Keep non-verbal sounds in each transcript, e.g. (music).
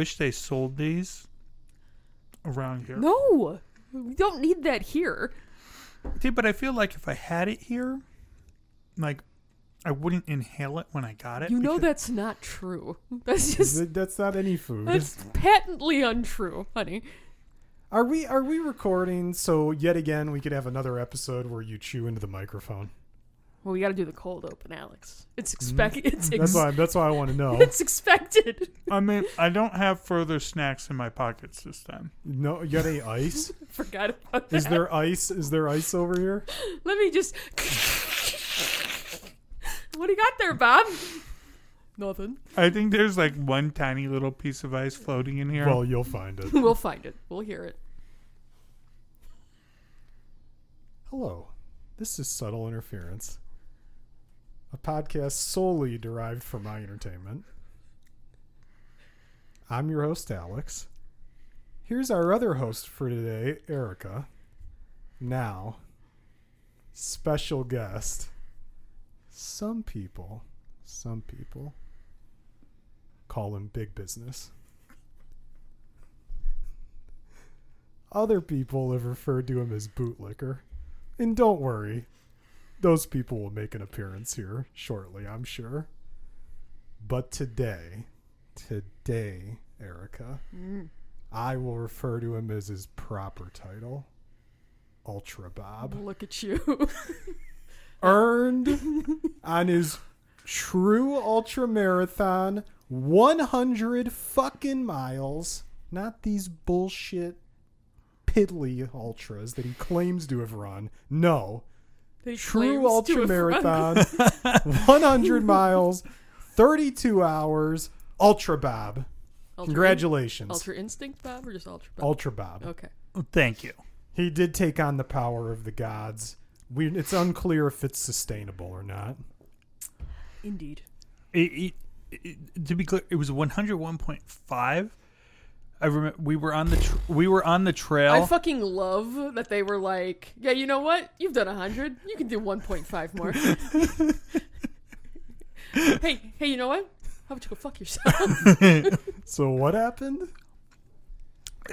really wish they sold these around here. No, we don't need that here. See, but I feel like if I had it here, like I wouldn't inhale it when I got it. You know that's not true. (laughs) That's just That's not any food. that's patently untrue, honey. Are we are we recording so yet again we could have another episode where you chew into the microphone? Well, we got to do the cold open, Alex. It's expected. It's, Mm-hmm. That's why that's why I want to know. (laughs) it's expected. I mean, I don't have further snacks in my pockets this time. No, you got any ice? (laughs) Forgot about that. Is there ice? Is there ice over here? Let me just. what do you got there, Bob? Nothing. I think there's like one tiny little piece of ice floating in here. Well, you'll find it. (laughs) We'll find it. We'll hear it. Hello, this is Subtle Interference, a podcast solely derived from my entertainment. I'm your host, Alex. Here's our other host for today, Erica. Now, special guest. Some people, some people call him big business. Other people have referred to him as bootlicker. And don't worry, those people will make an appearance here shortly, I'm sure. But today, today, Erica, mm. I will refer to him as his proper title Ultra Bob. Look at you. (laughs) Earned on his true ultra marathon 100 fucking miles, not these bullshit piddly ultras that he claims to have run. No, They true claims ultra marathon (laughs) 100 miles 32 hours ultra bob Ultra congratulations Ultra instinct, Bob, or just ultra? Bob? ultra bob Okay. Thank you. he did take on the power of the gods we, it's unclear if it's sustainable or not Indeed. It, it, it, to be clear, it was 101.5. I remember we were on the tr- we were on the trail. I fucking love that they were like, yeah, you know what? You've done 100. You can do 1.5 more. (laughs) hey, hey, you know what? How about you go fuck yourself? (laughs) so what happened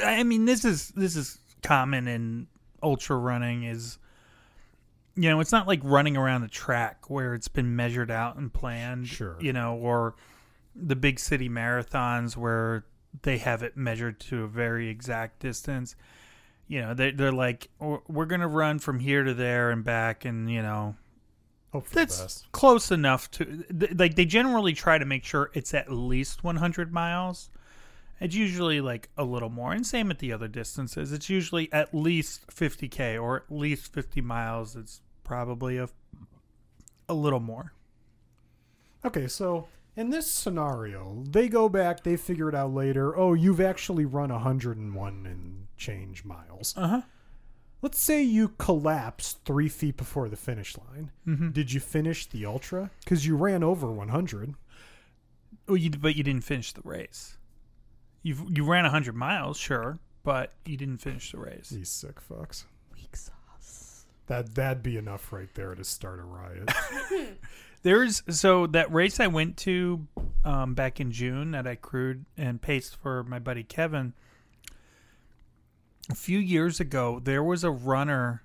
I mean, this is this is common in ultra running. Is you know, it's not like running around a track where it's been measured out and planned. Sure. You know, or the big city marathons where they have it measured to a very exact distance. You know, they they're like, "We're- we're gonna run from here to there and back, and you know, that's close enough to th- like they generally try to make sure it's at least 100 miles. It's usually like a little more and same at the other distances. It's usually at least 50k or at least 50 miles. It's probably a a little more. Okay so in this scenario they go back they figure it out later oh you've actually run 101 and change miles. Uh-huh. Let's say you collapsed three feet before the finish line. Mm-hmm. did you finish the ultra? Because you ran over 100 well, you, but you didn't finish the race. You you ran 100 miles sure but you didn't finish the race. These sick fucks. Weak sauce. that that'd be enough right there to start a riot (laughs) (laughs) There's so that race I went to um, back in June that I crewed and paced for my buddy Kevin. A few years ago, there was a runner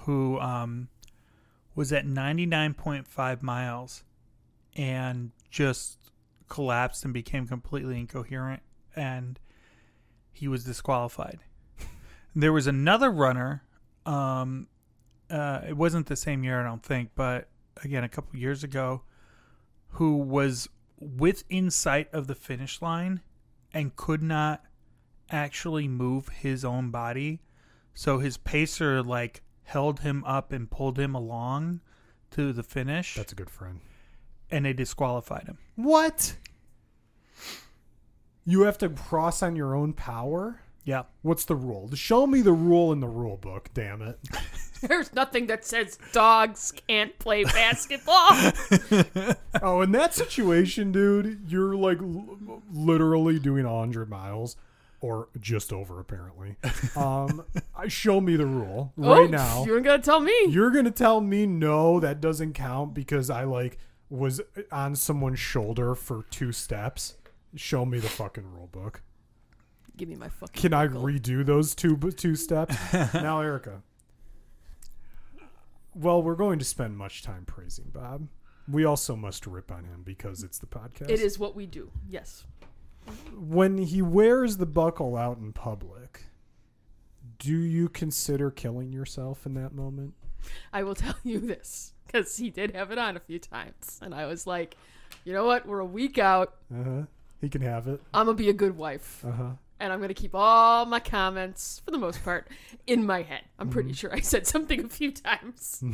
who um, was at 99.5 miles and just collapsed and became completely incoherent, and he was disqualified. there was another runner. Um, uh, it wasn't the same year, I don't think, but again a couple years ago who was within sight of the finish line and could not actually move his own body. So his pacer like held him up and pulled him along to the finish. That's a good friend. And they disqualified him. What? You have to cross on your own power? Yeah. What's the rule? Show me the rule in the rule book damn it (laughs) (laughs) There's nothing that says dogs can't play basketball. (laughs) oh in that situation dude you're like l- literally doing 100 miles or just over apparently (laughs) um I- show me the rule right oh, now You're gonna tell me. You're gonna tell me no, that doesn't count because I like was on someone's shoulder for two steps. Show me the fucking rule book. Give me my fucking. Can I redo those two two steps? now, Erica. Well, we're going to spend much time praising Bob. We also must rip on him because it's the podcast. It is what we do. Yes. When he wears the buckle out in public, do you consider killing yourself in that moment? I will (laughs) tell you this because he did have it on a few times, and I was like, you know what? We're a week out. Uh huh. He can have it. I'm gonna be a good wife, Uh huh. And I'm gonna keep all my comments, for the most part, in my head. I'm pretty mm-hmm. sure I said something a few times. (laughs)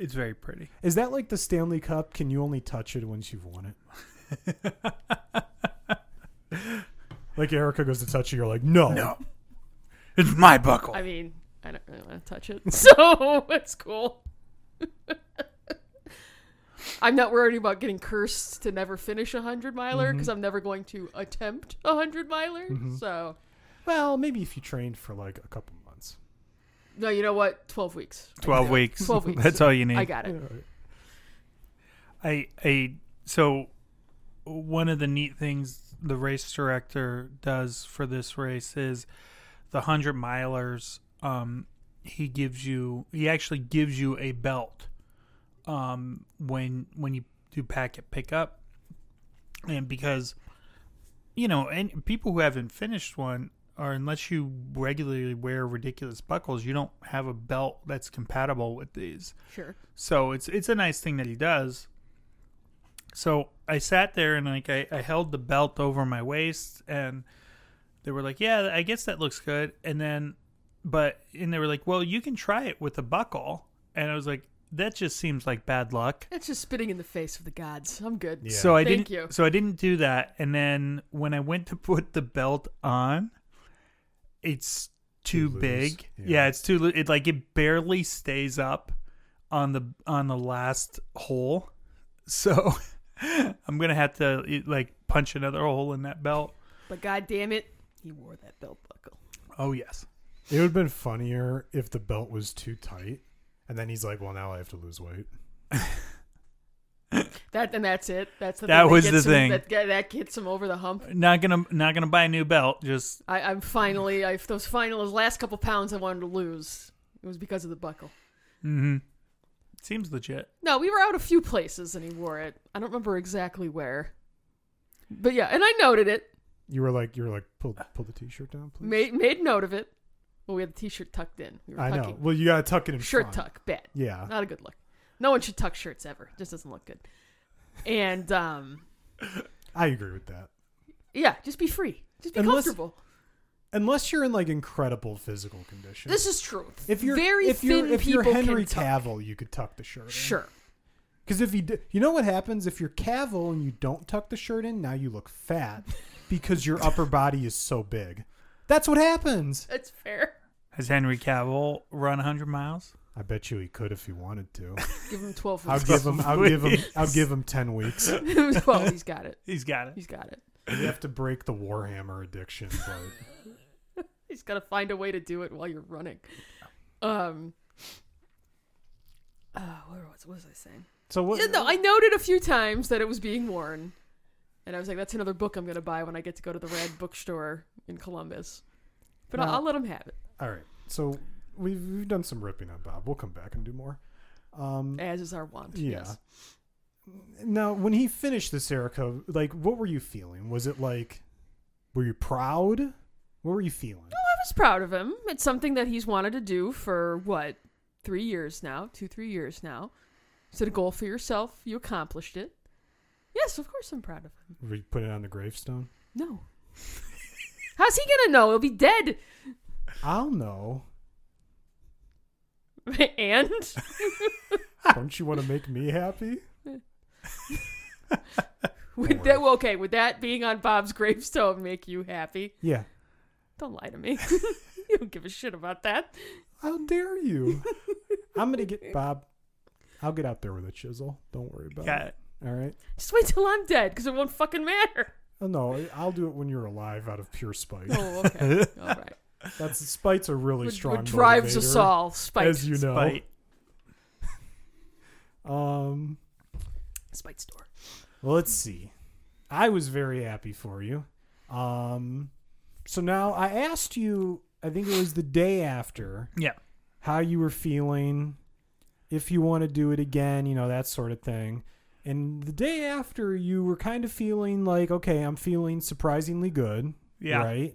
It's very pretty. Is that like the Stanley Cup? Can you only touch it once you've won it? (laughs) like Erica goes to touch it, you're like, no. No. It's my buckle. I mean, I don't really want to touch it, (laughs) so it's cool. I'm not worried about getting cursed to never finish a hundred miler because I'm never going to attempt a hundred miler. So, Well, maybe if you trained for like a couple months. no, you know what? Twelve weeks. Twelve do weeks. Twelve (laughs) weeks. That's all you need. I got it. I I so one of the neat things the race director does for this race is the hundred milers. Um, he gives you he actually gives you a belt. Um, when when you do packet pickup, and because you know, and people who haven't finished one, or unless you regularly wear ridiculous buckles, you don't have a belt that's compatible with these. Sure. So it's it's a nice thing that he does. So I sat there and like I, I held the belt over my waist and they were like, Yeah, I guess that looks good and then but and they were like, Well, you can try it with a buckle and I was like, That just seems like bad luck. It's just spitting in the face of the gods. I'm good. Yeah. So I Thank didn't you. so I didn't do that and then when I went to put the belt on, it's too, Too big. Yeah. Yeah. it's too it like it barely stays up on the on the last hole. So (laughs) I'm going to have to like punch another hole in that belt. But god damn it, he wore that belt buckle. Oh yes. It would have been funnier if the belt was too tight. And then he's like, well, now I have to lose weight. (laughs) That and that's it. That's the That thing was gets the him- thing. that, that gets him over the hump. Not going to not going to buy a new belt, just I, I'm finally. I those final those last couple pounds I wanted to lose. It was because of the buckle. mhm. Seems legit. No, we were out a few places and he wore it. I don't remember exactly where. But yeah, and I noted it. You were like, you were like, pull, pull the t-shirt down, please. Made made note of it. Well, we had the t-shirt tucked in. We were I know. Well, you gotta tuck it in Shirt front. tuck, bad. Yeah. Not a good look. No one should tuck shirts ever. It just doesn't look good. And um, I agree with that. yeah, just be free. Just be Unless- comfortable. Unless you're in like incredible physical condition. This is true. if you're very if you're thin if you're Henry can tuck. Cavill, you could tuck the shirt in. Sure. Because if you do, you know what happens if you're Cavill and you don't tuck the shirt in, now you look fat because your upper body is so big. That's what happens. (laughs) That's fair. Has Henry Cavill run 100 miles? I bet you he could if he wanted to. Give him 12 I'll give him. I'll give him. (laughs) I'll give him ten weeks. (laughs) 12, he's got it. He's got it. He's got it. You have to break the Warhammer addiction, but (laughs) He's got to find a way to do it while you're running. Um. Uh, what was, what was I saying? so what? Yeah, no, I noted a few times that it was being worn, and I was like, "That's another book I'm gonna buy when I get to go to the Red Bookstore in Columbus." But I'll, I'll let him have it, All right. So we've we've done some ripping on Bob. We'll come back and do more. Um, as is our wont. Yeah. Yes. Now, when he finished this, Erica, like, what were you feeling? Was it like, were you proud? What were you feeling? No, I was proud of him. It's something that he's wanted to do for what, three years now, two, three years now. Set a goal for yourself. You accomplished it. Yes, of course I'm proud of him. Were you put it on the gravestone? No. (laughs) How's he gonna know? He'll be dead. I'll know. (laughs) and (laughs) Don't you want to make me happy? (laughs) would that well, okay? Would that being on Bob's gravestone make you happy? Yeah. Don't lie to me. you don't give a shit about that. How dare you? I'm gonna get Bob. I'll get out there with a chisel. Don't worry about Got it. it. All right. Just wait till I'm dead, because it won't fucking matter. Oh, no, I'll do it when you're alive out of pure spite. Oh, okay. All right. That's spite's a really What, strong. what drives us all? Spite. as you know. Spite. (laughs) Um. Spite store. Well, let's see. I was very happy for you. Um, so now I asked you. I think it was the day after Yeah. how you were feeling, if you want to do it again, you know that sort of thing. And the day after, you were kind of feeling like, okay, I'm feeling surprisingly good. Yeah. Right.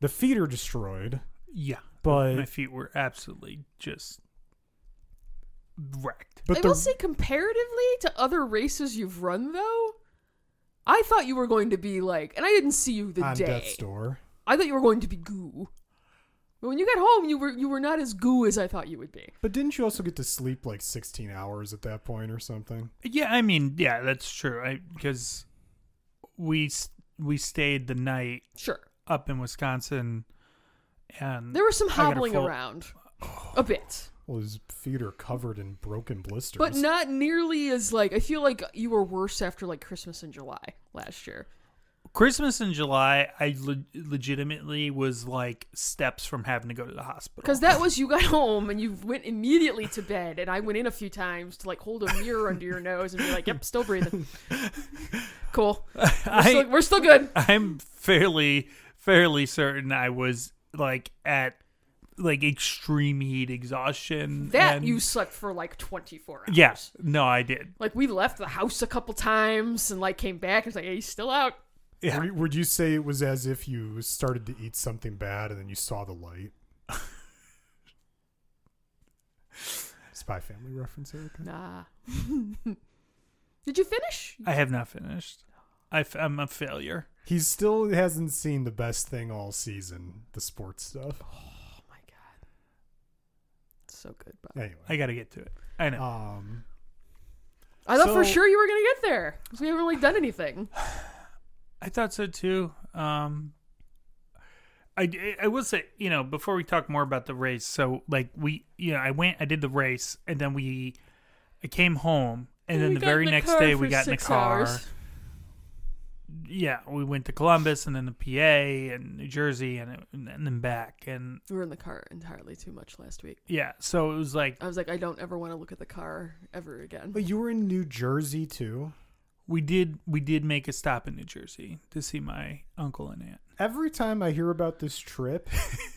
The feet are destroyed, Yeah. but My feet were absolutely just wrecked. but I the will say, comparatively to other races you've run, though, I thought you were going to be like, and I didn't see you the on day. death's door. I thought you were going to be goo. But when you got home, you were you were not as goo as I thought you would be. But didn't you also get to sleep like 16 hours at that point or something? Yeah, I mean, yeah, that's true. I because we we stayed the night Sure, up in Wisconsin, and there was some I got a hobbling full- around, (sighs) a bit, Well, his feet are covered in broken blisters. but not nearly as like. I feel like you were worse after like Christmas in July last year. Christmas in July, I le- legitimately was like steps from having to go to the hospital. Because that was you got home and you went immediately to bed, and I went in a few times to like hold a mirror under your nose and be like, "Yep, still breathing." (laughs) Cool. We're, I, still, we're still good. I'm fairly fairly certain I was like at like extreme heat exhaustion. That and- you slept for like 24 hours. Yeah, no, I did. Like we left the house a couple times and like came back and was like, "Hey, he's still out." Yeah, Would, would you say it was as if you started to eat something bad and then you saw the light? (laughs) Spy Family reference, Erica? Nah. (laughs) Did you finish? I have not finished. I f- I'm a failure. He still hasn't seen the best thing all season, the sports stuff. Oh my god. it's So good, Bob. Anyway, I got to get to it. I know. um, I thought for sure you were gonna get there because we haven't really done anything. (sighs) I thought so too. Um, I, I will say, you know, before we talk more about the race, so like we, you know, I went, I did the race, and then we, I came home, and then the very the next day we got in the car. hours. Yeah, we went to Columbus and then the PA and New Jersey and, and then back, and We were in the car entirely too much last week. yeah, so it was like I was like, I don't ever want to look at the car ever again. but you were in New Jersey too. we did we did make a stop in New Jersey to see my uncle and aunt. Every time I hear about this trip,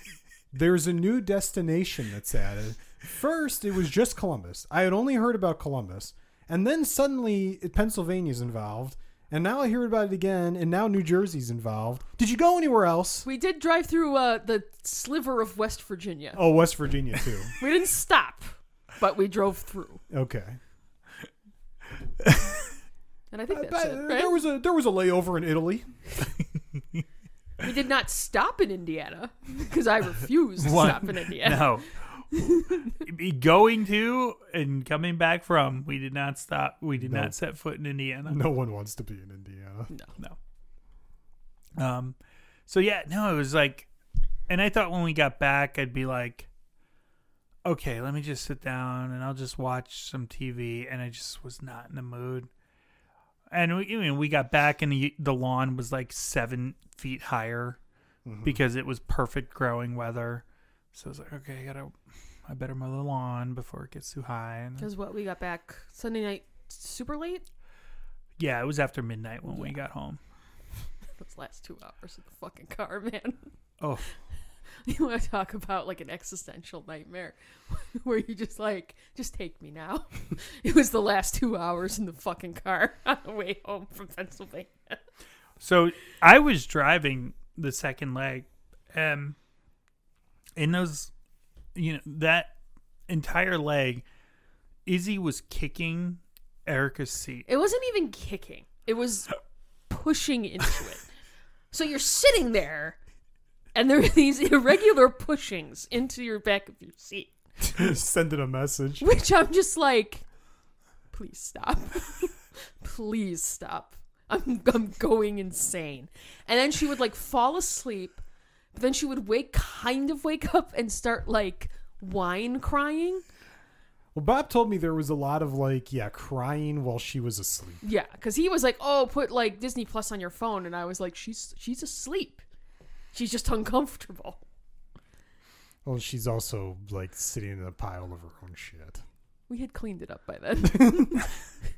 (laughs) there's a new destination that's added. First, it was just Columbus. I had only heard about Columbus, and then suddenly Pennsylvania's involved, and now I hear about it again, and now New Jersey's involved. Did you go anywhere else? We did drive through uh, the sliver of West Virginia. Oh, West Virginia too. (laughs) We didn't stop, but we drove through. Okay. And I think Uh, that's but it, right? There was a there was a layover in Italy. (laughs) We did not stop in Indiana because I refused to One- stop in (laughs) Indiana. No. (laughs) Going to and coming back from, we did not stop. We did No. not set foot in Indiana. No one wants to be in Indiana. No. no. Um, so yeah, no, it was like, and I thought when we got back, I'd be like, okay, let me just sit down and I'll just watch some TV, and I just was not in the mood. And we, I mean, we got back, and the the lawn was like seven feet higher Mhm. because it was perfect growing weather. So I was like, okay, I gotta, I better mow the lawn before it gets too high. And Because what we got back Sunday night super late. yeah, it was after midnight when we got home. (laughs) Those last two hours in the fucking car, man. Oh, (laughs) You want to talk about like an existential nightmare (laughs) where you just like, just take me now. it was the last two hours in the fucking car on the way home from Pennsylvania. So I was driving the second leg, um, in those, you know, that entire leg, Izzy was kicking Erica's seat. It wasn't even kicking, it was pushing into it. (laughs) So you're sitting there, and there are these irregular pushings into your back of your seat, (laughs) Sending a message. which I'm just like, please stop. (laughs) please stop. I'm, I'm going insane. And then she would like fall asleep, but then she would wake, kind of wake up and start like whine crying. Well, Bob told me there was a lot of like, yeah, crying while she was asleep. Yeah, because he was like, "Oh, put like Disney Plus on your phone," and I was like, "She's she's asleep. She's just uncomfortable." Well, she's also like sitting in a pile of her own shit. We had cleaned it up by then.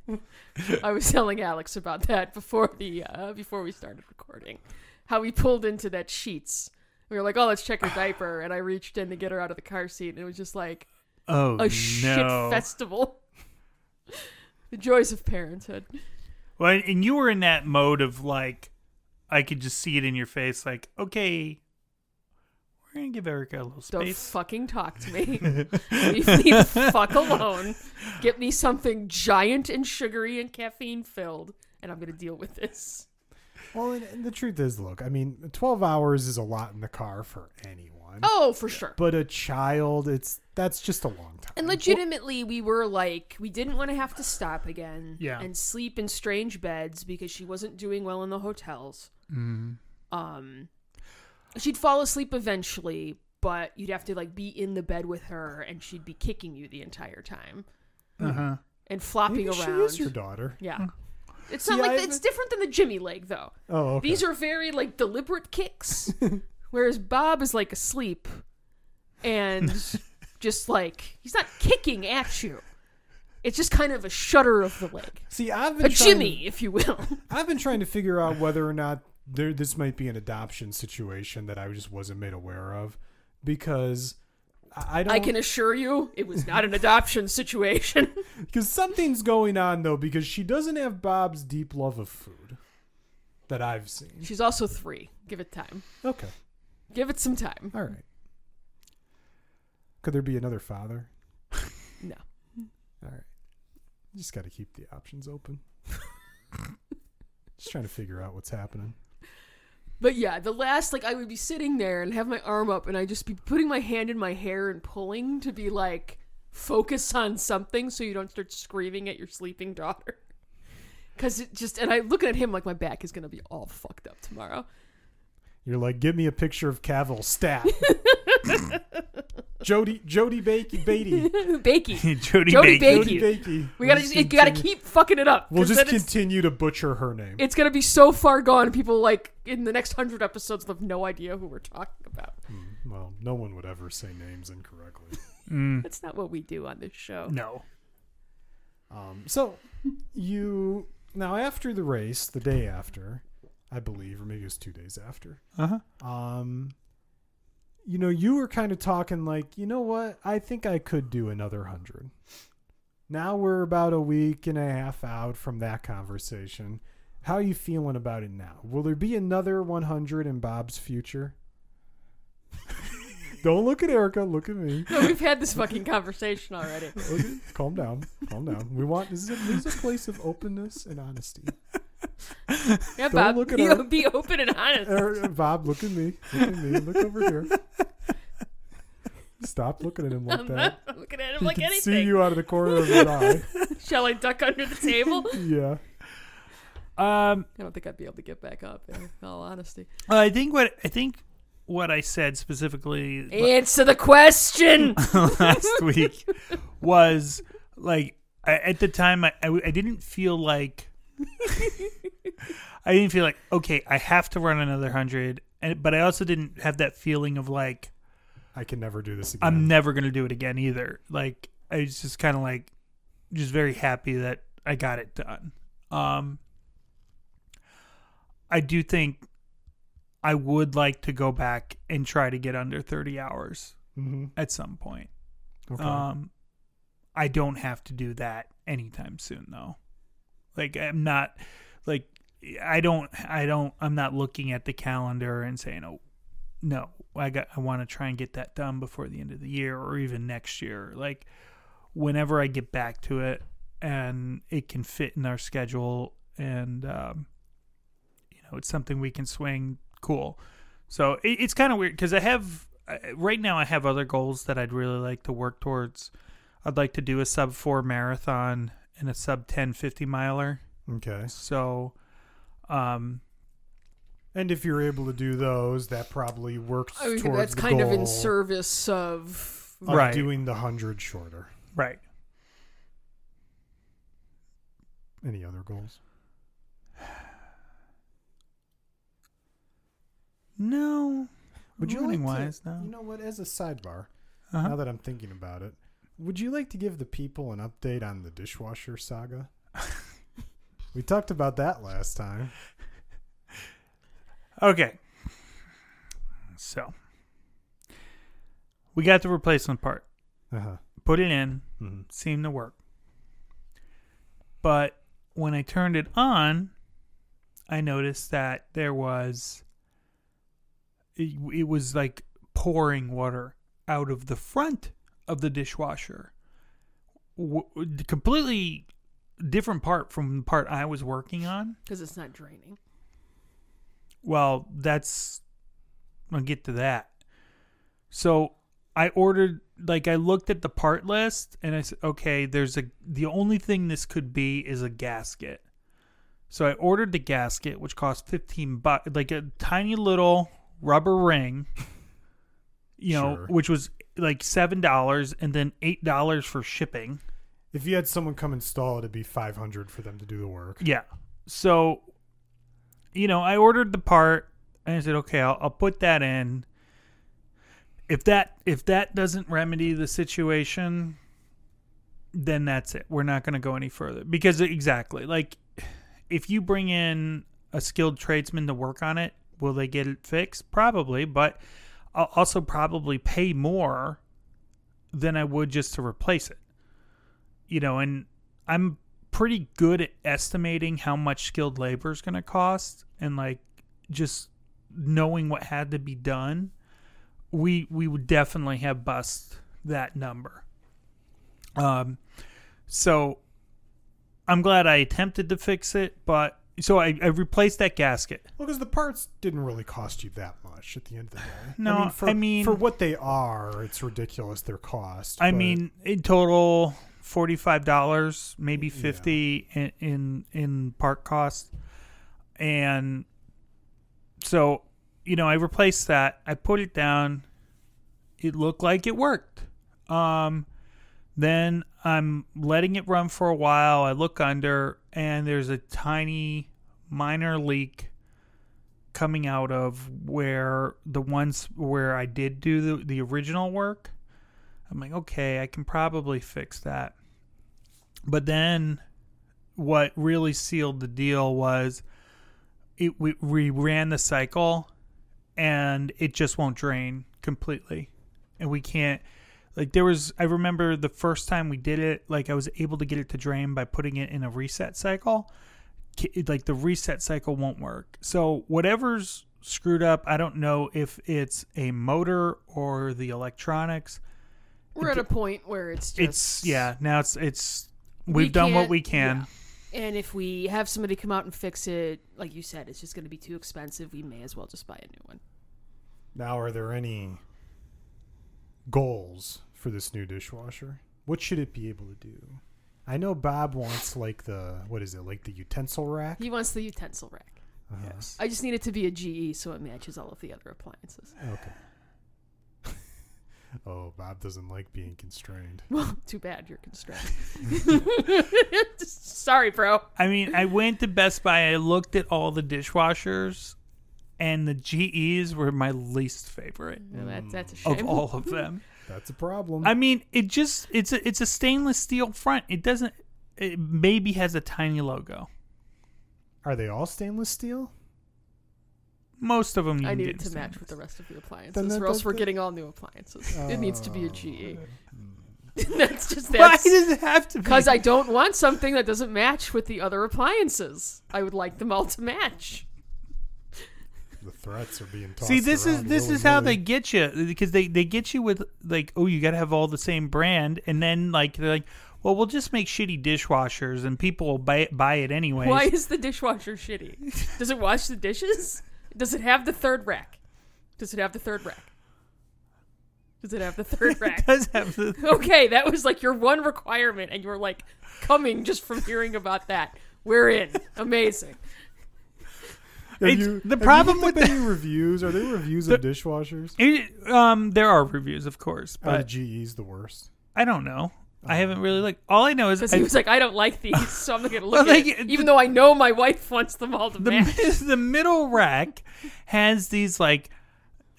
(laughs) I was telling Alex about that before the uh, before we started recording. How we pulled into that Sheetz. We were like, "Oh, let's check her diaper," and I reached in to get her out of the car seat, and it was just like Oh a shit festival. (laughs) the joys of parenthood. Well, and you were in that mode of like, I could just see it in your face. Like, okay, we're gonna give Erica a little space. Don't fucking talk to me. (laughs) Leave me the fuck alone. Get me something giant and sugary and caffeine filled, and I'm gonna deal with this. Well, and, and the truth is, look, I mean, 12 hours is a lot in the car for anyone. Oh, for sure. But a child, it's that's just a long time. And legitimately, we were like, we didn't want to have to stop again Yeah. and sleep in strange beds because she wasn't doing well in the hotels. Mm. Um, she'd fall asleep eventually, but you'd have to like be in the bed with her, and she'd be kicking you the entire time Uh huh. and flopping Maybe she around. is your daughter. yeah, it's See, not like I it's different than the Jimmy leg though. Oh, okay. These are very like deliberate kicks, (laughs) whereas Bob is like asleep and (laughs) just like he's not kicking at you. It's just kind of a shudder of the leg, See, I've been a trying Jimmy, if you will. (laughs) I've been trying to figure out whether or not there this might be an adoption situation that I just wasn't made aware of because I don't I can assure you, it was not an adoption situation. (laughs) because something's going on though because she doesn't have Bob's deep love of food that I've seen. She's also three. Give it time. Okay. Give it some time. All right. Could there be another father? (laughs) No. All right. Just got to keep the options open. (laughs) Just trying to figure out what's happening. But yeah, the last like I would be sitting there and have my arm up and I'd just be putting my hand in my hair and pulling to be like focus on something so you don't start screaming at your sleeping daughter. (laughs) Cause it just and I looking at him like my back is gonna be all fucked up tomorrow. You're like, give me a picture of Cavill stat. (laughs) (laughs) Jody Jody Bakey Beatty. Bakey. (laughs) (laughs) Jody, Jody Baker. Bakey. Jody Bakey. We gotta We'll just, gotta keep fucking it up. We'll 'cause just then it's, continue to butcher her name. it's gonna be so far gone people like in the next hundred episodes will have no idea who we're talking about. Hmm, well, no one would ever say names incorrectly. Mm, That's not what we do on this show. no. Um, so you now after the race, the day after, I believe, or maybe it was two days after. Uh huh. Um, you know, you were kind of talking like, you know what? I think I could do another hundred. Now we're about a week and a half out from that conversation. How are you feeling about it now? Will there be another 100 in Bob's future? (laughs) Don't look at Erica. Look at me. (laughs) No, we've had this fucking conversation already. Okay, calm down. Calm down. We want this is a, this is a place of openness and honesty. (laughs) Yeah, Don't Bob, look at be, her. be open and honest. Er, Bob, look at me. Look at me. Look over here. (laughs) Stop looking at him like I'm that. not looking at him He like can anything. see you out of the corner of his eye. (laughs) Shall I duck under the table? Yeah. Um, I don't think I'd be able to get back up. In all honesty, I think what I think what I said specifically answer the question. last week was like I, at the time I, I I didn't feel like I didn't feel like okay I have to run another hundred and but I also didn't have that feeling of like I can never do this again. I'm never gonna do it again either like I was just kind of like just very happy that I got it done um I do think I would like to go back and try to get under 30 hours hmm at some point Okay. um, I don't have to do that anytime soon, though. Like I'm not, like I don't, I don't, I'm not looking at the calendar and saying, oh, no, I got, I want to try and get that done before the end of the year or even next year. Like whenever I get back to it and it can fit in our schedule and, um, you know, it's something we can swing. Cool. So it, it's kind of weird because I have right now I have other goals that I'd really like to work towards. I'd like to do a sub four marathon and a sub 10 50 miler. okay. So, um, And if you're able to do those, that probably works I mean, towards that's the kind of in service of. of Right. doing the hundred shorter. right. Any other goals? No. Would you running like to- wise? No. You know what? As a sidebar, Uh-huh. now that I'm thinking about it, would you like to give the people an update on the dishwasher saga? (laughs) we talked about that last time. (laughs) Okay. So we got the replacement part. Uh-huh. Put it in. Mhm. Seemed to work. But when I turned it on, I noticed that there was it, it was like pouring water out of the front of the dishwasher. W- completely different part from the part I was working on. Because it's not draining. Well, that's I'll get to that. So I ordered like I looked at the part list and I said, okay, there's a the only thing this could be is a gasket. So I ordered the gasket, which cost fifteen bucks, like a tiny little rubber ring. You know, Sure. which was like seven dollars and then eight dollars for shipping. If you had someone come install it, it'd be 500 for them to do the work. Yeah. So, you know, I ordered the part and I said, okay, I'll, I'll put that in. If that if that doesn't remedy the situation, then that's it. We're not going to go any further because exactly like if you bring in a skilled tradesman to work on it, will they get it fixed? Probably, but I'll also probably pay more than I would just to replace it. You know, and I'm pretty good at estimating how much skilled labor is going to cost and like just knowing what had to be done we we would definitely have bust that number um so i'm glad i attempted to fix it but so i, I replaced that gasket Well, because the parts didn't really cost you that much at the end of the day. No, I mean, for, I mean- for what they are, it's ridiculous their cost. i but- mean in total $45 maybe Yeah. 50 in, in in part cost and so you know i replaced that. I put it down. It looked like it worked. Um then i'm letting it run for a while. I look under and there's a tiny minor leak coming out of where the ones where i did do the, the original work i'm like okay i can probably fix that. But then what really sealed the deal was it we, we ran the cycle and it just won't drain completely. And we can't like there was i remember the first time we did it like i was able to get it to drain by putting it in a reset cycle. Like the reset cycle won't work. So whatever's screwed up i don't know if it's a motor or the electronics We're at a point where it's just. it's yeah now it's it's We we've done what we can And if we have somebody come out and fix it, like you said, it's just going to be too expensive. We may as well just buy a new one. Now, are there any goals for this new dishwasher? What should it be able to do? I know Bob wants like the what is it like the utensil rack? He wants the utensil rack. Uh-huh. yes I just need it to be a GE so it matches all of the other appliances. Okay. Oh, Bob doesn't like being constrained. (laughs) Well, too bad you're constrained. (laughs) (laughs) Sorry, bro. I mean, I went to Best Buy. I looked at all the dishwashers, and the GEs were my least favorite mm. Well, that's that's a shame. of all of them. That's a problem. I mean, it just it's a it's a stainless steel front. It doesn't. It maybe has a tiny logo. Are they all stainless steel? Most of them. I can need it to match with the rest of the appliances, Then that or else we're the- getting all new appliances. it needs to be a Oh. GE. (laughs) (laughs) that's just Why does it have to be? because I don't want something that doesn't match with the other appliances. I would like them all to match. The threats are being tossed See, this is this is how they get you because they they get you with like, oh, you got to have all the same brand, and then like they're like, well, we'll just make shitty dishwashers, and people will buy it, buy it anyways. Why is the dishwasher shitty? Does it wash the dishes? (laughs) Does it have the third rack? Does it have the third rack? Does it have the third (laughs) It rack? does have the (laughs) Okay, that was like your one requirement, and you were like coming just from hearing about that. We're in. Amazing. Have you- the have problem you with up any reviews? Are there reviews of dishwashers? It, um, there are reviews, of course, Are the but GEs the worst? I don't know. I haven't really looked. All I know is Because I, he was like, I don't like these, so I'm not gonna (laughs) look Well, at like, it, the- even though I know my wife wants them all to the match. mi- (laughs) the middle rack has these like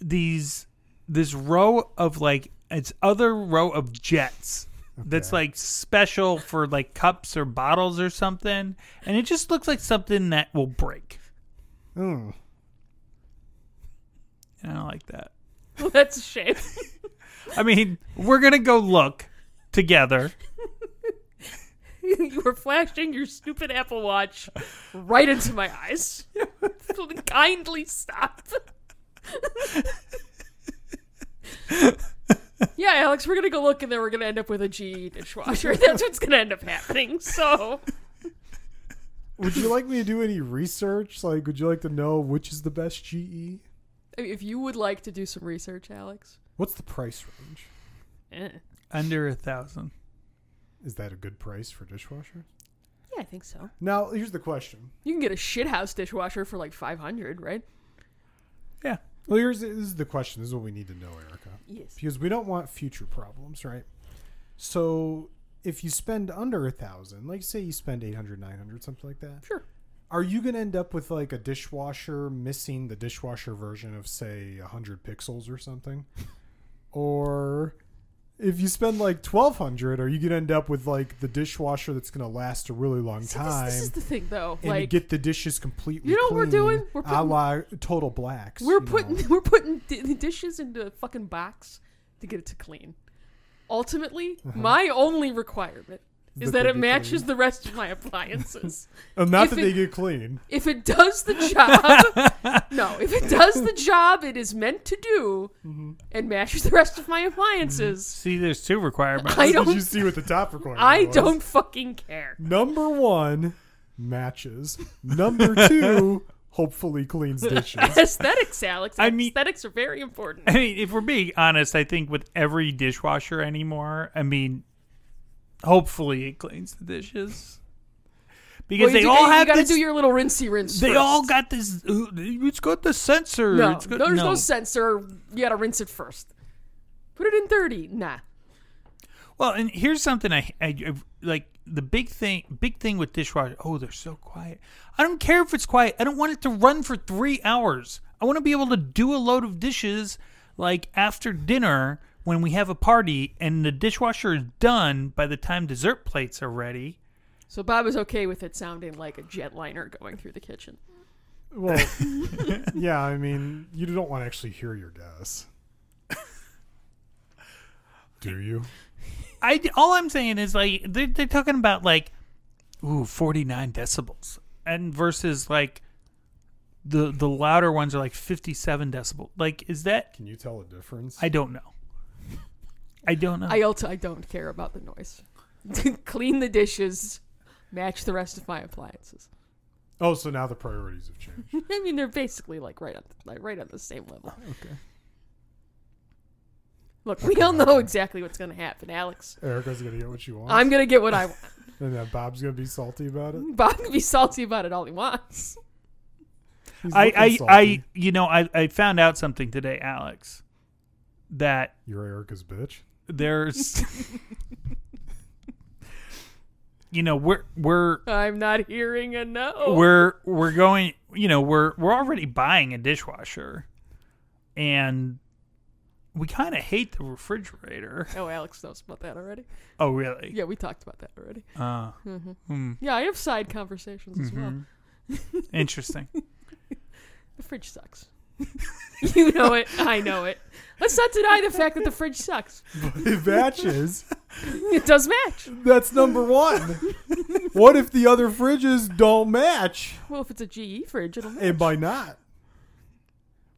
these this row of like it's other row of jets that's like special for like cups or bottles or something, and it just looks like something that will break. Mm. And I don't like that. (laughs) Well, that's a shame. I mean, we're gonna go look together. (laughs) you were flashing your stupid Apple Watch right into my eyes. (laughs) Kindly stop. yeah, Alex, we're gonna go look, and then we're gonna end up with a GE dishwasher. (laughs) That's what's gonna end up happening. So, Would you like me to do any research? Like, would you like to know which is the best GE? If you would like to do some research, Alex, What's the price range? eh. Under a thousand. Is that a good price for dishwasher? yeah, I think so. Now, here's the question. You can get a shithouse dishwasher for like five hundred, right? Yeah. Well, here's this is the question. This is what we need to know, Erica. Yes. because we don't want future problems, right? So if you spend under a thousand, like say you spend 800, 900, something like that, Sure. are you going to end up with like a dishwasher missing the dishwasher version of say 100 pixels or something? or if you spend like 1200, are you going to end up with like the dishwasher that's going to last a really long See, time? this is the thing, though. and you like, get the dishes completely You know what we're doing? We're a putting- la total blacks. We're you know. putting (laughs) we're putting di- dishes into a fucking box to get it to clean. Ultimately, uh-huh. my only requirement is That that it matches clean. the rest of my appliances. (laughs) and not if that it- they get clean. if it does the job, (laughs) no, if it does the job it is meant to do mm-hmm. and matches the rest of my appliances, mm-hmm. See, there's two requirements. I Did don't you see what the top requirement I was? don't fucking care. Number one, matches. Number two, (laughs) hopefully cleans dishes. Aesthetics, Alex. I mean- aesthetics are very important. I mean, if we're being honest, I think with every dishwasher anymore, I mean, hopefully it cleans the dishes because Well, they do- all have gotta do your little rinsey rinse. they first. all got this. It's got the sensor. No, it's got, there's no. sensor. You gotta rinse it first. Put it in 30. Nah. Well, and here's something I, I, I like the big thing big thing with dishwasher. Oh, they're so quiet. I don't care if it's quiet. I don't want it to run for 3 hours. I want to be able to do a load of dishes like after dinner when we have a party and the dishwasher is done by the time dessert plates are ready. So Bob is okay with it sounding like a jetliner going through the kitchen. Well, (laughs) yeah, I mean, you don't want to actually hear your guess. Do you? I all I'm saying is like they're, they're talking about like ooh 49 decibels and versus like the the louder ones are like 57 decibel. Like is that Can you tell a difference? I don't know. I don't know. I also I don't care about the noise. (laughs) Clean the dishes, match the rest of my appliances. oh, so now the priorities have changed. (laughs) I mean, they're basically like right on like right on the same level. Oh, okay. Look, we all know exactly what's going to happen, Alex. Erica's gonna get what she wants, I'm gonna get what I (laughs) want. and then Bob's gonna be salty about it. Bob can be salty about it all he wants. He's I I, salty. I you know I I found out something today, Alex, that You're Erica's bitch. There's (laughs) you know we're we're I'm not hearing a no. we're we're going you know we're we're already buying a dishwasher and we kind of hate the refrigerator oh, Alex knows about that already. oh really Yeah, we talked about that already. uh, hmm, Yeah, I have side conversations as well. (laughs) interesting The fridge sucks. (laughs) you know it. I know it. Let's not deny the fact that the fridge sucks. (laughs) it matches. It does match. That's number one. what if the other fridges don't match? Well, if it's a GE fridge, it'll match. And by not.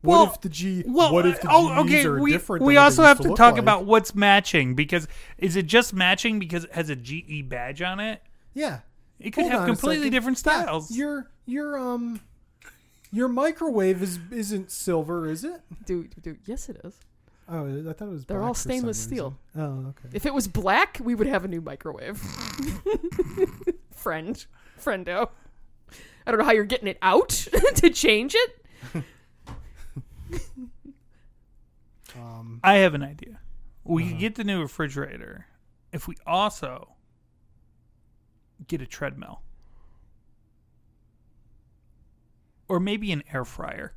Well- what if the G? well what if the oh, GEs okay are we, different? we than also have used to talk like? about what's matching because is it just matching because it has a ge badge on it Yeah. it could Hold have completely second. different Yeah, styles your your um your microwave is isn't silver, is it? Dude, dude, yes, it is. Oh, I thought it was. Black. They're black all stainless steel. Oh, okay. If it was black, we would have a new microwave. (laughs) Friend. Friendo. I don't know how you're getting it out (laughs) to change it. (laughs) Um, I have an idea. We Uh-huh. could get the new refrigerator if we also get a treadmill. Or maybe an air fryer.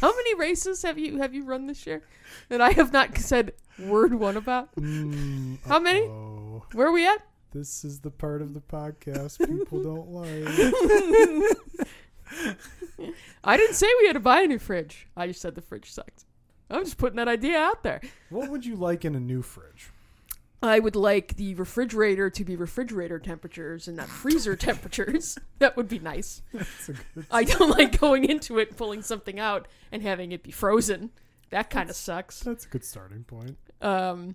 How many races have you have you run this year that I have not said word one about? Mm, How many? uh-oh. Where are we at? This is the part of the podcast (laughs) people don't like. (laughs) I didn't say we had to buy a new fridge. I just said the fridge sucked. I'm just putting that idea out there. What would you like in a new fridge? I would like the refrigerator to be refrigerator temperatures and not freezer (laughs) temperatures. (laughs) That would be nice. (laughs) Good. I don't like going into it, pulling something out, and having it be frozen. That kind of sucks. That's a good starting point. Um,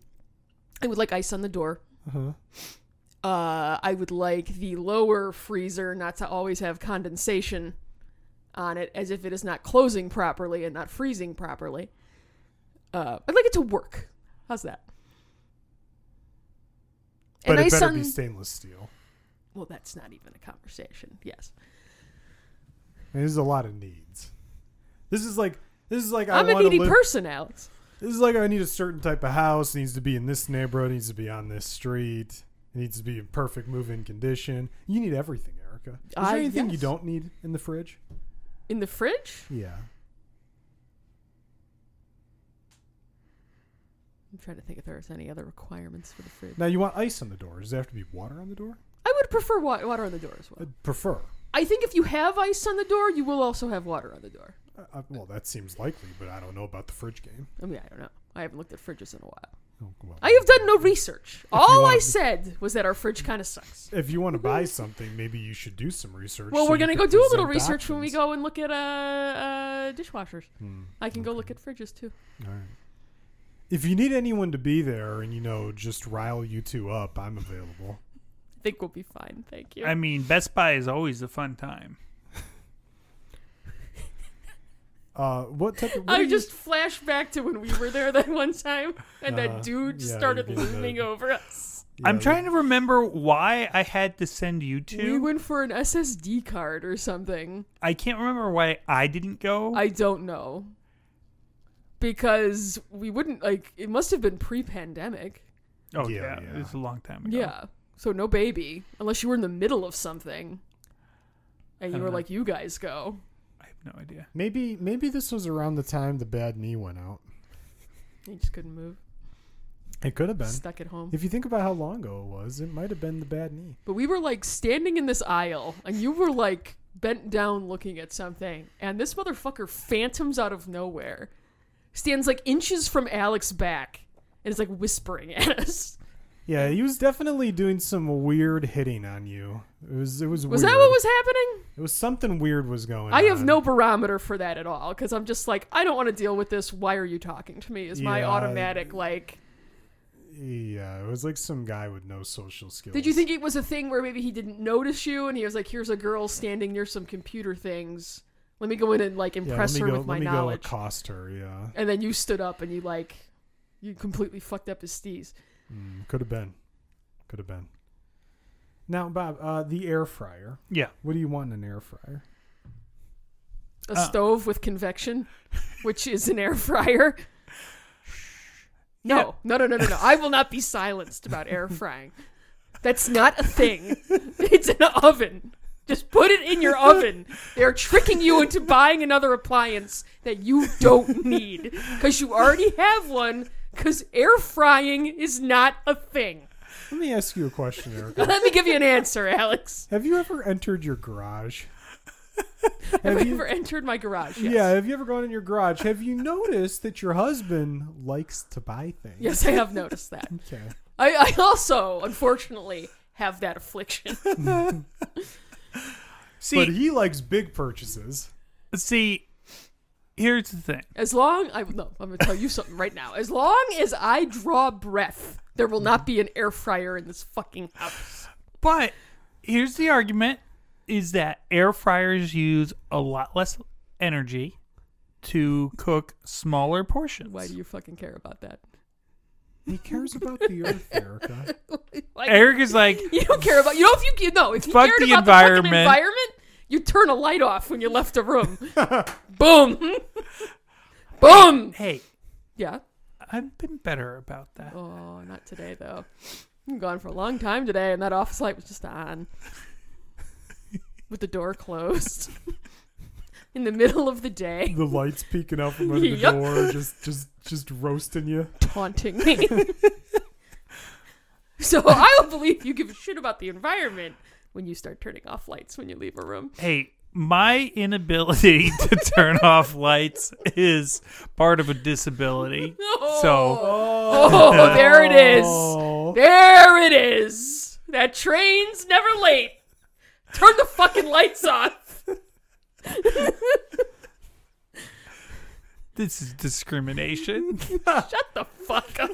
I would like ice on the door. Uh-huh. Uh, I would like the lower freezer not to always have condensation on it, as if it is not closing properly and not freezing properly. Uh, I'd like it to work. How's that? But And it ice better be stainless steel. Well, that's not even a conversation. Yes, And there's a lot of needs. This is like this is like I I'm a needy live. person, Alex. This is like I need a certain type of house. It needs to be in this neighborhood. It needs to be on this street. It needs to be in perfect move-in condition. You need everything, Erica. Is there I- anything you don't need in the fridge? In the fridge, Yeah. I'm trying to think if there's any other requirements for the fridge. Now you want ice on the door. Does there have to be water on the door? I would prefer wa- water on the door as well. I'd prefer. I think if you have ice on the door, you will also have water on the door. Uh, uh, well, that seems likely, but I don't know about the fridge game. I mean, I don't know. I haven't looked at fridges in a while. Oh, well, I have done no research. All I want- said was that our fridge kind of sucks. If you want to buy (laughs) something, maybe you should do some research. Well, so we're gonna go do a little research when we go and look at uh, uh dishwashers. Hmm, I can go look at fridges too. all right. If you need anyone to be there and you know just rile you two up, I'm available. I think we'll be fine. Thank you. I mean, Best Buy is always a fun time. Uh, what type of? What I are you- just flashed back to when we were there that one time, and Uh, that dude just yeah, started looming that. over us. I'm trying to remember why I had to send you two. We went for an SSD card or something. I can't remember why I didn't go. I don't know. Because we wouldn't like it must have been pre-pandemic. oh Yeah, yeah, yeah. it's a long time ago. Yeah. So no baby unless you were in the middle of something. And you were Uh-huh. like you guys go. I have no idea. Maybe maybe this was around the time the bad knee went out. You just couldn't move. It could have been. Stuck at home. If you think about how long ago it was, it might have been the bad knee. But we were like standing in this aisle and you were like bent down looking at something and this motherfucker phantoms out of nowhere. Stands like inches from Alex's back and is like whispering at us. Yeah, he was definitely doing some weird hitting on you. It was it was Was weird. that what was happening? It was something weird was going I on. have no barometer for that at all because I'm just like, I don't want to deal with this. Why are you talking to me? Is my Yeah. automatic like. Yeah, it was like some guy with no social skills. Did you think it was a thing where maybe he didn't notice you and he was like, here's a girl standing near some computer things. Let me go in and like impress let her go, with my let me knowledge. go accost her. Yeah, and then you stood up and you like, you completely fucked up his steez. mm, could have been, could have been. Now, Bob, uh, the air fryer. Yeah. What do you want in an air fryer? A Uh. stove with convection, which is an air fryer. No, no, no, no, no, no. I will not be silenced about air frying. That's not a thing. (laughs) It's an oven. Just put it in your oven. They're tricking you into buying another appliance that you don't need because you already have one. Because air frying is not a thing. Let me ask you a question, Erica. (laughs) Let me give you an answer, Alex. have you ever entered your garage? (laughs) Have I you- ever entered my garage? Yes. Yeah, have you ever gone in your garage? Have you noticed that your husband likes to buy things? Yes, I have noticed that. (laughs) Okay. I, I also, unfortunately, have that affliction. (laughs) See, but he likes big purchases. see, here's the thing. As long I no, I'm gonna tell you something right now. As long as I draw breath, there will not be an air fryer in this fucking house. But here's the argument: is that air fryers use a lot less energy to cook smaller portions. Why do you fucking care about that? He cares about the earth, Erica. (laughs) Like, Eric is like, (laughs) you don't care about you know if you no if you Fuck cared the about the fucking environment. environment, you turn a light off when you left a room. (laughs) Boom, boom. hey, Yeah. I've been better about that. Oh, not today though. I'm gone for a long time today, and that office light was just on with the door closed. In the middle of the day, The lights peeking out from under the (laughs) door, just just just roasting you. taunting me. (laughs) so I don't believe you give a shit about the environment when you start turning off lights when you leave a room. Hey, my inability (laughs) to turn off lights is part of a disability. So Oh, there it is. Oh. There it is. That train's never late. Turn the fucking lights off. (laughs) this is discrimination. (laughs) Shut the fuck up.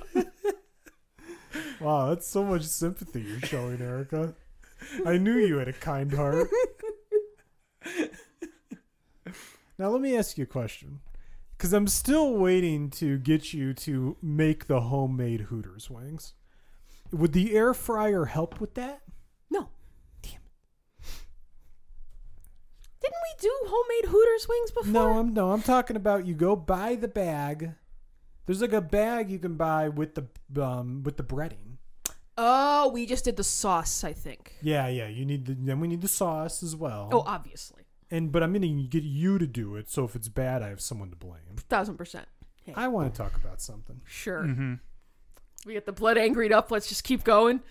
Wow, that's so much sympathy you're showing, Erica. I knew you had a kind heart. now let me ask you a question. Because I'm still waiting to get you to make the homemade Hooters wings. Would the air fryer help with that? No. Damn. Didn't we do homemade Hooters wings before? No, I'm no, I'm talking about you go buy the bag. There's like a bag you can buy with the um with the breading. Oh, we just did the sauce, I think. Yeah, yeah. You need the then we need the sauce as well. Oh, obviously. and but I'm gonna get you to do it. So if it's bad, I have someone to blame. Thousand percent. I want to talk about something. Sure. Mm-hmm. We get the blood angried up. Let's just keep going.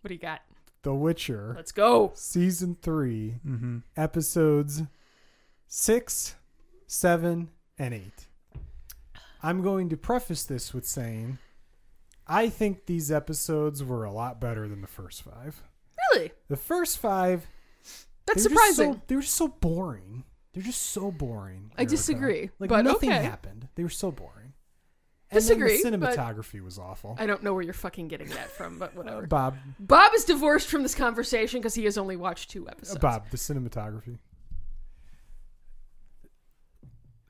What do you got? The Witcher, Let's go. season three, hmm episodes six, seven, and eight. I'm going to preface this with saying, I think these episodes were a lot better than the first five. Really? The first five, That's they were just surprising. so- they were just so boring. They're just so boring. I Erica. disagree, Like but nothing okay. happened. They were so boring. Disagree, the cinematography was awful. I don't know where you're fucking getting that from, but (laughs) whatever. Bob, Bob is divorced from this conversation because he has only watched two episodes. Bob, the cinematography.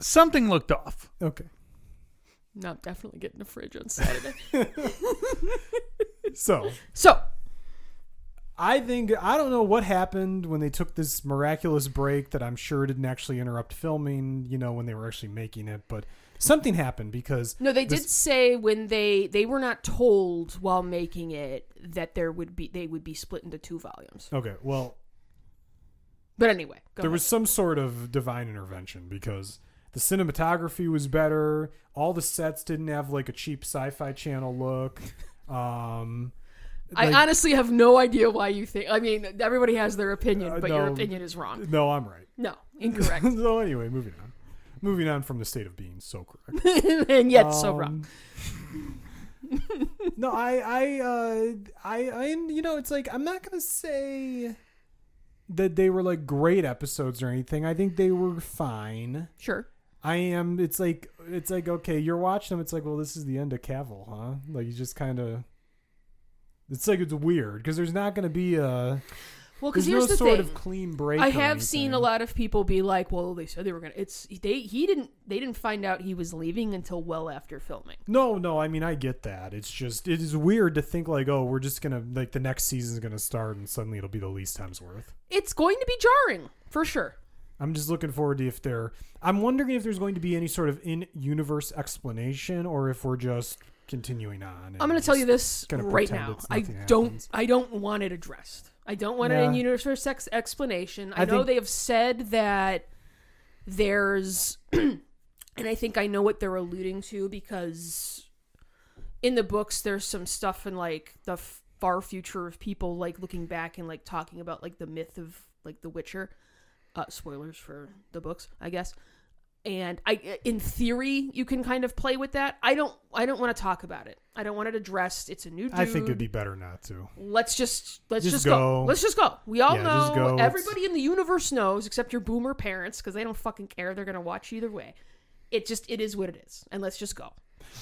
Something looked off. Okay. No, I'm definitely getting a fridge on Saturday. (laughs) So so, I think I don't know what happened when they took this miraculous break that I'm sure didn't actually interrupt filming. You know when they were actually making it, but something happened because no, they did say when they they were not told while making it that there would be they would be split into two volumes. okay, well But anyway, go there ahead. was some sort of divine intervention because the cinematography was better. All the sets didn't have like a cheap sci-fi channel look. (laughs) Um, I honestly have no idea why you think. I mean, everybody has their opinion, Uh, but your opinion is wrong. no, I'm right. No, incorrect, (laughs) so anyway, moving on. Moving on from the state of being so correct. (laughs) and yet so wrong. Um, (laughs) no, I, I, uh, I, I, you know, it's like I'm not gonna say that they were like great episodes or anything. I think they were fine. Sure. I am. It's like it's like okay, you're watching them. It's like, well, this is the end of Cavill, huh? Like you just kind of. It's like it's weird because there's not going to be a. Well, because here's no the sort thing. of clean break. I have seen a lot of people be like, "Well, they said they were gonna." It's they. He didn't. They didn't find out he was leaving until well after filming. No, no, I mean I get that. It's just it is weird to think like, oh, we're just gonna like the next season's gonna start and suddenly it'll be the least times worth. It's going to be jarring for sure. I'm just looking forward to if there. I'm wondering if there's going to be any sort of in-universe explanation or if we're just continuing on. I'm going to tell you this right now. I don't. happens. I don't want it addressed. I don't want Yeah. an in-universe sex explanation. I, I know they have said that there's, (clears throat) and I think I know what they're alluding to because in the books there's some stuff in like the far future of people like looking back and like talking about like the myth of like The Witcher. Uh, spoilers for the books, I guess. And I, in theory, you can kind of play with that. I don't. I don't want to talk about it. I don't want it addressed. It's a new. Dude. I think it'd be better not to. Let's just let's Just just, go. go. Let's just go. We all Yeah, know. Everybody in the universe knows, except your boomer parents, because they don't fucking care. They're gonna watch either way. It just it is what it is, and let's just go.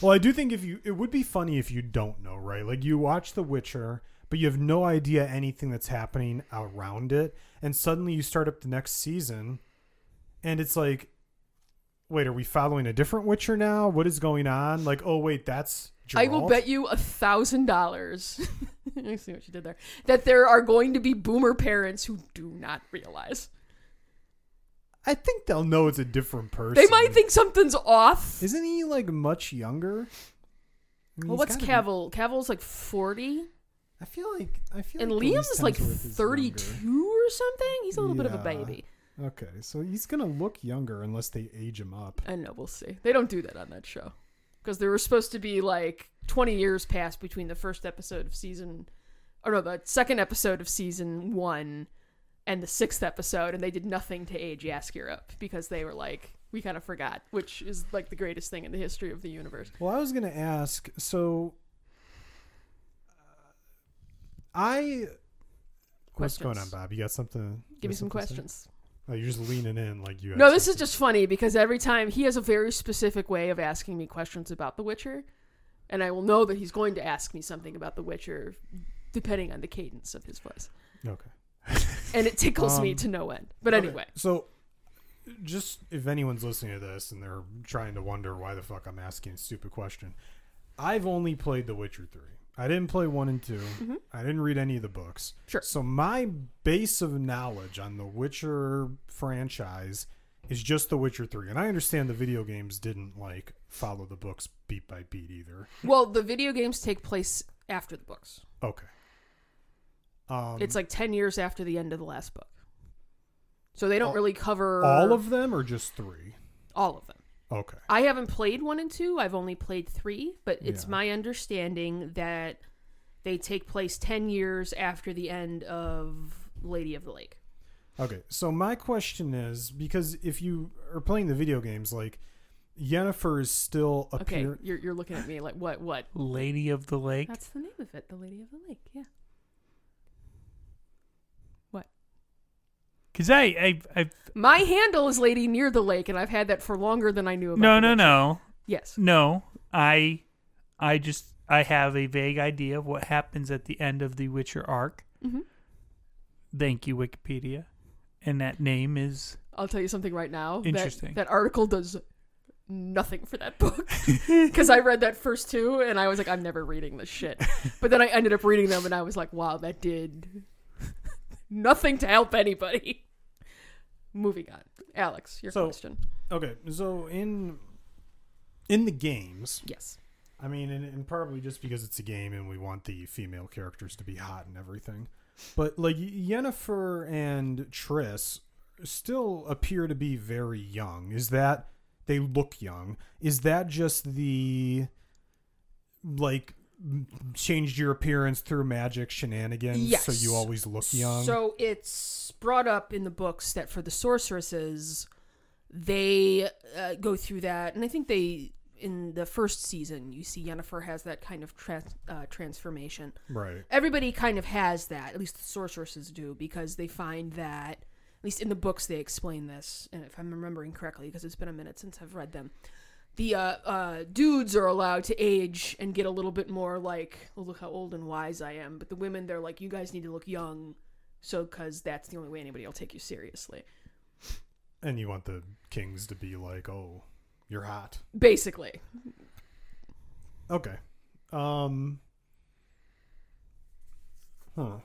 Well, I do think if you, it would be funny if you don't know, right? Like you watch The Witcher, but you have no idea anything that's happening around it, and suddenly you start up the next season, and it's like, wait, are we following a different Witcher now? What is going on? Like, oh wait, that's. I will bet you a thousand dollars. (laughs) I see what you did there. That there are going to be boomer parents who do not realize. I think they'll know it's a different person. They might think something's off. Isn't he like much younger? I mean, Well, what's what's be- Cavill? Cavill's like forty, I feel like I feel and like Liam's like thirty-two or something. He's a little bit of a baby. Okay, so he's gonna look younger unless they age him up. I know, we'll see. They don't do that on that show. Because there were supposed to be like 20 years passed between the first episode of season, or no, the second episode of season one and the sixth episode, and they did nothing to age Jaskier up because they were like, we kind of forgot, which is like the greatest thing in the history of the universe. Well, I was gonna ask. So, uh, I. What's going on, Bob? You got something? Give me some questions. Oh, you're just leaning in like you. No, this is just funny because every time he has a very specific way of asking me questions about The Witcher, and I will know that he's going to ask me something about The Witcher depending on the cadence of his voice. okay. And it tickles me Um, to no end. But Okay, anyway, so just if anyone's listening to this and they're trying to wonder why the fuck I'm asking a stupid question, I've only played The Witcher three. I didn't play one and 2 I didn't read any of the books. Mm-hmm. Sure. So my base of knowledge on the Witcher franchise is just The Witcher three, and I understand the video games didn't like follow the books beat by beat either. well, the video games take place after the books. Okay. Um, It's like 10 years after the end of the last book. So they don't All- really cover all of them or just three. all of them. Okay. I haven't played 1 and 2. I've only played 3, but it's Yeah. my understanding that they take place 10 years after the end of Lady of the Lake. Okay, so my question is because if you are playing the video games, like Yennefer is still Okay, appear. you're you're looking at me like what what? Lady of the Lake. That's the name of it, the Lady of the Lake. Yeah. Because I, I, I, My handle is Lady Near the Lake, and I've had that for longer than I knew about. no, no, no, Yes. no. I, I just, I have a vague idea of what happens at the end of the Witcher arc. hmm Thank you, Wikipedia. And that name is I'll tell you something right now. that- Interesting. That, article does nothing for that book (laughs) (laughs) because I read that first two, and I was like, I'm never reading this shit. But then I ended up reading them, and I was like, wow, that did nothing to help anybody. (laughs) Moving on, Alex, your So- question. Okay, so in in the games, Yes. I mean, and, and probably just because it's a game and we want the female characters to be hot and everything, but like Yennefer and Triss still appear to be very young. Is that they look young? Is that just the like changed your appearance through magic shenanigans Yes. so you always look young? So it's brought up in the books that for the sorceresses, they uh, go through that, and I think they in the first season you see Yennefer has that kind of trans uh, transformation. right. Everybody kind of has that, at least the sorceresses do, because they find that, at least in the books, they explain this, and if I'm remembering correctly, because it's been a minute since I've read them. The uh, uh, dudes are allowed to age and get a little bit more like, oh, look how old and wise I am. But the women, they're like, you guys need to look young, so because that's the only way anybody will take you seriously. And you want the kings to be like, "Oh, you're hot." Basically, Okay. Um. Huh.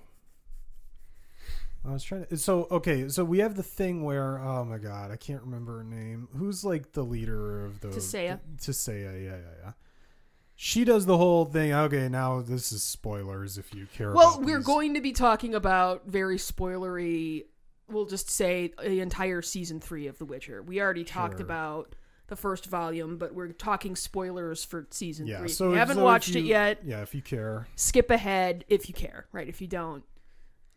I was trying to. So okay, so we have the thing where oh my god, I can't remember her name. Who's like the leader of the Tissaia. Tissaia, yeah, yeah, yeah. She does the whole thing. Okay, now this is spoilers if you care. Well, we're these. going to be talking about very spoilery. We'll just say the entire season three of The Witcher. We already talked Sure. about the first volume, but we're talking spoilers for season Yeah, three. so if you haven't so watched it yet, Yeah, if you care. skip ahead if you care. Right? If you don't,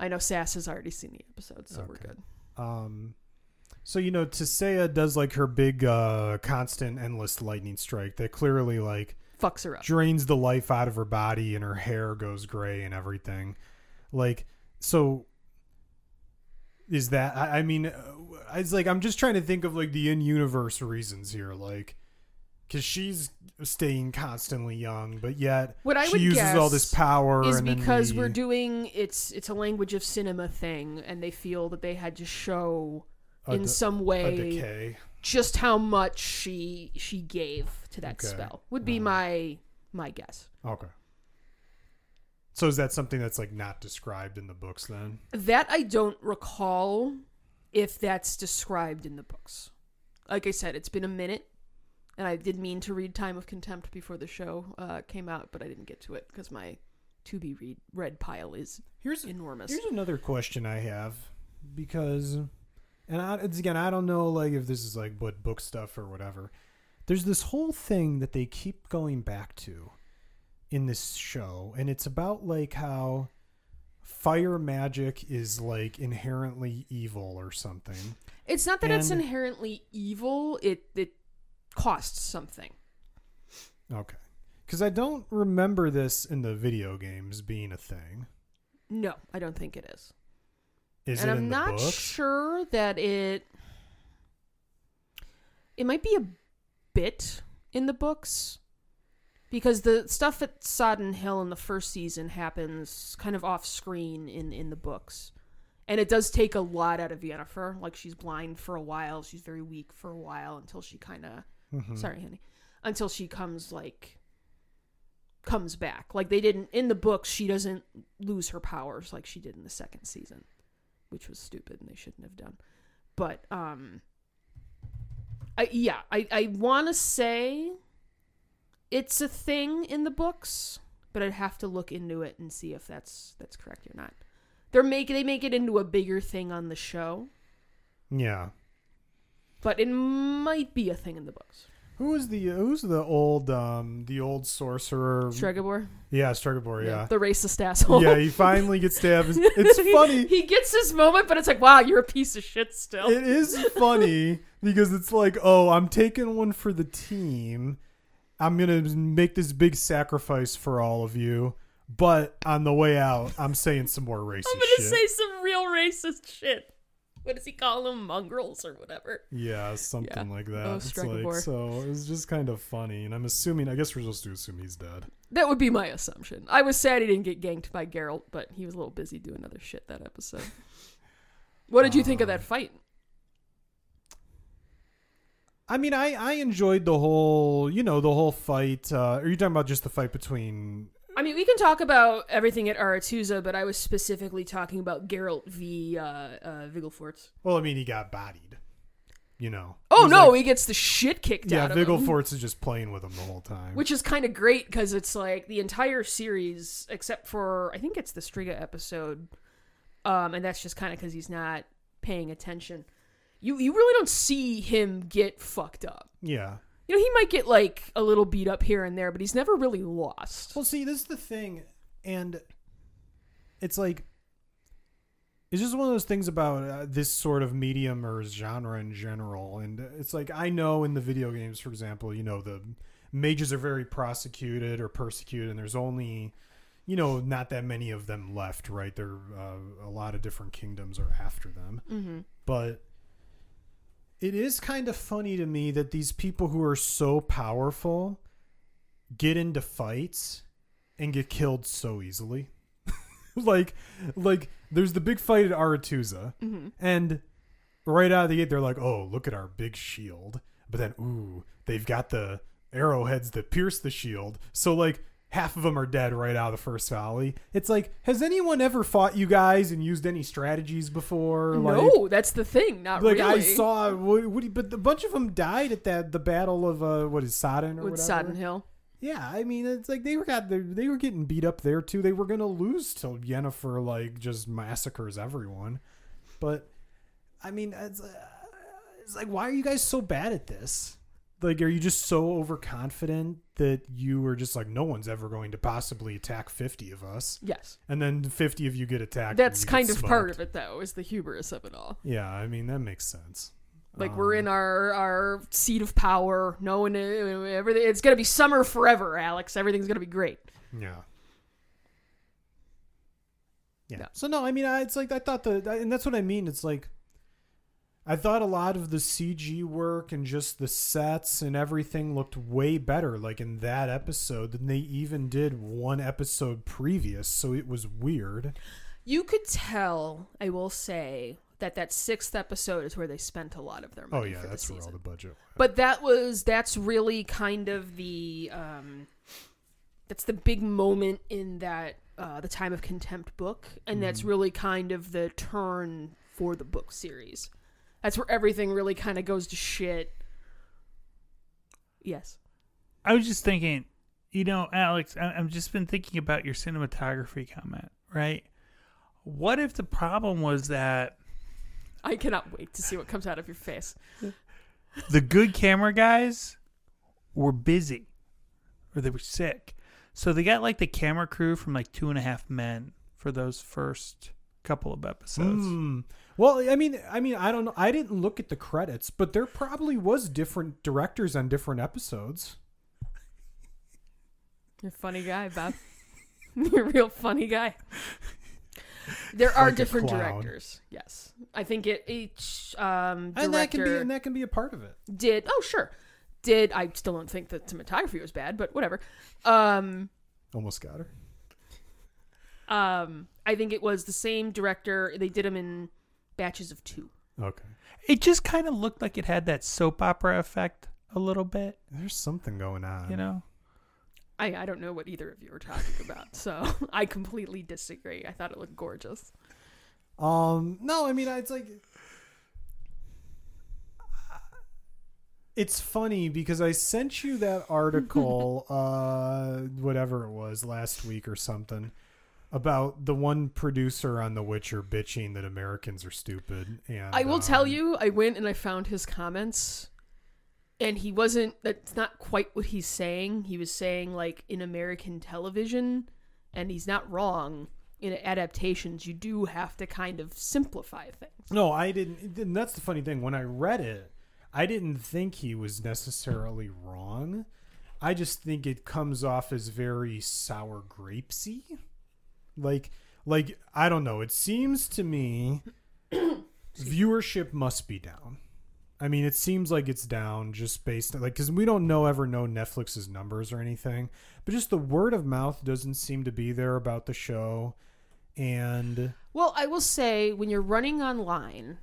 I know Sass has already seen the episode, so we're Okay. good. Um, so you know, Tissaia does like her big, uh, constant, endless lightning strike that clearly like Fucks her up. drains the life out of her body and her hair goes gray and everything. Like, so is that? I, I mean, uh, it's like I'm just trying to think of like the in-universe reasons here, like. Because she's staying constantly young, but yet What I she would uses all this power. Is because the- we're doing it's it's a language of cinema thing, and they feel that they had to show a in de- some way just how much she she gave to that Okay. spell would be my my guess Okay. So is that something that's like not described in the books then? that i don't recall if that's described in the books like i said it's been a minute and i did mean to read time of contempt before the show uh, came out but i didn't get to it because my to be read pile is Here's enormous here's another question I have because and I, it's again, I don't know like if this is like what book stuff or whatever. There's this whole thing that they keep going back to in this show, and it's about like how fire magic is like inherently evil or something. It's not that it's inherently evil. It it costs something. Okay. Because I don't remember this in the video games being a thing. No, I don't think it is. Is and it I'm in the not books? sure that it. It might be a bit in the books, because the stuff at Sodden Hill in the first season happens kind of off screen in in the books, and it does take a lot out of Yennefer. Like she's blind for a while, she's very weak for a while until she kind of Mhm. sorry honey. Until she comes like comes back. Like they didn't in the books she doesn't lose her powers like she did in the second season which was stupid and they shouldn't have done. But um I, yeah i i want to say it's a thing in the books but i'd have to look into it and see if that's that's correct or not. They're make they make it into a bigger thing on the show. Yeah. But it might be a thing in the books Who was the who's the old um the old sorcerer? Stregobor yeah, Stregobor. Yeah. the racist asshole Yeah, he finally gets stabbed. It's (laughs) funny. He gets his moment, but it's like, wow, you're a piece of shit still. It is funny (laughs) because it's like, oh, I'm taking one for the team. I'm gonna make this big sacrifice for all of you, but on the way out, I'm saying some more racist I'm gonna shit. say some real racist shit. (laughs) What does he call them? Mongrels or whatever. yeah, something Yeah. like that. Oh, it's like so. It was just kind of funny, and I'm assuming. I guess we're supposed to assume he's dead. That would be my assumption. I was sad he didn't get ganked by Geralt, but he was a little busy doing other shit that episode. (laughs) What did you think of that Um, fight? I mean, I I enjoyed the whole, you know, the whole fight. Uh, are you talking about just the fight between? I mean, we can talk about everything at Aretuza, but I was specifically talking about Geralt v. Uh, uh. Well, I mean, he got bodied. You know. Oh no, like- he gets the shit kicked yeah, out of him. Vilgefortz is just playing with him the whole time. which is kind of great because it's like the entire series except for i think it's the striga episode um and that's just kind of because he's not paying attention you you really don't see him get fucked up yeah. You know he might get like a little beat up here and there but he's never really lost Well, see, this is the thing, and it's like it's just one of those things about uh, this sort of medium or genre in general, and it's like I know in the video games, for example, you know the mages are very prosecuted or persecuted, and there's only you know not that many of them left, right? There, uh, a lot of different kingdoms are after them, mm-hmm. but it is kind of funny to me that these people who are so powerful get into fights and get killed so easily. (laughs) like like there's the big fight at Aretuza Mm-hmm. and right out of the gate they're like, "Oh, look at our big shield." But then ooh, they've got the arrowheads that pierce the shield. So like half of them are dead right out of the first volley. It's like, has anyone ever fought you guys and used any strategies before? Like, no that's the thing not like really I saw, what, what, but a bunch of them died at that the battle of uh, what is Sodden or with whatever. Sodden Hill. Yeah, I mean, it's like they were got they, they were getting beat up there too. They were gonna lose till Yennefer like just massacres everyone. But I mean, it's, uh, it's like why are you guys so bad at this? Like, are you just so overconfident that you are just like no one's ever going to possibly attack fifty of us, Yes, and then fifty of you get attacked? that's kind of part of it, though, is the hubris of it all. Yeah, I mean that makes sense. Like we're Um, in our our seat of power. No one, everything. It's gonna be summer forever, Alex. Everything's gonna be great. Yeah. Yeah. Yeah. So no, I mean, I, it's like I thought the, and that's what I mean. It's like I thought a lot of the CG work and just the sets and everything looked way better, like in that episode than they even did one episode previous. So it was weird. You could tell, I will say, that that sixth episode is where they spent a lot of their money Oh yeah, that's the where all the budget. Went. But that was that's really kind of the um, that's the big moment in that uh, the time of contempt book, and that's Mhm. really kind of the turn for the book series. That's where everything really kind of goes to shit. Yes. I was just thinking, you know, Alex, I- I've just been thinking about your cinematography comment, right? What if the problem was that I cannot wait to see what comes out of your face. the good camera guys were busy or they were sick. So they got like the camera crew from like two and a half men for those first couple of episodes. Hmm. Well, I mean, I mean, I don't know. I didn't look at the credits, but there probably was different directors on different episodes. You're a funny guy, Bob. (laughs) You're a real funny guy. There are Like a different directors. Yes, I think it each um, director And that can be and that can be a part of it. did. Oh, sure, did. I still don't think the cinematography was bad, but whatever. Um, Almost got her. um, I think it was the same director. They did them in batches of two. Okay. It just kind of looked like it had that soap opera effect a little bit, There's something going on. you know? I, I don't know what either of you are talking about, (laughs) so (laughs) I completely disagree. I thought it looked gorgeous. Um, no, I mean, it's like it's funny because I sent you that article, (laughs) uh, whatever it was last week or something, about the one producer on The Witcher bitching that Americans are stupid. And I will tell um, you, I went and I found his comments, and he wasn't. That's not quite what he's saying. He was saying like in American television, and he's not wrong. In adaptations, you do have to kind of simplify things. No, I didn't. And that's the funny thing. When I read it, I didn't think he was necessarily wrong. I just think it comes off as very sour grapesy. Like, like I don't know. It seems to (coughs) me viewership must be down. I mean, it seems like it's down just based like because we don't know ever know Netflix's numbers or anything, but just the word of mouth doesn't seem to be there about the show, and Well, I will say when you're running online,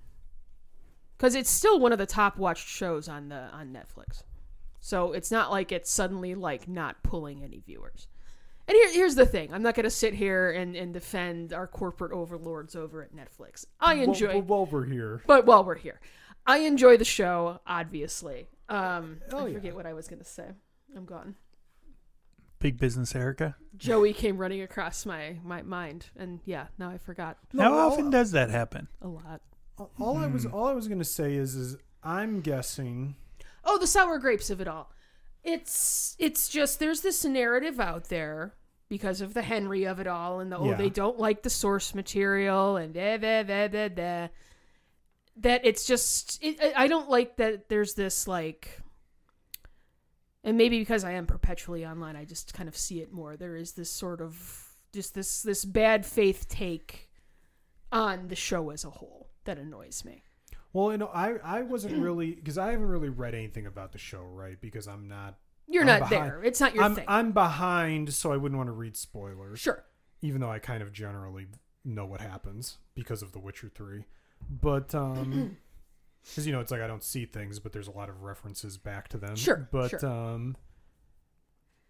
because it's still one of the top watched shows on the on Netflix, so it's not like it's suddenly like not pulling any viewers. And here, here's the thing: I'm not going to sit here and, and defend our corporate overlords over at Netflix. I enjoy, While, while we're here. but while we're here, I enjoy the show. Obviously, um, Oh, I yeah. forget what I was going to say. I'm gone. Big business, Erica. Joey came running across my my mind, and yeah, now I forgot No, How all- often does that happen? a lot. All I was all I was gonna say is is I'm guessing oh the sour grapes of it all it's it's just there's this narrative out there because of the henry of it all and the oh Yeah. they don't like the source material and da, da, da, da, da, that it's just it, I- i don't like that there's this like and maybe because i am perpetually online i just kind of see it more there is this sort of just this this bad faith take on the show as a whole that annoys me well you know I I wasn't really because I haven't really read anything about the show right? Because I'm not you're I'm not behind- there. It's not your I'm thing. I'm behind so I wouldn't want to read spoilers. Sure. Even though I kind of generally know what happens because of The Witcher 3 but um (clears throat) because you know it's like I don't see things but there's a lot of references back to them. Sure, but sure. um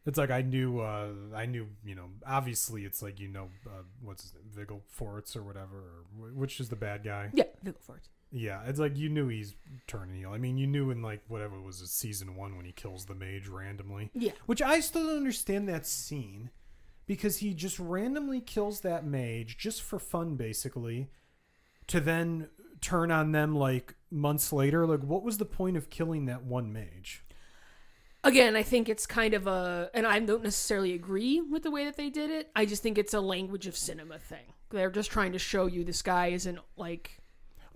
it's like I knew uh I knew you know obviously it's like you know uh, what's his name? Vilgefortz or whatever or which is the bad guy? Yeah go for it Yeah, it's like you knew he's turning heel. I mean, you knew in like whatever it was, season one when he kills the mage randomly. Yeah. Which I still don't understand that scene because he just randomly kills that mage just for fun, basically, to then turn on them like months later. Like, what was the point of killing that one mage? Again, I think it's kind of a, and I don't necessarily agree with the way that they did it. I just think it's a language of cinema thing. They're just trying to show you this guy isn't like,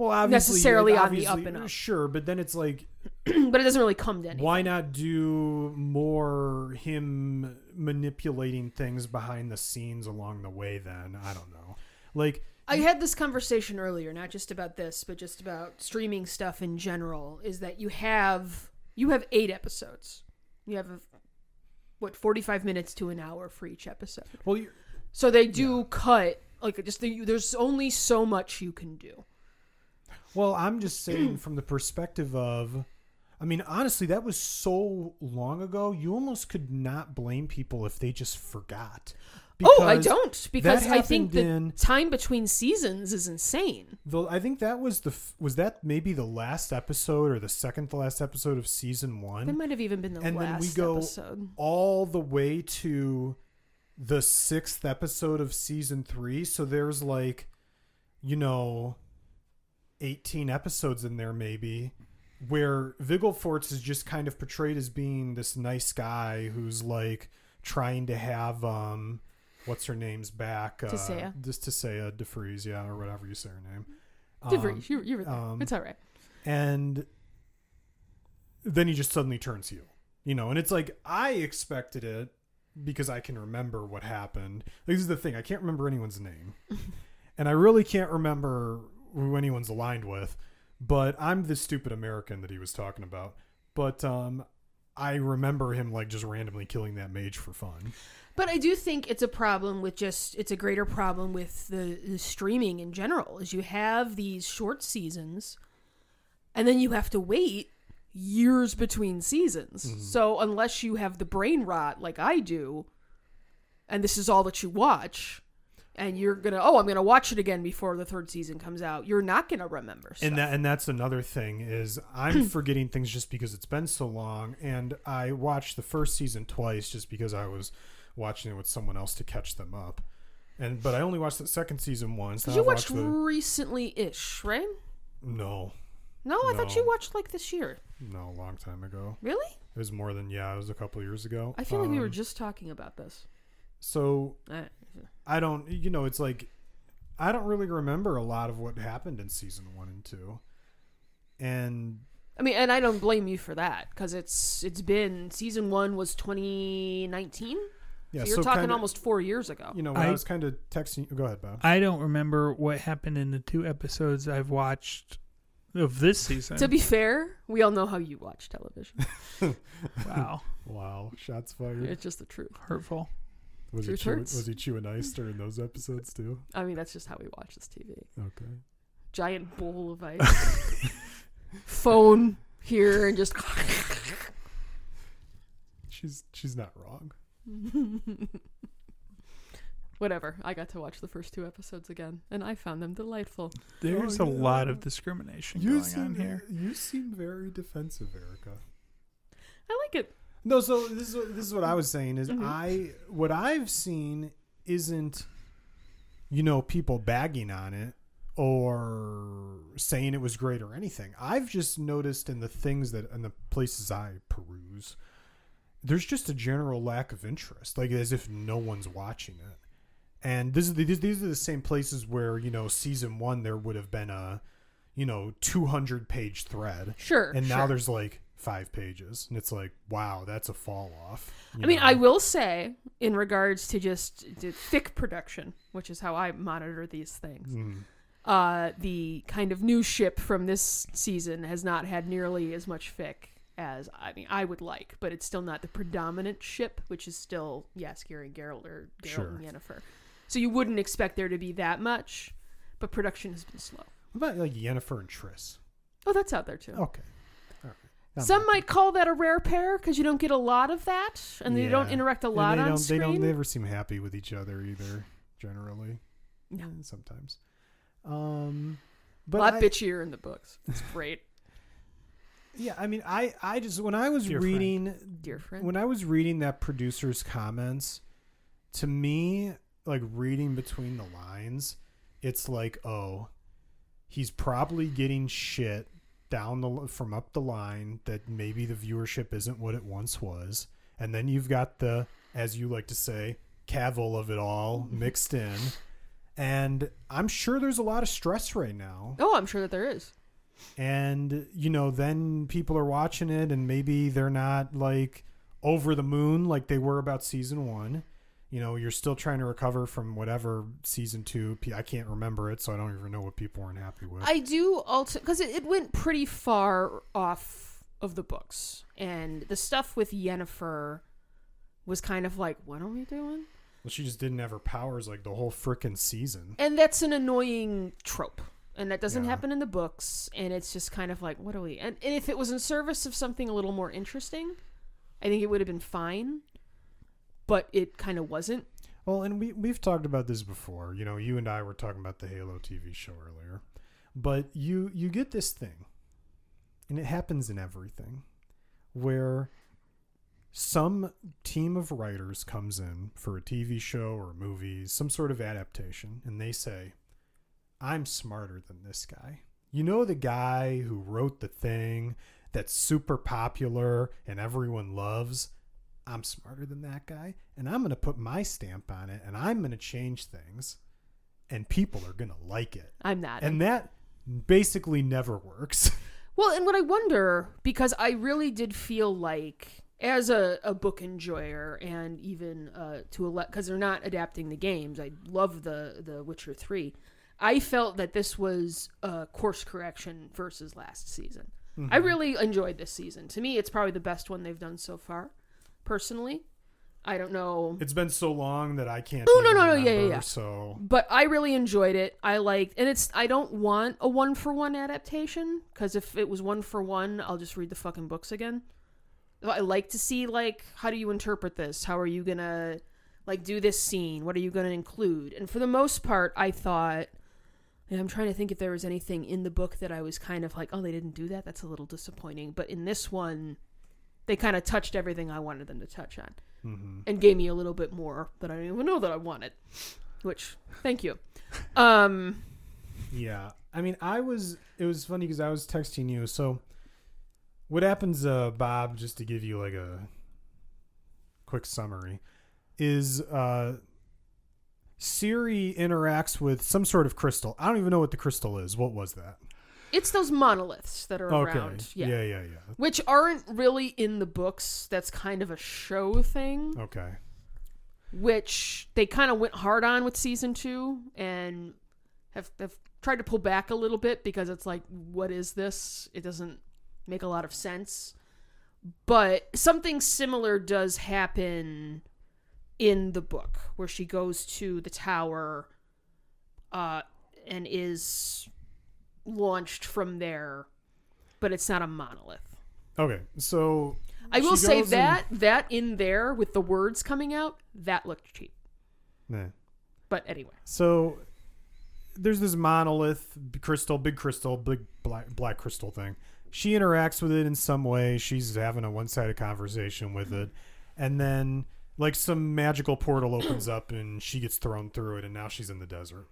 Well, obviously, Necessarily on the up and up. Sure, but then it's like, (clears throat) but it doesn't really come to anything. why not do more him manipulating things behind the scenes along the way? Then I don't know. Like, I had this conversation earlier, not just about this, but just about streaming stuff in general. Is that you have you have eight episodes. You have what forty five minutes to an hour for each episode. well, you So they do cut like just the, there's only so much you can do. Well, I'm just (clears throat) saying from the perspective of I mean, honestly, that was so long ago. You almost could not blame people if they just forgot. oh, I don't because I think the in- time between seasons is insane. The, I think that was the was that maybe the last episode or the second to last episode of season one. That might have even been the and last then we go episode. all the way to the sixth episode of season three. So there's like, you know, 18 episodes in there, maybe, where Vilgefortz is just kind of portrayed as being this nice guy who's like trying to have um, what's her name's back? Uh, Tissaia. Just Tissaia de Vries, yeah, or whatever you say her name. Um, you, you were there. um, it's all right. and then he just suddenly turns heel you know and it's like i expected it because i can remember what happened this is the thing i can't remember anyone's name (laughs) and i really can't remember who anyone's aligned with but i'm the stupid american that he was talking about but um i remember him like just randomly killing that mage for fun But I do think it's a problem with just it's a greater problem with the, the streaming in general. Is you have these short seasons, and then you have to wait years between seasons. So unless you have the brain rot like I do, and this is all that you watch, and you're gonna oh I'm gonna watch it again before the third season comes out, you're not gonna remember. Stuff. and that and that's another thing is I'm (clears throat) forgetting things just because it's been so long and I watched the first season twice just because I was watching it with someone else to catch them up. And but I only watched the second season once you I've watched the recently-ish, right? No. No, I thought you watched like this year. No, a long time ago. Really? It was more than yeah, it was a couple years ago. I feel like we were Um, just talking about this. So I don't you know, it's like I don't really remember a lot of what happened in season 1 and 2. And I mean, and I don't blame you for that because it's it's been season one was 2019. yeah, so you're talking kinda, almost four years ago. you know, when I, I- was kind of texting go ahead, Bob. I don't remember what happened in the two episodes I've watched of this season. to be fair, we all know how you watch television. (laughs) (laughs) wow, Wow, shots fired. it's just the truth. hurtful. Was he chewing, hurts. was he chewing ice during those episodes too? (laughs) I mean, that's just how we watch this TV. Okay. Giant bowl of ice, (laughs) phone here, and just. (laughs) She's she's not wrong. Whatever. I got to watch the first two episodes again, and I found them delightful. There's Oh, a yeah. lot of discrimination You going seem on here. you seem very defensive, Erica. I like it. No, so this is what, this is what I was saying is Mhm. I what I've seen isn't you know people bagging on it or saying it was great or anything. I've just noticed in the things that in the places I peruse there's just a general lack of interest, like as if no one's watching it. And this is the, these, these are the same places where you know season one there would have been a you know 200 page thread Sure. and now sure. there's like five pages and it's like wow that's a fall off I mean, know? I will say, in regards to just fic production, which is how I monitor these things, Mm. uh, the kind of new ship from this season has not had nearly as much fic as I mean I would like, but it's still not the predominant ship, which is still Jaskier and Geralt or Geralt Sure. and Yennefer. So you wouldn't expect there to be that much, but production has been slow. what about like Yennefer and Triss Oh, that's out there too. okay All right. That Some might might call that a rare pair because you don't get a lot of that, and they don't Yeah. interact a And lot they on don't, screen. they don't never seem happy with each other either generally No. Sometimes um but a but lot I- bitchier in the books. It's great, (laughs) yeah i mean i i just when i was Dear friend. reading dear friend. when I was reading that producer's comments, to me, like reading between the lines, it's like, oh, he's probably getting shit down the from up the line that maybe the viewership isn't what it once was, and then you've got the, as you like to say, Cavill of it all (laughs) mixed in, and I'm sure there's a lot of stress right now. Oh, I'm sure that there is. and you know then people are watching it and maybe they're not like over the moon like they were about season one you know you're still trying to recover from whatever season two I can't remember it so i don't even know what people weren't happy with I do also because it, it went pretty far off of the books, and the stuff with Yennefer was kind of like, what are we doing? well she just didn't have her powers like the whole frickin' season And that's an annoying trope. And that doesn't Yeah. happen in the books. And it's just kind of like, what are we? And, and if it was in service of something a little more interesting, I think it would have been fine. But it kind of wasn't. well and we, we've talked about this before you know you and i were talking about the halo tv show earlier but you you get this thing and it happens in everything where some team of writers comes in for a TV show or a movie, some sort of adaptation, and they say, I'm smarter than this guy. you know the guy who wrote the thing that's super popular and everyone loves? I'm smarter than that guy, and I'm going to put my stamp on it, and I'm going to change things, and people are going to like it. I'm not. And that basically never works. (laughs) Well, and what I wonder, because I really did feel like, as a, a book enjoyer, and even uh, to a because they're not adapting the games, I love the the Witcher three. I felt that this was a course correction versus last season. I really enjoyed this season. To me, it's probably the best one they've done so far. Personally, I don't know. It's been so long that I can't. No, no, no, no, yeah, yeah, yeah. So but I really enjoyed it. I liked, and it's. I don't want a one for one adaptation because if it was one for one, I'll just read the fucking books again. I like to see like how do you interpret this? How are you gonna like do this scene? What are you gonna include? And for the most part, I thought. And I'm trying to think if there was anything in the book that I was kind of like, oh, they didn't do that. That's a little disappointing. But in this one, they kind of touched everything I wanted them to touch on mhm. and gave me a little bit more that I didn't even know that I wanted. Which, thank you. Um, yeah, I mean, I was. It was funny because I was texting you. So, what happens, uh, Bob? Just to give you like a quick summary, is uh, Ciri interacts with some sort of crystal. I don't even know what the crystal is. What was that? It's those monoliths that are Okay. around, yeah. yeah, yeah, yeah. which aren't really in the books. That's kind of a show thing, Okay. which they kind of went hard on with season two and have, have tried to pull back a little bit because it's like, what is this? It doesn't make a lot of sense. But something similar does happen in the book where she goes to the tower uh, and is launched from there, but it's not a monolith. Okay. So I will say goes and- that that in there with the words coming out, that looked cheap. Nah. But anyway, So there's this monolith crystal, big crystal, big black, black crystal thing. She interacts with it in some way. She's having a one-sided conversation with it, and then like some magical portal opens up and she gets thrown through it, and now she's in the desert.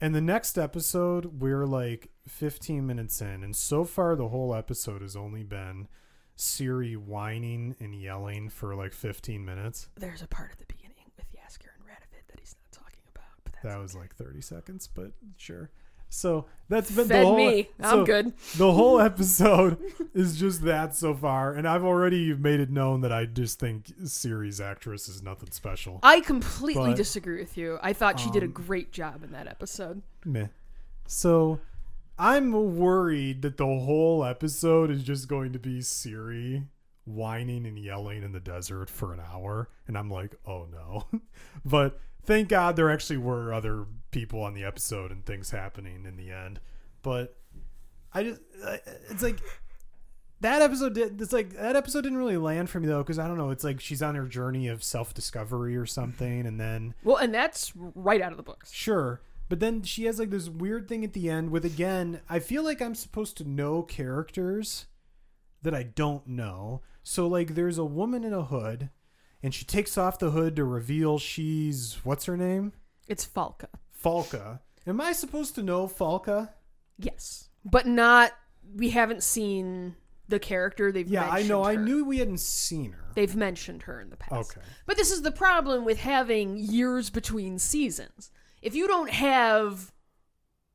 And the next episode, we're like 15 minutes in, and so far the whole episode has only been Ciri whining and yelling for like 15 minutes. there's a part at the beginning with Jaskier and Radovid that he's not talking about. But That was like 30 seconds, but sure. So that's been the fed whole, me. I'm good. The whole (laughs) episode is just that so far, and I've already made it known that I just think Ciri's actress is nothing special. I completely But, disagree with you. I thought she did a um, great job in that episode. Meh. So I'm worried that the whole episode is just going to be Ciri whining and yelling in the desert for an hour, and I'm like, oh no. (laughs) but thank God there actually were other people on the episode and things happening in the end. But I just it's like that episode did. It's like that episode didn't really land for me though, because I don't know. It's like she's on her journey of self discovery or something, and then Well, and that's right out of the books. Sure. But then she has like this weird thing at the end with again, I feel like I'm supposed to know characters that I don't know. So like there's a woman in a hood and she takes off the hood to reveal she's what's her name? It's Falka. Falka. Am I supposed to know Falka? Yes. But not we haven't seen the character they've Yeah, I mentioned know. I knew we hadn't seen her. they've mentioned her in the past. Okay. But this is the problem with having years between seasons. If you don't have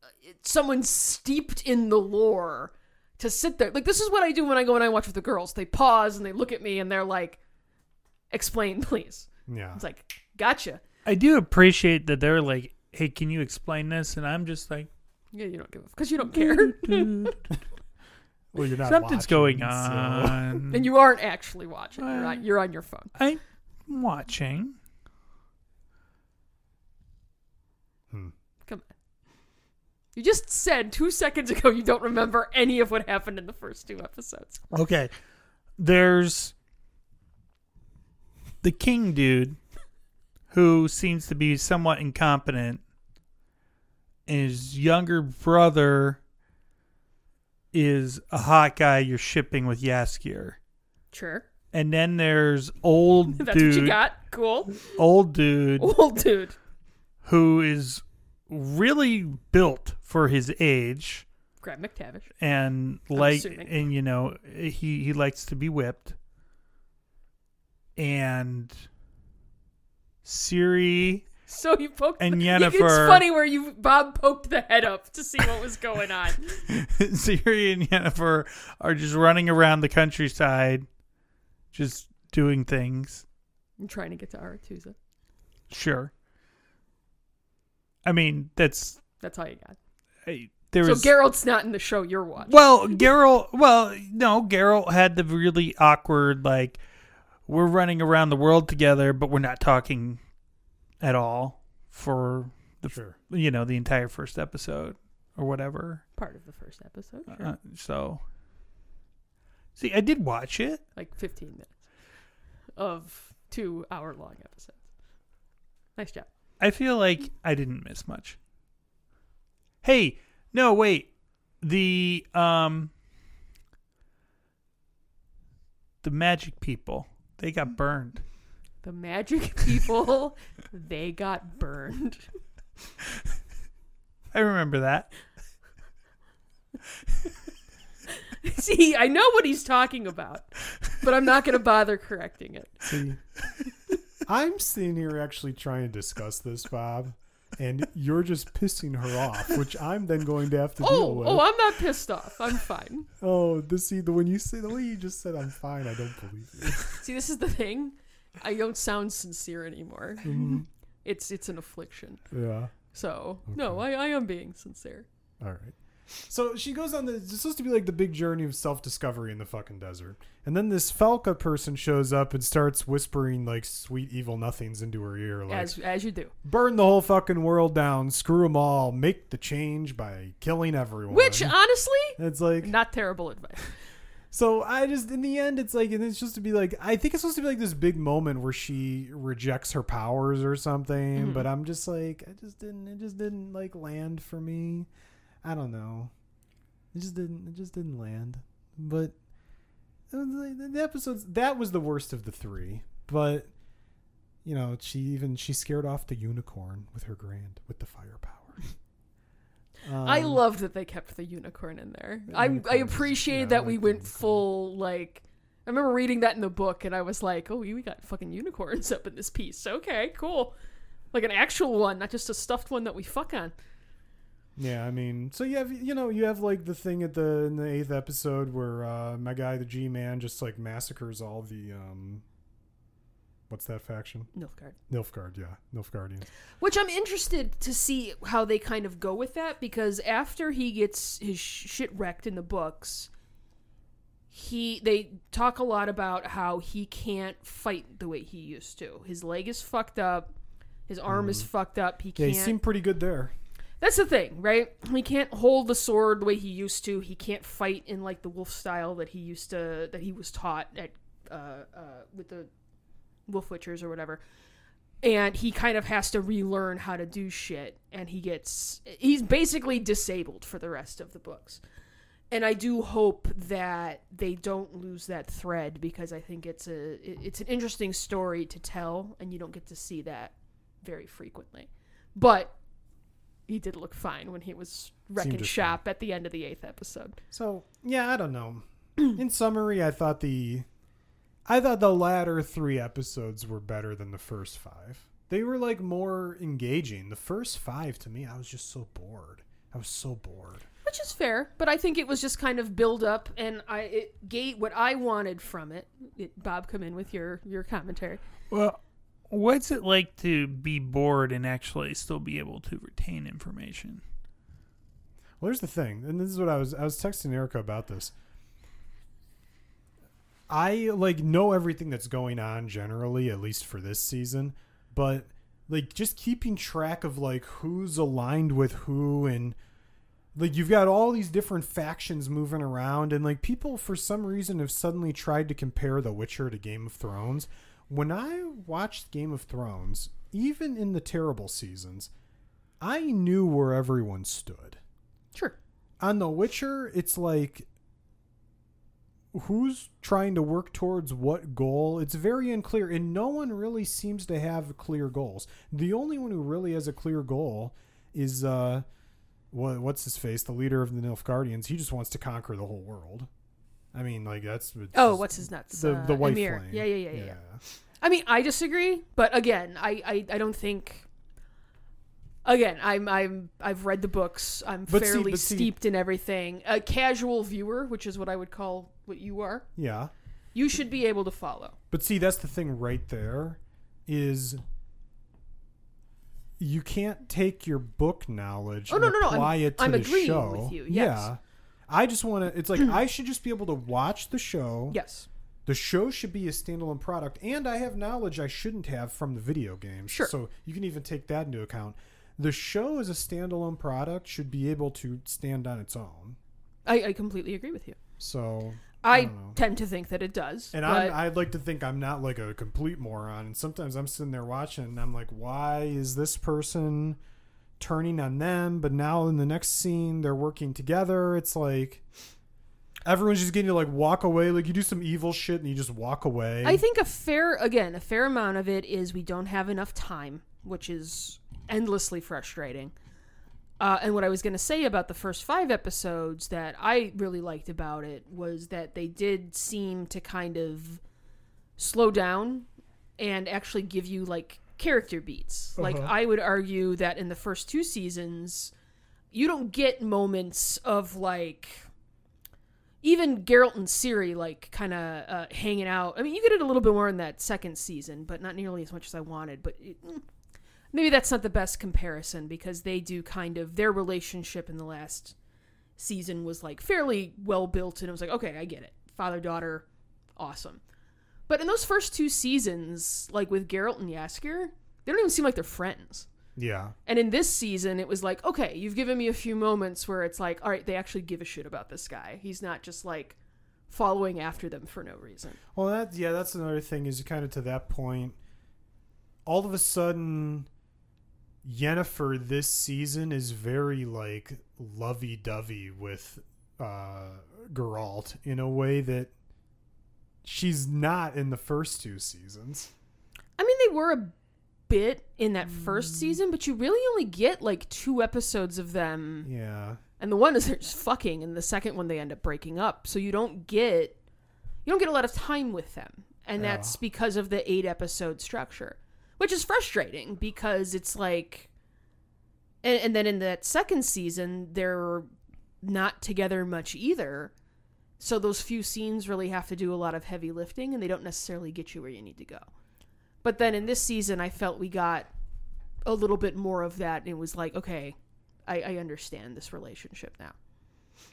uh, someone steeped in the lore to sit there, like this is what I do when I go and I watch with the girls. They pause and they look at me and they're like, "Explain, (laughs) please." Yeah. It's like, "Gotcha." I do appreciate that they're like, "Hey, can you explain this?" And I'm just like, Yeah, you don't give a because you don't care, (laughs) Well, you're not "Something's watching, going so- on." (laughs) and you aren't actually watching. You're on, you're on your phone. I'm watching. Hmm. Come on. You just said two seconds ago you don't remember any of what happened in the first two episodes. Okay, there's the king dude who seems to be somewhat incompetent. His younger brother is a hot guy you're shipping with Jaskier. Sure. And then there's old (laughs) That's what you dude, got. Cool. old dude (laughs) Old dude. who is really built for his age. Graham McTavish. and like and you know he he likes to be whipped and Ciri So you poked And Yennefer- It's funny where you Bob poked the head up to see what was going on. (laughs) Ciri and Yennefer are just running around the countryside just doing things I'm trying to get to Aretuza. sure I mean that's That's all you got. I- there so was Geralt's not in the show you're watching. Well, Geralt. Well, no, Geralt had the really awkward like we're running around the world together, but we're not talking at all for the Sure. you know the entire first episode or whatever. Part of the first episode. Sure. Uh, so, see, I did watch it. like 15 minutes of two hour long episodes. Nice job. I feel like I didn't miss much. Hey, no, wait. The um the magic people, they got burned. The magic (laughs) people, they got burned. I remember that. (laughs) See, I know what he's talking about, but I'm not going to bother correcting it. See, I'm sitting here actually trying to discuss this, Bob, and you're just pissing her off, which I'm then going to have to deal Oh, with. oh, I'm not pissed off. I'm fine. Oh, this see the when you say the way you just said I'm fine, I don't believe you. See, this is the thing. I don't sound sincere anymore. Mhm. (laughs) It's it's an affliction. Yeah. So no, I, I am being sincere. All right. So she goes on the. It's supposed to be like the big journey of self discovery in the fucking desert, and then this Falka person shows up and starts whispering like sweet evil nothings into her ear, like As as you do. burn the whole fucking world down, screw them all, make the change by killing everyone. Which honestly, it's like not terrible advice. So I just in the end it's like and it's just to be like I think it's supposed to be like this big moment where she rejects her powers or something, Mhm. but I'm just like I just didn't it just didn't like land for me. I don't know. It just didn't it just didn't land. But it was like, the episodes that was the worst of the 3. But you know, she even she scared off the unicorn with her grand with the firepower. I Um, loved that they kept the unicorn in there. I I unicorn is- appreciate yeah, I that we like the went full like. I remember reading that in the book, and I was like, "Oh, we got fucking unicorns (laughs) up in this piece. Okay, cool, like an actual one, not just a stuffed one that we fuck on." Yeah, I mean, so you have you know you have like the thing at the in the eighth episode where uh, my guy the G man just like massacres all the um, what's that faction? Nilfgaard. Nilfgaard, yeah, Nilfgaardians. Which I'm interested to see how they kind of go with that because after he gets his shit wrecked in the books, he they talk a lot about how he can't fight the way he used to. His leg is fucked up. His arm is fucked up. He Yeah, can't. he seemed pretty good there. That's the thing, right? He can't hold the sword the way he used to. He can't fight in like the wolf style that he used to that he was taught at uh, uh, with the wolf witchers or whatever. And he kind of has to relearn how to do shit, and he gets he's basically disabled for the rest of the books. And I do hope that they don't lose that thread because I think it's a it's an interesting story to tell, and you don't get to see that very frequently. But he did look fine when he was wrecking shop at the end of the eighth episode. So yeah, I don't know. (clears throat) in summary, I thought the I thought the latter three episodes were better than the first five. They were like more engaging. The first five to me, I was just so bored. I was so bored. Which is fair, but I think it was just kind of build up, and I it gave what I wanted from it. it. Bob, come in with your your commentary. Well, what's it like to be bored and actually still be able to retain information? Well, here's the thing, and this is what I was I was texting Erica about this. I like know everything that's going on generally, at least for this season, but like just keeping track of like who's aligned with who and like you've got all these different factions moving around and like people for some reason have suddenly tried to compare The Witcher to Game of Thrones. When I watched Game of Thrones, even in the terrible seasons, I knew where everyone stood Sure. on The Witcher, it's like who's trying to work towards what goal? It's very unclear, and no one really seems to have clear goals. The only one who really has a clear goal is uh, what, what's his face, the leader of the Nilfgaardians, he just wants to conquer the whole world. I mean, like that's Oh, what's his nuts? the Uh, the white Emhyr. flame. Yeah, yeah, yeah, yeah, yeah. I mean, I disagree, but again, I, I, I don't think. Again, I'm I'm I've read the books. I'm But fairly see- steeped in everything. A casual viewer, which is what I would call what you are, Yeah. you should be able to follow. But see, that's the thing right there is you can't take your book knowledge Oh, and no, no, no, I'm- apply it to I'm the agreeing show. with you, yes. Yeah. I just want to it's like (clears throat) I should just be able to watch the show. Yes, The show should be a standalone product and I have knowledge I shouldn't have from the video games. Sure. So you can even take that into account. The show as a standalone product should be able to stand on its own. I, I completely agree with you. So I, don't tend to think that it does. And but I'm, I'd like to think I'm not like a complete moron. And sometimes I'm sitting there watching and I'm like, why is this person turning on them? But now in the next scene, they're working together. It's like everyone's just getting to like walk away. Like you do some evil shit and you just walk away. I think a fair, again, a fair amount of it is we don't have enough time, which is endlessly frustrating. Uh, and what I was going to say about the first five episodes that I really liked about it was that they did seem to kind of slow down and actually give you like character beats. Like Uh-huh. I would argue that in the first two seasons, you don't get moments of like even Geralt and Ciri like kind of uh, hanging out. I mean, you get it a little bit more in that second season, but not nearly as much as I wanted. But it, maybe that's not the best comparison because they do kind of their relationship in the last season was like fairly well built, and it was like, okay, I get it, father daughter, awesome. But in those first two seasons, like with Geralt and Jaskier, they don't even seem like they're friends. yeah. And in this season, it was like, okay, you've given me a few moments where it's like, all right, they actually give a shit about this guy. He's not just like following after them for no reason. Well, that yeah, that's another thing. Is kind of to that point. All of a sudden, Yennefer this season is very like lovey-dovey with uh, Geralt in a way that she's not in the first two seasons. I mean, they were a bit in that first season, but you really only get like two episodes of them. Yeah, And the one is they're just fucking, and the second one they end up breaking up. So you don't get you don't get a lot of time with them. And Yeah. that's because of the eight episode structure. Which is frustrating because it's like and, and then in that second season they're not together much either. So those few scenes really have to do a lot of heavy lifting and they don't necessarily get you where you need to go. But then in this season I felt we got a little bit more of that and it was like, okay, I, I understand this relationship now.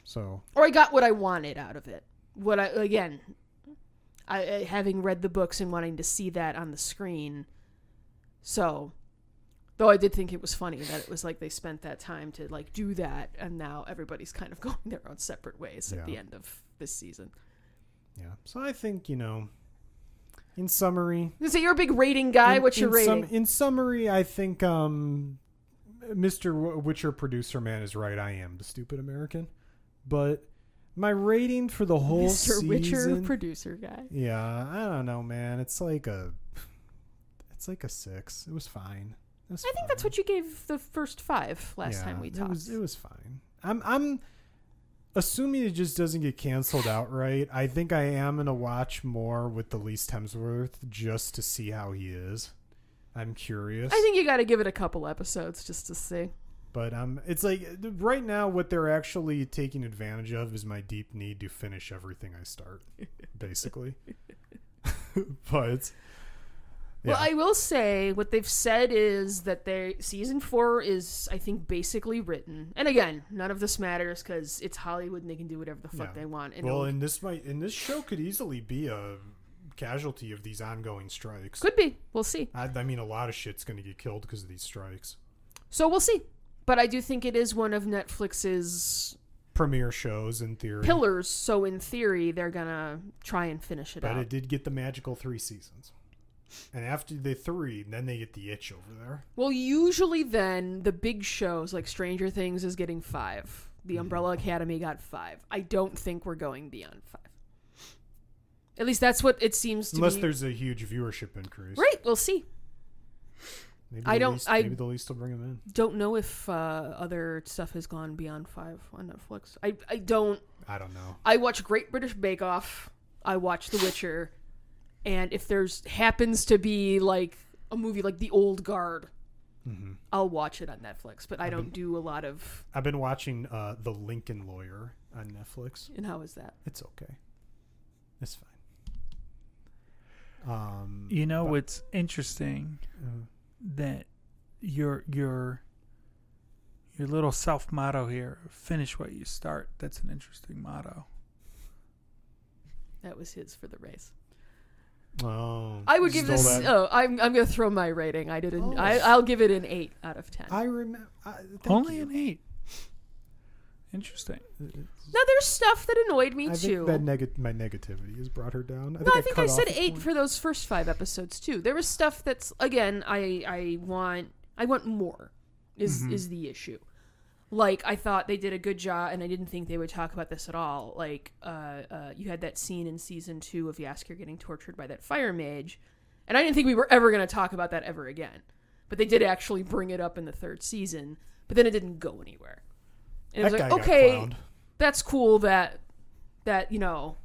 so Or I got what I wanted out of it. What I again, I, I having read the books and wanting to see that on the screen. So, though I did think it was funny that it was like they spent that time to like do that, and now everybody's kind of (laughs) going their own separate ways at the end of this season. yeah. So I think you know, in summary, So you're a big rating guy. in, What's your in rating? sum- in summary, I think um, Mr. Witcher producer man is right. I am the stupid American, but my rating for the whole Mr. Witcher producer guy. yeah, I don't know, man. It's like a, it's like a six. It was fine. It was I think that's what you gave the first five last time we talked. It was it was fine. I'm I'm assuming it just doesn't get canceled outright. I think I am gonna watch more with the least Hemsworth just to see how he is. I'm curious. I think you got to give it a couple episodes just to see. but um, it's like right now what they're actually taking advantage of is my deep need to finish everything I start, basically. (laughs) but Well. I will say what they've said is that they season four is, I think, basically written. And again, none of this matters because it's Hollywood and they can do whatever the fuck Yeah. they want. And well, and this might and this show could easily be a casualty of these ongoing strikes. could be. We'll see. I, I mean, a lot of shit's going to get killed because of these strikes. So we'll see. But I do think it is one of Netflix's Premiere shows in theory, pillars. So in theory, they're gonna try and finish it but out. it did get the magical three seasons. And after the three, then they get the itch over there. Well, usually then the big shows like Stranger Things is getting five. The. Umbrella Academy got five. I don't think we're going beyond five. At least that's what it seems to Unless be. there's a huge viewership increase. Right, we'll see. Maybe I the don't- Least, I- maybe the least will bring them in. Don't know if uh, other stuff has gone beyond five on Netflix. I I don't. I don't know. I watch Great British Bake Off. I watch The Witcher, and if there's happens to be like a movie like The Old Guard, hmm I'll watch it on Netflix. But I don't do a lot of. I've been watching uh, the Lincoln Lawyer on Netflix. And how is that? It's okay. It's fine. Um, You know but- what's interesting uh, that your your your little self motto here, finish what you start. That's an interesting motto. That was his for the race. Oh, I would give this. that. Oh, I'm I'm gonna throw my rating. I didn't. Oh. I I'll give it an eight out of ten. I remember. Only you. an eight. Interesting. now there's stuff that annoyed me I too. think that neg- my negativity has brought her down. I No, I I've think cut I said eight point. for those first five episodes too. There was stuff that's again, I I want I want more. Is Mhm. is the issue? Like I thought they did a good job, and I didn't think they would talk about this at all. Like uh, uh, you had that scene in season two of Jaskier getting tortured by that fire mage, and I didn't think we were ever going to talk about that ever again. But they did actually bring it up in the third season, but then it didn't go anywhere. And it was like, okay, that's cool that that you know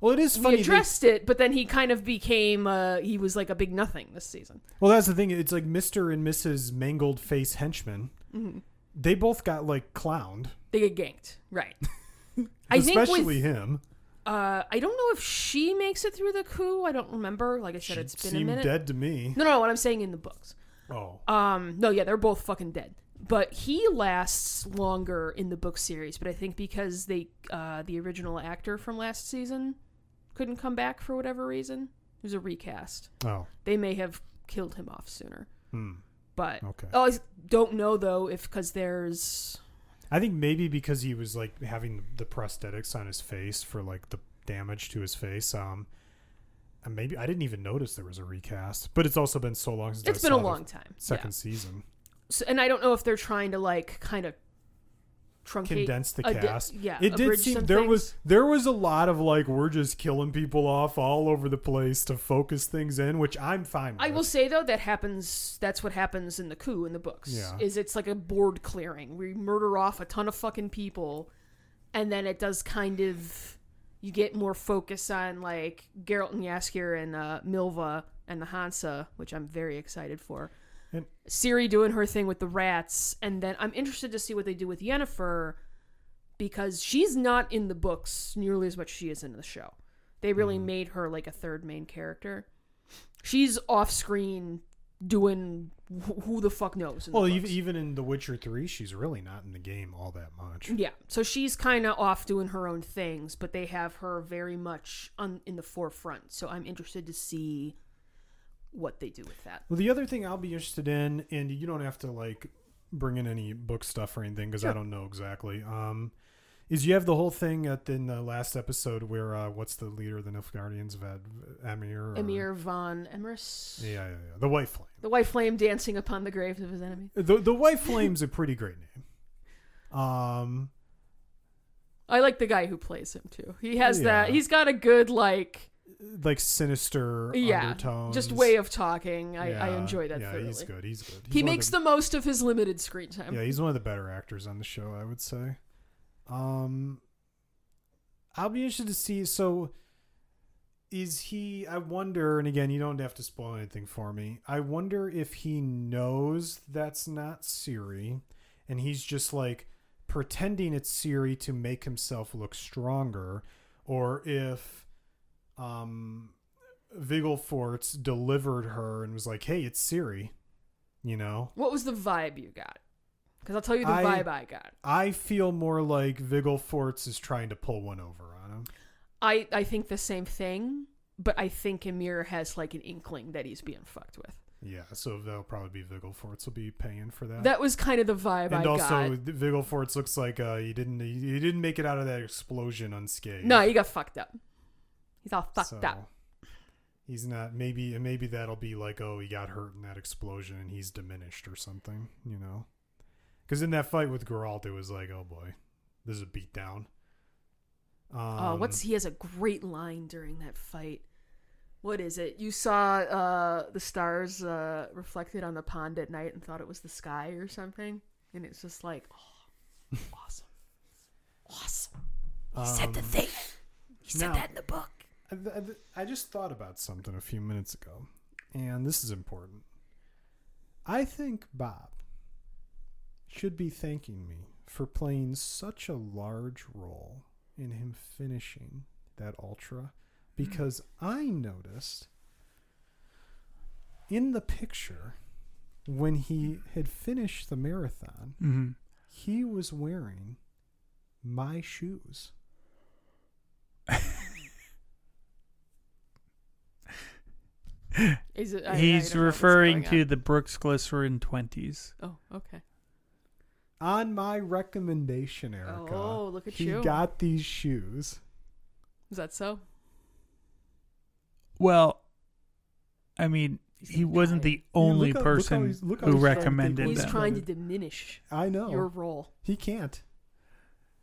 Well, it is funny. they- addressed it, but then he kind of became uh, he was like a big nothing this season. well, that's the thing. It's like Mister and Mrs. Mangled Face Henchman. Mm-hmm. They both got like clowned, They get ganked, right? (laughs) I think especially with him. uh, I don't know if she makes it through the coup. I don't remember. Like I said, She it's been a seemed minute. dead to me. No, no, no, what I'm saying in the books. Oh, Um, no, yeah, they're both fucking dead. But he lasts longer in the book series. But I think because they, uh, the original actor from last season, couldn't come back for whatever reason. It was a recast. oh, They may have killed him off sooner. hmm. But Okay. oh, I don't know though if because there's I think maybe because he was like having the prosthetics on his face for like the damage to his face. Um, and maybe I didn't even notice there was a recast. But it's also been so long since it's I been a long time. second Yeah. season. So, and I don't know if they're trying to like kind of truncate. Condense the di- cast. yeah, it did seem there things. was there was a lot of like we're just killing people off all over the place to focus things in, which I'm fine with. I will say though that happens. That's what happens in the coup in the books. Yeah. Is it's like a board clearing. We murder off a ton of fucking people, and then it does kind of. You get more focus on like Geralt and Jaskier and uh, Milva and the Hansa, which I'm very excited for. And- Ciri doing her thing with the rats, and then I'm interested to see what they do with Yennefer because she's not in the books nearly as much as she is in the show. They really Mm. made her like a third main character. She's off screen doing wh- who the fuck knows. In the Well, even even in The Witcher Three, she's really not in the game all that much. yeah, so she's kind of off doing her own things, but they have her very much on in the forefront. So I'm interested to see what they do with that. Well, the other thing I'll be interested in, and you don't have to like bring in any book stuff or anything because I don't know exactly. Um, is you have the whole thing at in the last episode where uh, what's the leader of the Nilfgaardians, Vad Amir? or- Emhyr von Emreis, Yeah, yeah, yeah. The White Flame. the white flame dancing upon the graves of his enemy. The the White (laughs) Flame's a pretty great name. Um, I like the guy who plays him too. He has that. He's got a good like like sinister yeah, undertones. just way of talking. I, I Yeah, enjoy that Yeah, thoroughly. he's good. He's good. He's he makes the most of his limited screen time. Yeah, he's one of the better actors on the show, I would say. Um I'll be interested to see so is he I wonder and again you don't have to spoil anything for me. I wonder if he knows that's not Ciri and he's just like pretending it's Ciri to make himself look stronger or if um Vilgefortz delivered her and was like, "Hey, it's Ciri." You know? What was the vibe you got? Because I'll tell you the I- vibe I got. I feel more like Vilgefortz is trying to pull one over on him. I I think the same thing, but I think Emhyr has like an inkling that he's being fucked with. Yeah, so that'll probably be Vilgefortz will be paying for that. That was kind of the vibe and I also, got. Vilgefortz looks like uh, he didn't he, he didn't make it out of that explosion unscathed. No, he got fucked up. He's all fucked So, up. He's not maybe maybe that'll be like oh he got hurt in that explosion and he's diminished or something, you know. Because in that fight with Geralt, it was like oh boy, this is a beatdown. Um, Oh, what's he has a great line during that fight what is it? You saw uh, the stars uh, reflected on the pond at night and thought it was the sky or something, and it's just like, oh, (laughs) awesome, awesome. He said the Um, thing. He said now- that in the book. I, just thought about something a few minutes ago, and this is important. I think Bob should be thanking me for playing such a large role in him finishing that ultra because I noticed in the picture when he had finished the marathon, Mm-hmm. he was wearing my shoes. (laughs) Is it? I- I He's don't know what's referring to on. the Brooks Glycerin 20s. Oh, okay. On my recommendation, Erica. Oh, look at he you. got these shoes. Is that so? Well, I mean, He's he wasn't guy. the only look how- look how person he's- look how who he's trying to recommended He's that. trying to diminish I know. your role. he can't.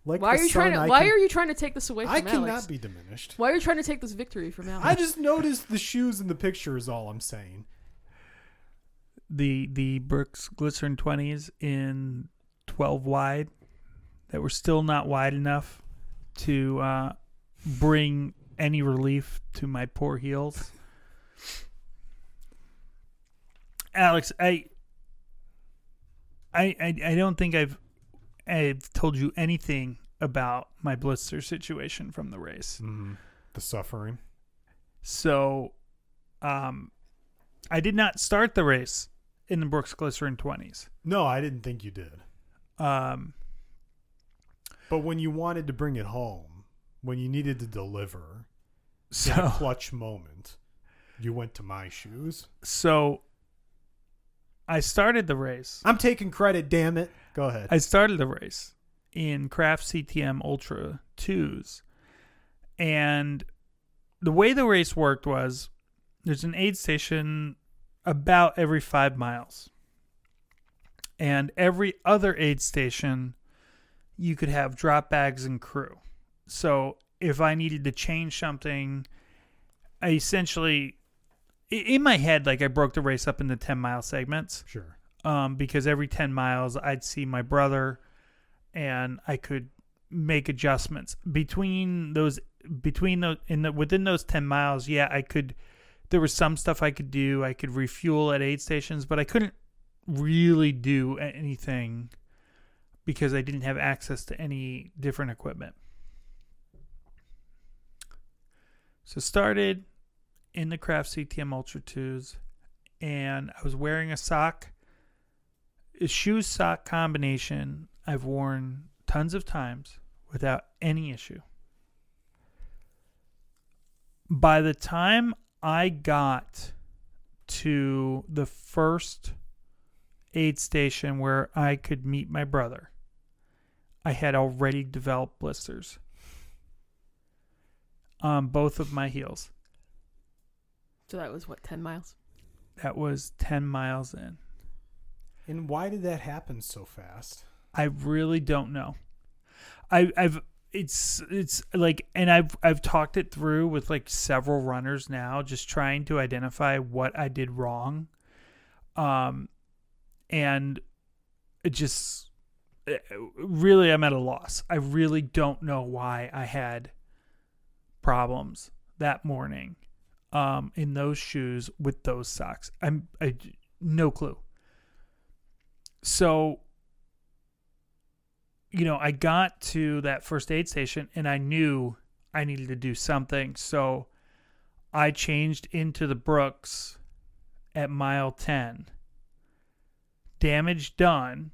Like Why are you trying to? I Why can- are you trying to take this away from Alex? I Alex? cannot be diminished. Why are you trying to take this victory from Alex? I just noticed the shoes in the picture is all I'm saying. the the Brooks Glycerin 20s in 12 wide that were still not wide enough to uh, bring any relief to my poor heels. Alex, I, I, I, I don't think I've, I've told you anything about my blister situation from the race. The suffering. So, um, I did not start the race in the Brooks Glycerin 20s. No, I didn't think you did. Um, But when you wanted to bring it home, when you needed to deliver in a clutch moment, you went to my shoes. so I started the race. I'm taking credit, damn it. Go ahead. I started the race in Craft CTM Ultra 2s. And the way the race worked was there's an aid station about every five miles. And every other aid station, you could have drop bags and crew. So if I needed to change something, I essentially, in my head, like I broke the race up into 10 mile segments. Sure. um, because every 10 miles I'd see my brother and I could make adjustments between those between those in the within those 10 miles yeah I could there was some stuff I could do. I could refuel at aid stations but I couldn't really do anything because I didn't have access to any different equipment. So started in the craft CTM Ultra 2s and I was wearing a sock a shoe sock combination I've worn tons of times without any issue. By the time I got to the first aid station where I could meet my brother, I had already developed blisters on both of my heels. So that was what ten miles. That was 10 miles in. And why did that happen so fast? I really don't know. I, I've it's it's like and I've I've talked it through with like several runners now, just trying to identify what I did wrong. Um, and it just eh, really I'm at a loss. I really don't know why I had problems that morning um in those shoes with those socks. I'm I no clue. So you know, I got to that first aid station and I knew I needed to do something. So I changed into the Brooks at mile 10. Damage done.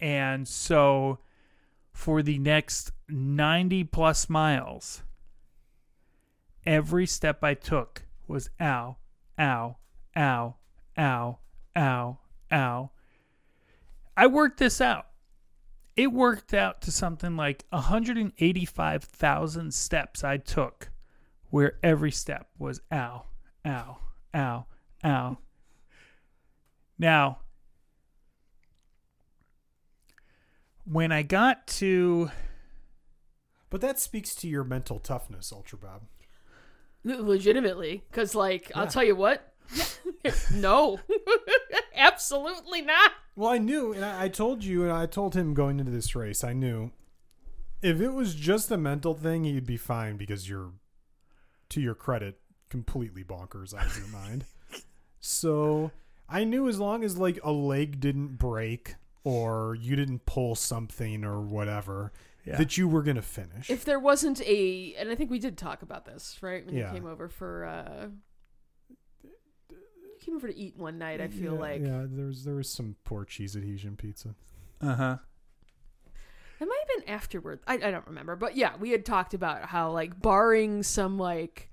And so for the next 90 plus miles, every step I took was ow, ow, ow, ow, ow, ow. I worked this out it worked out to something like 185,000 steps I took where every step was ow, ow, ow, ow. Now, when I got to But that speaks to your mental toughness, Ultra Bob. Legitimately because like i'll tell you what. (laughs) No. (laughs) Absolutely not. Well, I knew, and I, I told you, and I told him going into this race, I knew if it was just a mental thing, he'd be fine because you're, to your credit, completely bonkers out of your mind. So I knew as long as like a leg didn't break or you didn't pull something or whatever, Yeah. that you were gonna finish. if there wasn't a and i think we did talk about this right when Yeah. you came over for uh you came over to eat one night i feel yeah, like yeah, there was there was some poor cheese adhesion pizza. Uh huh. It might have been afterward. I, I don't remember. But yeah, we had talked about how, like, barring some, like,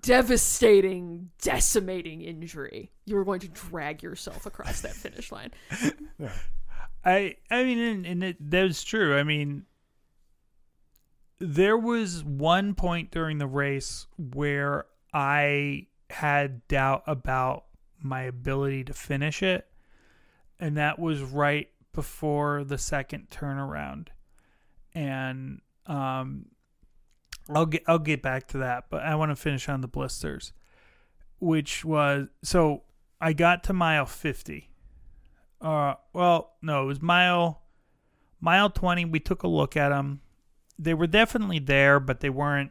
devastating, decimating injury, you were going to drag yourself across that finish line. (laughs) Yeah. I I mean, and, and it, that's true. I mean, there was one point during the race where I had doubt about my ability to finish it, and that was right before the second turnaround. And um, I'll get I'll get back to that, but I want to finish on the blisters, which was so I got to mile fifty. Uh, well, no, it was mile mile 20 we took a look at them they were definitely there but they weren't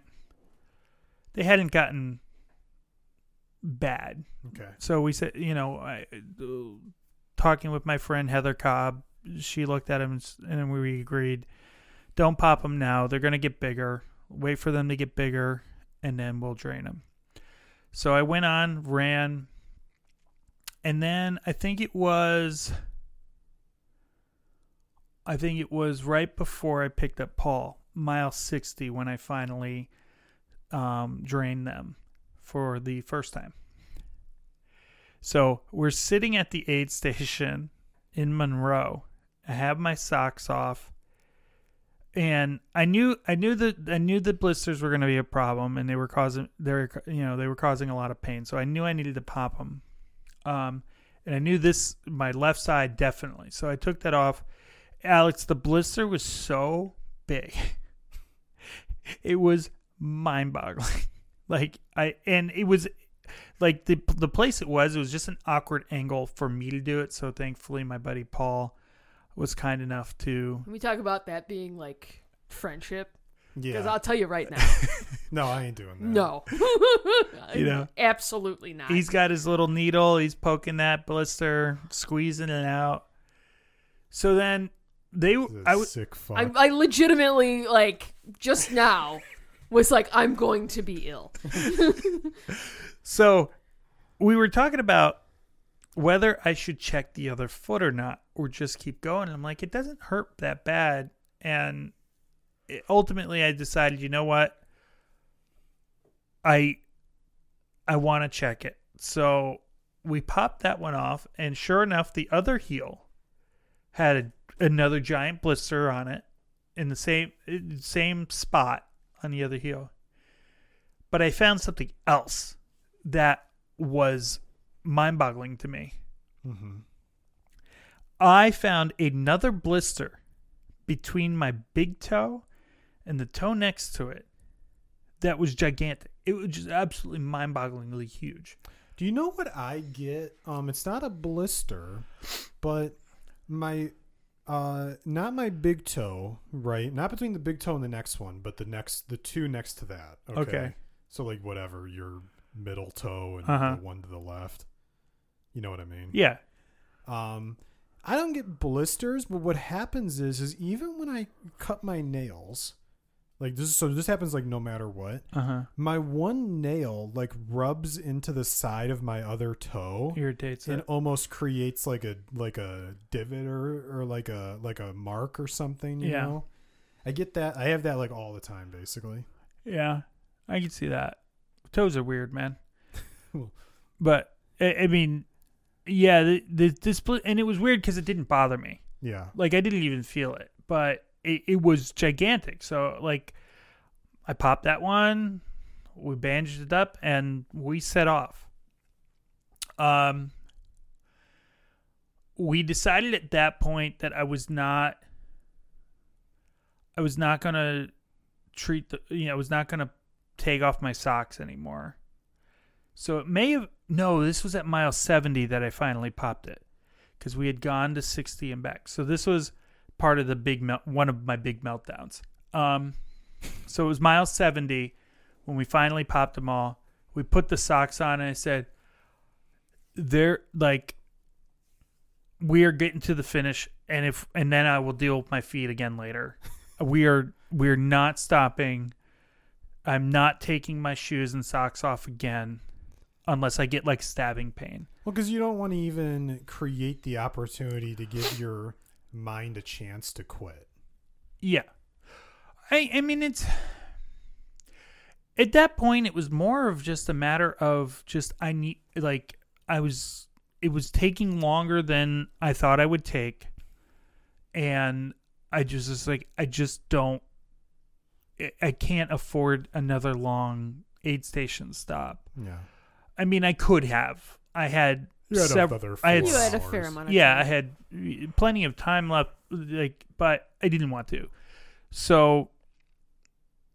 they hadn't gotten bad. Okay. so we said you know I, uh, talking with my friend heather cobb she looked at them and and we agreed don't pop them now. They're going to get bigger. Wait for them to get bigger and then we'll drain them so i went on ran and then i think it was I think it was right before I picked up Paul, mile 60, when I finally um, drained them for the first time. So we're sitting at the aid station in Monroe. I have my socks off, and I knew I knew that I knew that blisters were going to be a problem, and they were causing they were you know they were causing a lot of pain. So I knew I needed to pop them, um, and I knew this my left side definitely. So I took that off. Alex, the blister was so big. (laughs) it was mind-boggling. (laughs) Like I and it was like the the place it was, it was just an awkward angle for me to do it. So thankfully my buddy Paul was kind enough to Can we talk about that being, like, friendship? Because Yeah. I'll tell you right now. (laughs) no, I ain't doing that. no. (laughs) You know? Absolutely not. He's got his little needle, he's poking that blister, squeezing it out. So then they I was sick fuck. I, I legitimately, like, just now was like, I'm going to be ill. (laughs) So we were talking about whether I should check the other foot or not, or just keep going. And I'm like, it doesn't hurt that bad. And it, ultimately, I decided, you know what? I I want to check it. So we popped that one off, and sure enough, the other heel had a, another giant blister on it in the same same spot on the other heel. But I found something else that was mind-boggling to me. hmm I found another blister between my big toe and the toe next to it that was gigantic. It was just absolutely mind-bogglingly huge. Do you know what I get? Um, it's not a blister, but my, uh, not my big toe, right? Not between the big toe and the next one, but the next, the two next to that. Okay. Okay. So like whatever your middle toe and Uh-huh. the one to the left. You know what I mean? Yeah. Um, I don't get blisters, but what happens is, is even when I cut my nails, like this, so this happens like no matter what. Uh-huh. My one nail like rubs into the side of my other toe Irritates and it. almost creates like a like a divot or or like a like a mark or something. You Yeah. know, I get that. I have that like all the time, basically. Yeah. I can see that. Toes are weird, man. (laughs) But I, I mean, yeah, the, the this split and it was weird because it didn't bother me. Yeah. Like I didn't even feel it, but it, it was gigantic. So like, I popped that one, we bandaged it up, and we set off. Um, we decided at that point that I was not. I was not gonna treat the. You know, I was not gonna take off my socks anymore. So it may have no, this was at mile 70 that I finally popped it cuz we had gone to 60 and back. So this was part of the big melt one of my big meltdowns. Um so it was mile 70 when we finally popped them all. We put the socks on and I said they're like we are getting to the finish and if and then I will deal with my feet again later. (laughs) we are we're not stopping. I'm not taking my shoes and socks off again unless I get like stabbing pain. Well, because you don't want to even create the opportunity to give your mind a chance to quit. Yeah. I I mean it's at that point it was more of just a matter of just I need like I was it was taking longer than I thought I would take and I just was like I just don't I- I can't afford another long aid station stop. Yeah. I mean I could have. I had You had sev- another I had four You had a fair amount of yeah, I had plenty of time left like but I didn't want to. So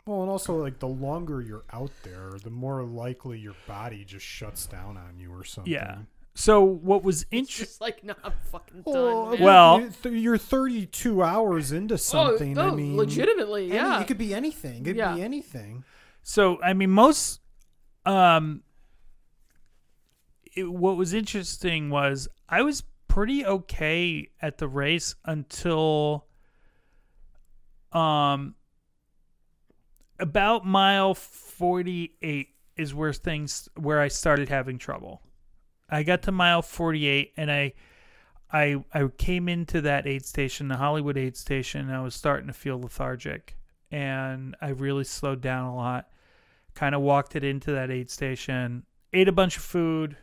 Well, and also like the longer you're out there, the more likely your body just shuts down on you or something. Yeah. So what was interesting? like, no, I'm fucking done. Well, man. Well- you- th- you're 32 hours into something. oh, I oh, mean, legitimately, any- yeah. it could be anything. It could Yeah. be anything. So I mean, most um, it, what was interesting was I was pretty okay at the race until um about mile 48 is where things where I started having trouble. I got to mile 48 and I I I came into that aid station, the Hollywood aid station, and I was starting to feel lethargic and I really slowed down a lot. Kind of walked it into that aid station, ate a bunch of food,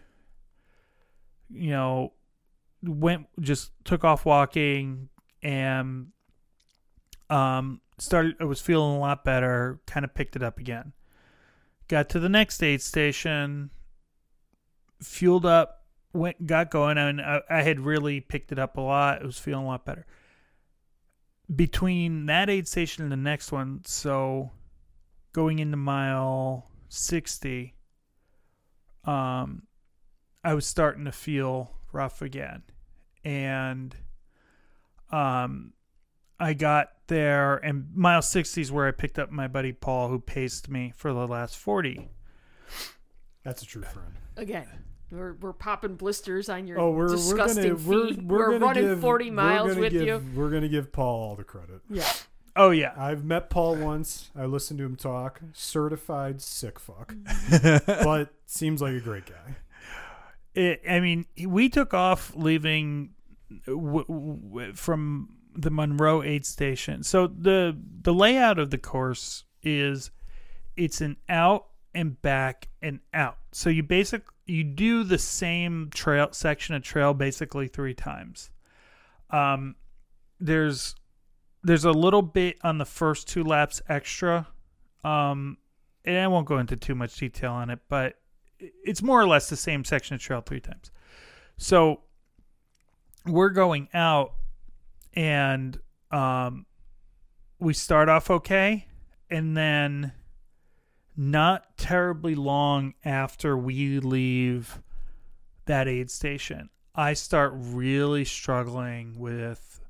you know, went just took off walking and um started I was feeling a lot better, kind of picked it up again. Got to the next aid station, fueled up, went got going and I, I had really picked it up a lot. It was feeling a lot better. Between that aid station and the next one, so going into mile 60 um I was starting to feel rough again. And um I got there and mile 60 is where I picked up my buddy Paul who paced me for the last 40. That's a true friend. Again, we're, we're popping blisters on your Oh, we're we're gonna we're, feet. we're, gonna running give, 40 miles with give, you. We're gonna give Paul all the credit. Yeah. Oh yeah. I've met Paul once. I listened to him talk. Certified sick fuck, (laughs) but seems like a great guy. I mean, we took off leaving w- w- from the Monroe aid station. So the the layout of the course is it's an out and back and out. So you basic you do the same trail section of trail basically three times. Um, there's there's a little bit on the first two laps extra. Um, and I won't go into too much detail on it, but it's more or less the same section of trail three times. So we're going out and um we start off okay and then not terribly long after we leave that aid station I start really struggling with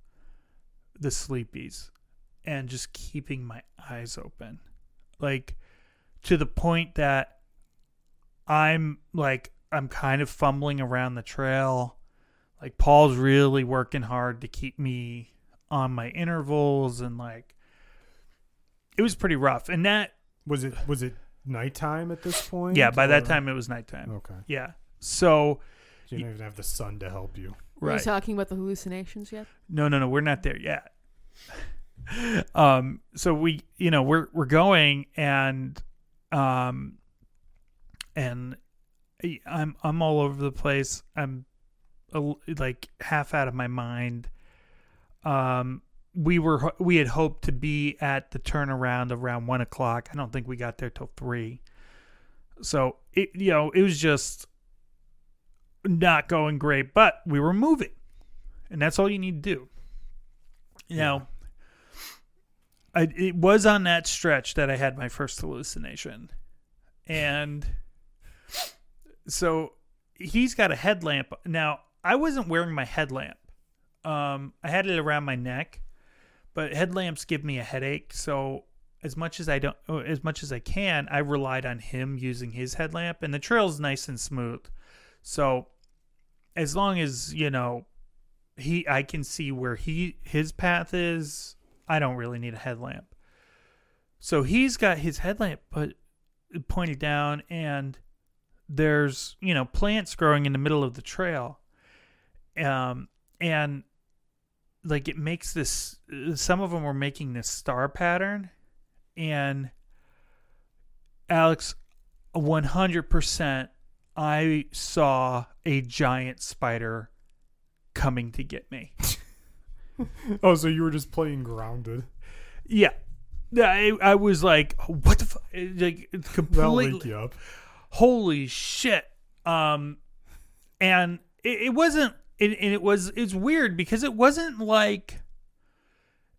the sleepies and just keeping my eyes open like to the point that I'm like I'm kind of fumbling around the trail. Like Paul's really working hard to keep me on my intervals and like it was pretty rough. And that Was it was it nighttime at this point? yeah, by that time it was nighttime. Okay. Yeah. So So you don't even have the sun to help you. Right. Are you talking about the hallucinations yet? No, no, no, we're not there yet. (laughs) um so we you know, we're we're going and um and I- I'm I'm all over the place. I'm a like half out of my mind. Um we were we had hoped to be at the turnaround around one o'clock. I don't think we got there till three. So it you know it was just not going great, but we were moving, and that's all you need to do. You Yeah. know, I, it was on that stretch that I had my first hallucination, and so he's got a headlamp. Now I wasn't wearing my headlamp. Um, I had it around my neck, but headlamps give me a headache. So as much as I don't, uh, as much as I can, I relied on him using his headlamp, and the trail's nice and smooth. So as long as you know he, I can see where he his path is. I don't really need a headlamp. So he's got his headlamp but pointed down and there's, you know, plants growing in the middle of the trail. Um and like it makes this some of them were making this star pattern and Alex 100% I saw a giant spider coming to get me. (laughs) Oh, so you were just playing grounded. Yeah. I, I was like, what the fuck? Like, it's That'll wake completely, you up. Holy shit. Um, and it, it wasn't, it, and it was, it's weird because it wasn't like,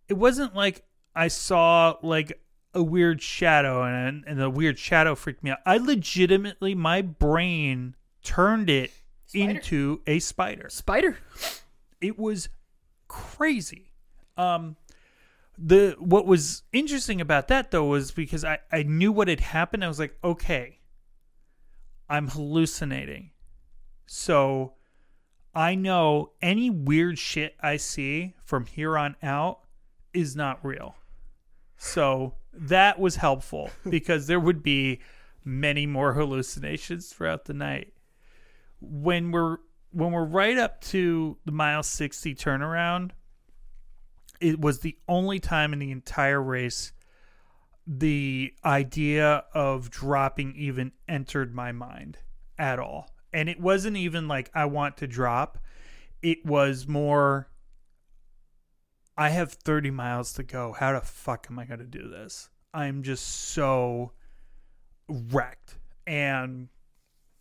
it wasn't like I saw like a weird shadow and, and the weird shadow freaked me out. I legitimately, my brain turned it Spider. into a spider Spider. it was crazy. Um, the what was interesting about that though was because I I knew what had happened. I was like, okay, I'm hallucinating, so I know any weird shit I see from here on out is not real. So that was helpful (laughs) because there would be many more hallucinations throughout the night. When we're when we're right up to the mile 60 turnaround, it was the only time in the entire race the idea of dropping even entered my mind at all. And it wasn't even like I want to drop. It was more I have 30 miles to go. How the fuck am I going to do this? I'm just so wrecked. And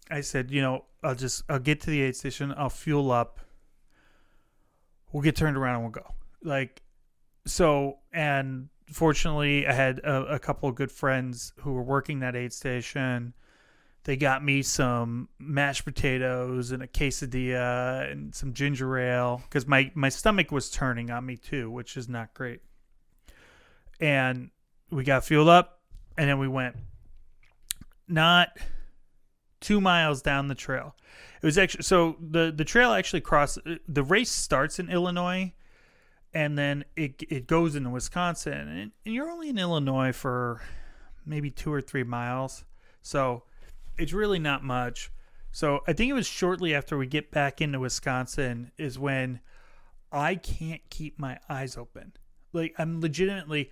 I said, you know, I'll just I'll get to the aid station, I'll fuel up. We'll get turned around and we'll go. Like so and fortunately I had a, a couple of good friends who were working that aid station. They got me some mashed potatoes and a quesadilla and some ginger ale because my, my stomach was turning on me too, which is not great. And we got fueled up and then we went not two miles down the trail. It was actually so the the trail actually cross uh, the race starts in Illinois and then it it goes into Wisconsin and, and you're only in Illinois for maybe 2 or 3 miles. So it's really not much. So I think it was shortly after we get back into Wisconsin is when I can't keep my eyes open. Like I'm legitimately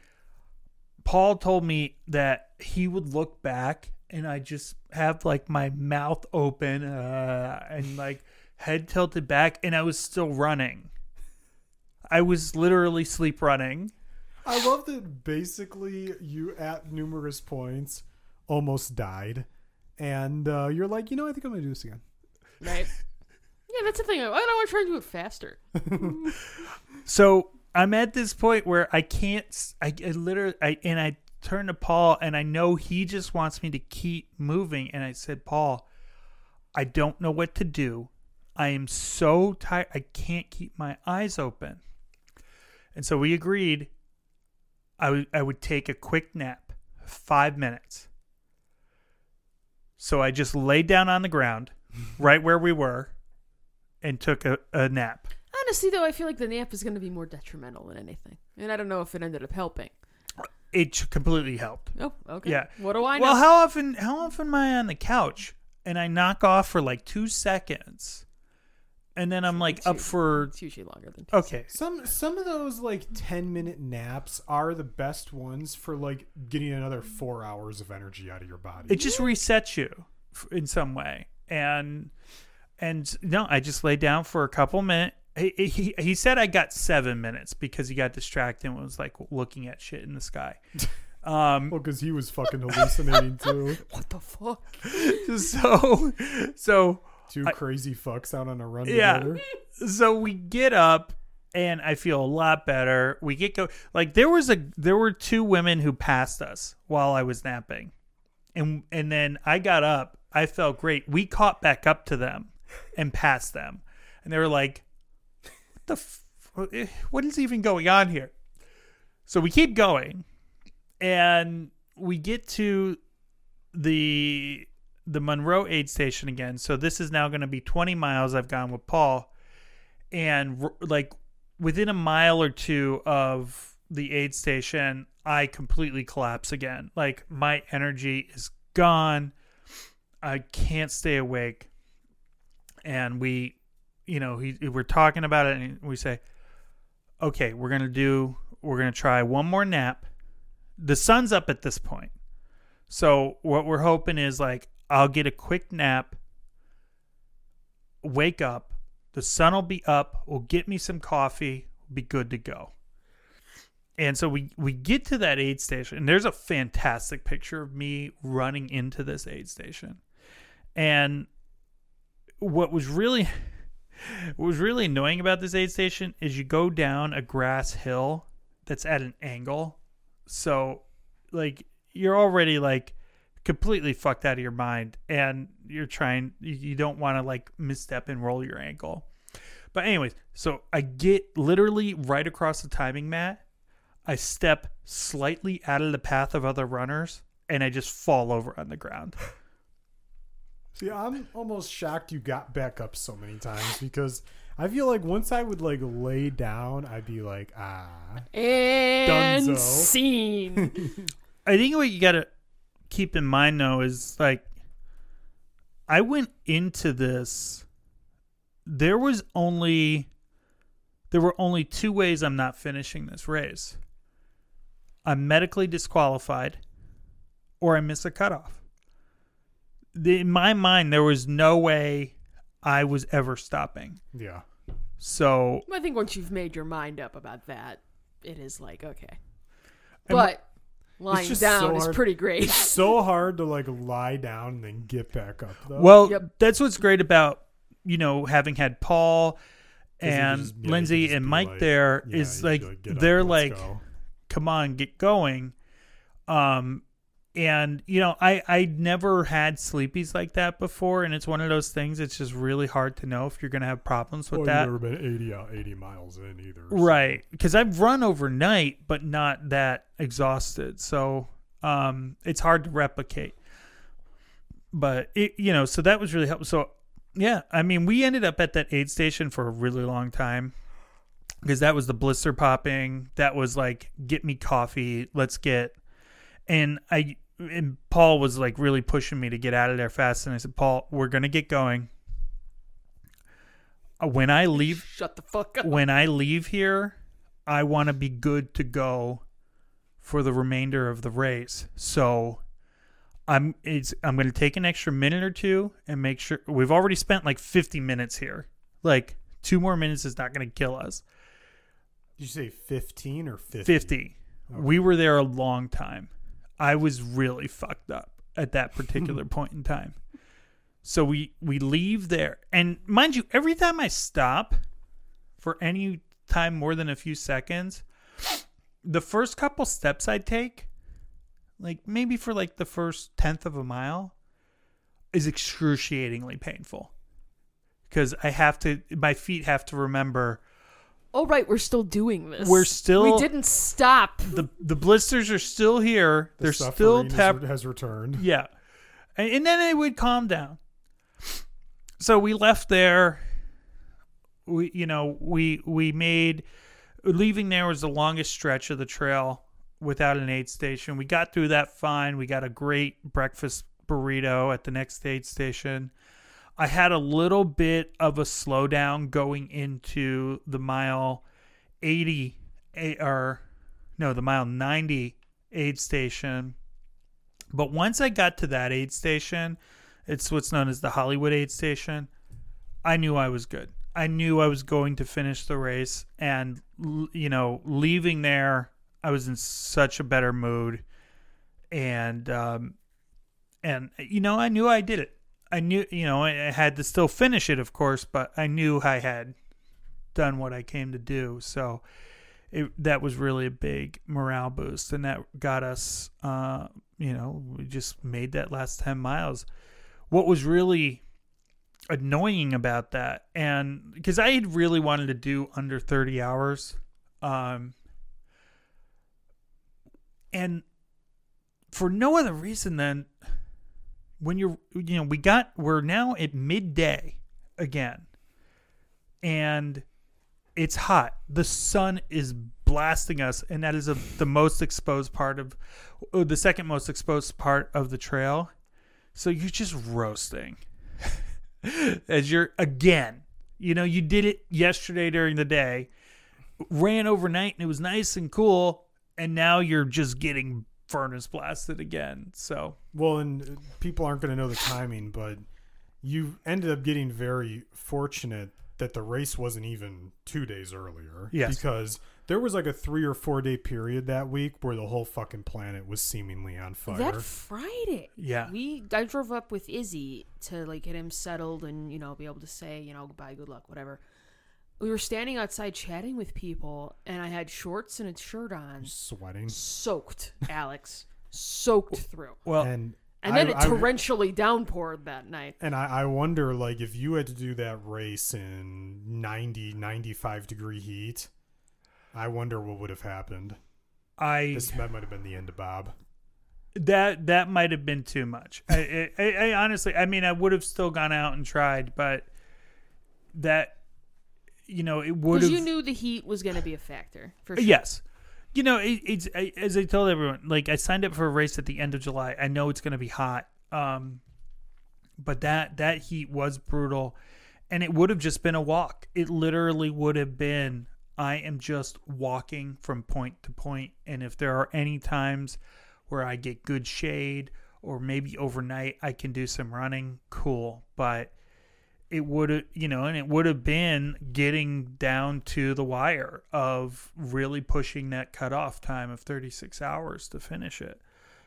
Paul told me that he would look back and I just have like my mouth open uh, and like head tilted back and I was still running. I was literally sleep running. I love that basically you at numerous points almost died, and uh, you're like, you know, I think I'm gonna do this again. Right. (laughs) Yeah, that's the thing. I don't want to try to do it faster. (laughs) So I'm at this point where I can't. s- I, I literally. I and I turn to Paul and I know he just wants me to keep moving. And I said, Paul, I don't know what to do. I am so tired. I can't keep my eyes open. And so we agreed. I would take a quick nap, five minutes. So I just laid down on the ground, (laughs) right where we were, and took a, a nap. Honestly, though, I feel like the nap is going to be more detrimental than anything, and I don't know if it ended up helping. It completely helped. Oh, okay. Yeah. What do I know? Well, how often how often am I on the couch and I knock off for like two seconds, and then I'm like up It's for It's usually longer than two. okay. Some some of those like ten minute naps are the best ones for like getting another four hours of energy out of your body. It just resets you f- in some way, and and no, I just lay down for a couple minutes. He, he he said I got seven minutes because he got distracted and was like looking at shit in the sky. (laughs) Um, well, because he was fucking hallucinating too. (laughs) What the fuck? (laughs) so so Two crazy fucks out on a run Yeah. together. so we get up and I feel a lot better. We get go like there was a there were two women who passed us while I was napping. and and then I got up. I felt great. We caught back up to them and passed them, and they were like, "What the? F- what eh, is even going on here?" So we keep going, and we get to the the Monroe aid station again. So this is now going to be 20 miles I've gone with Paul and like within a mile or two of the aid station, I completely collapse again. Like my energy is gone. I can't stay awake. And we, you know, he we're talking about it and we say, "Okay, we're going to do we're going to try one more nap." The sun's up at this point. So what we're hoping is like I'll get a quick nap, wake up, the sun will be up, we'll get me some coffee, be good to go. And so we we get to that aid station, and there's a fantastic picture of me running into this aid station. And what was really (laughs) what was really annoying about this aid station is you go down a grass hill that's at an angle. So like you're already like completely fucked out of your mind and you're trying you- you don't want to like misstep and roll your ankle but anyways so i get literally right across the timing mat i step slightly out of the path of other runners and i just fall over on the ground (laughs) See, I'm almost shocked you got back up so many times because I feel like once I would like lay down, I'd be like, ah. And Dunzo. scene. (laughs) i think what you gotta keep in mind though is like i went into this there was only there were only two ways i'm not finishing this race i'm medically disqualified or i miss a cutoff the, in my mind there was no way i was ever stopping Yeah. so I think once you've made your mind up about that, it is like okay. But lying down so is hard. pretty great. So hard to like lie down and then get back up though. Well, Yep. that's what's great about you know having had Paul and just- yeah, Lindsay and Mike like, there yeah, is you like just "Get up, they're let's like go." come on get going um and you know I I never had sleepies like that before and it's one of those things it's just really hard to know if you're going to have problems with Well, that you've never been 80 out 80 miles in either. so- Right, because I've run overnight, but not that exhausted. So um, it's hard to replicate. But it, you know, so that was really helpful. So yeah, I mean, we ended up at that aid station for a really long time because that was the blister popping. That was like, get me coffee. Let's get. And I and Paul was like really pushing me to get out of there fast. And I said, Paul, we're gonna get going. Uh, When I leave, Shut the fuck up. when I leave here, I want to be good to go for the remainder of the race. So I'm it's I'm going to take an extra minute or two and make sure we've already spent like 50 minutes here. Like 2 more minutes is not going to kill us. Did you say 15 or 50? 50. We were there a long time. I was really fucked up at that particular (laughs) point in time. So we we leave there, and mind you, every time I stop for any time more than a few seconds, the first couple steps I take, like maybe for like the first tenth of a mile, is excruciatingly painful because I have to, my feet have to remember Oh right, we're still doing this. We're still- We didn't stop. the the blisters are still here. The They're still suffering is- tap- has returned. Yeah. And, and then it would calm down. So we left there. We you know, we we made leaving there was the longest stretch of the trail without an aid station. We got through that fine. We got a great breakfast burrito at the next aid station. I had a little bit of a slowdown going into the mile 80 eh, or no, the mile 90 aid station. But once I got to that aid station, it's what's known as the Hollywood aid station. I knew I was good. I knew I was going to finish the race, and you know, leaving there, I was in such a better mood, and um, and you know, I knew I did it. I knew, you know, I had to still finish it, of course, but I knew I had done what I came to do. So it, that was really a big morale boost, and that got us uh, you know, we just made that last 10 miles. What was really annoying about that, and because I had really wanted to do under 30 hours, um, and for no other reason than when you're, you know, we got, we're now at midday again, and it's hot. The sun is blasting us, and that is a, the most exposed part of uh, the second most exposed part of the trail. So you're just roasting (laughs) as you're again. You know, you did it yesterday during the day, ran overnight, and it was nice and cool, and now you're just getting furnace blasted again. So Well, and uh, people aren't going to know the timing, but you ended up getting very fortunate that the race wasn't even two days earlier. Yes. Because there was like a three or four day period that week where the whole fucking planet was seemingly on fire. That Friday. yeah, We I drove up with Izzy to like get him settled and you know be able to say you know goodbye, good luck, whatever. We were standing outside chatting with people, and I had shorts and a shirt on, Sweating. soaked, Alex, soaked through, well, and and then I- it I- torrentially downpoured that night. And I, I wonder, like, if you had to do that race in 90, 95 degree heat, I wonder what would have happened. I This that might have been the end of Bob. that that might have been too much. I, I, I honestly, I mean, I would have still gone out and tried, but that, you know, it would Because have. you knew the heat was going to be a factor for sure. Yes. You know, it, it's I, as I told everyone. Like I signed up for a race at the end of July. I know it's going to be hot, um, but that that heat was brutal, and it would have just been a walk. It literally would have been. I am just walking from point to point, and if there are any times where I get good shade or maybe overnight I can do some running, cool. But it would have you know and it would have been getting down to the wire of really pushing that cutoff time of 36 hours to finish it.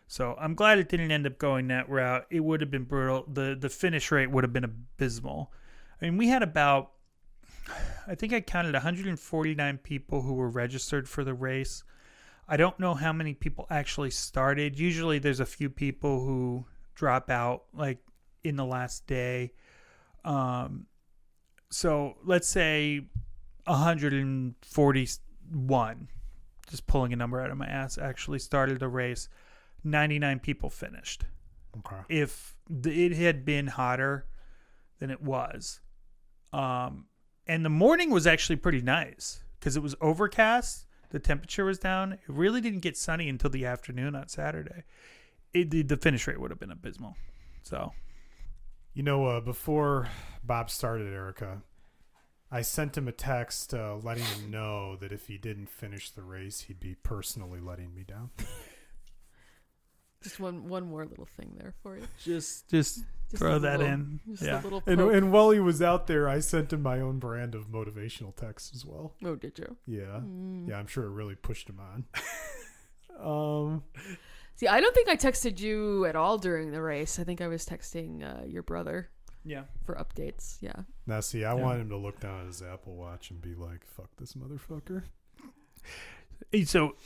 So i'm glad it didn't end up going that route. It would have been brutal. The the finish rate would have been abysmal. I mean we had about i think i counted 149 people who were registered for the race. I don't know how many people actually started. Usually there's a few people who drop out like in the last day um, so let's say 141, just pulling a number out of my ass, actually started the race. 99 people finished. Okay. If the, it had been hotter than it was, um, and the morning was actually pretty nice because it was overcast, the temperature was down. It really didn't get sunny until the afternoon on Saturday. It, the, the finish rate would have been abysmal. So You know, uh, before Bob started, Erica, I sent him a text uh, letting him know that if he didn't finish the race, he'd be personally letting me down. (laughs) Just one one more little thing there for you. just just Just throw that little- in. Just Yeah. a little And, and while he was out there, I sent him my own brand of motivational texts as well. oh, did you? Yeah. Mm. Yeah, I'm sure it really pushed him on. (laughs) um, See, I don't think I texted you at all during the race. I think I was texting uh, your brother Yeah. for updates. Yeah. now, see, I Yeah. want him to look down at his Apple Watch and be like, fuck this motherfucker. So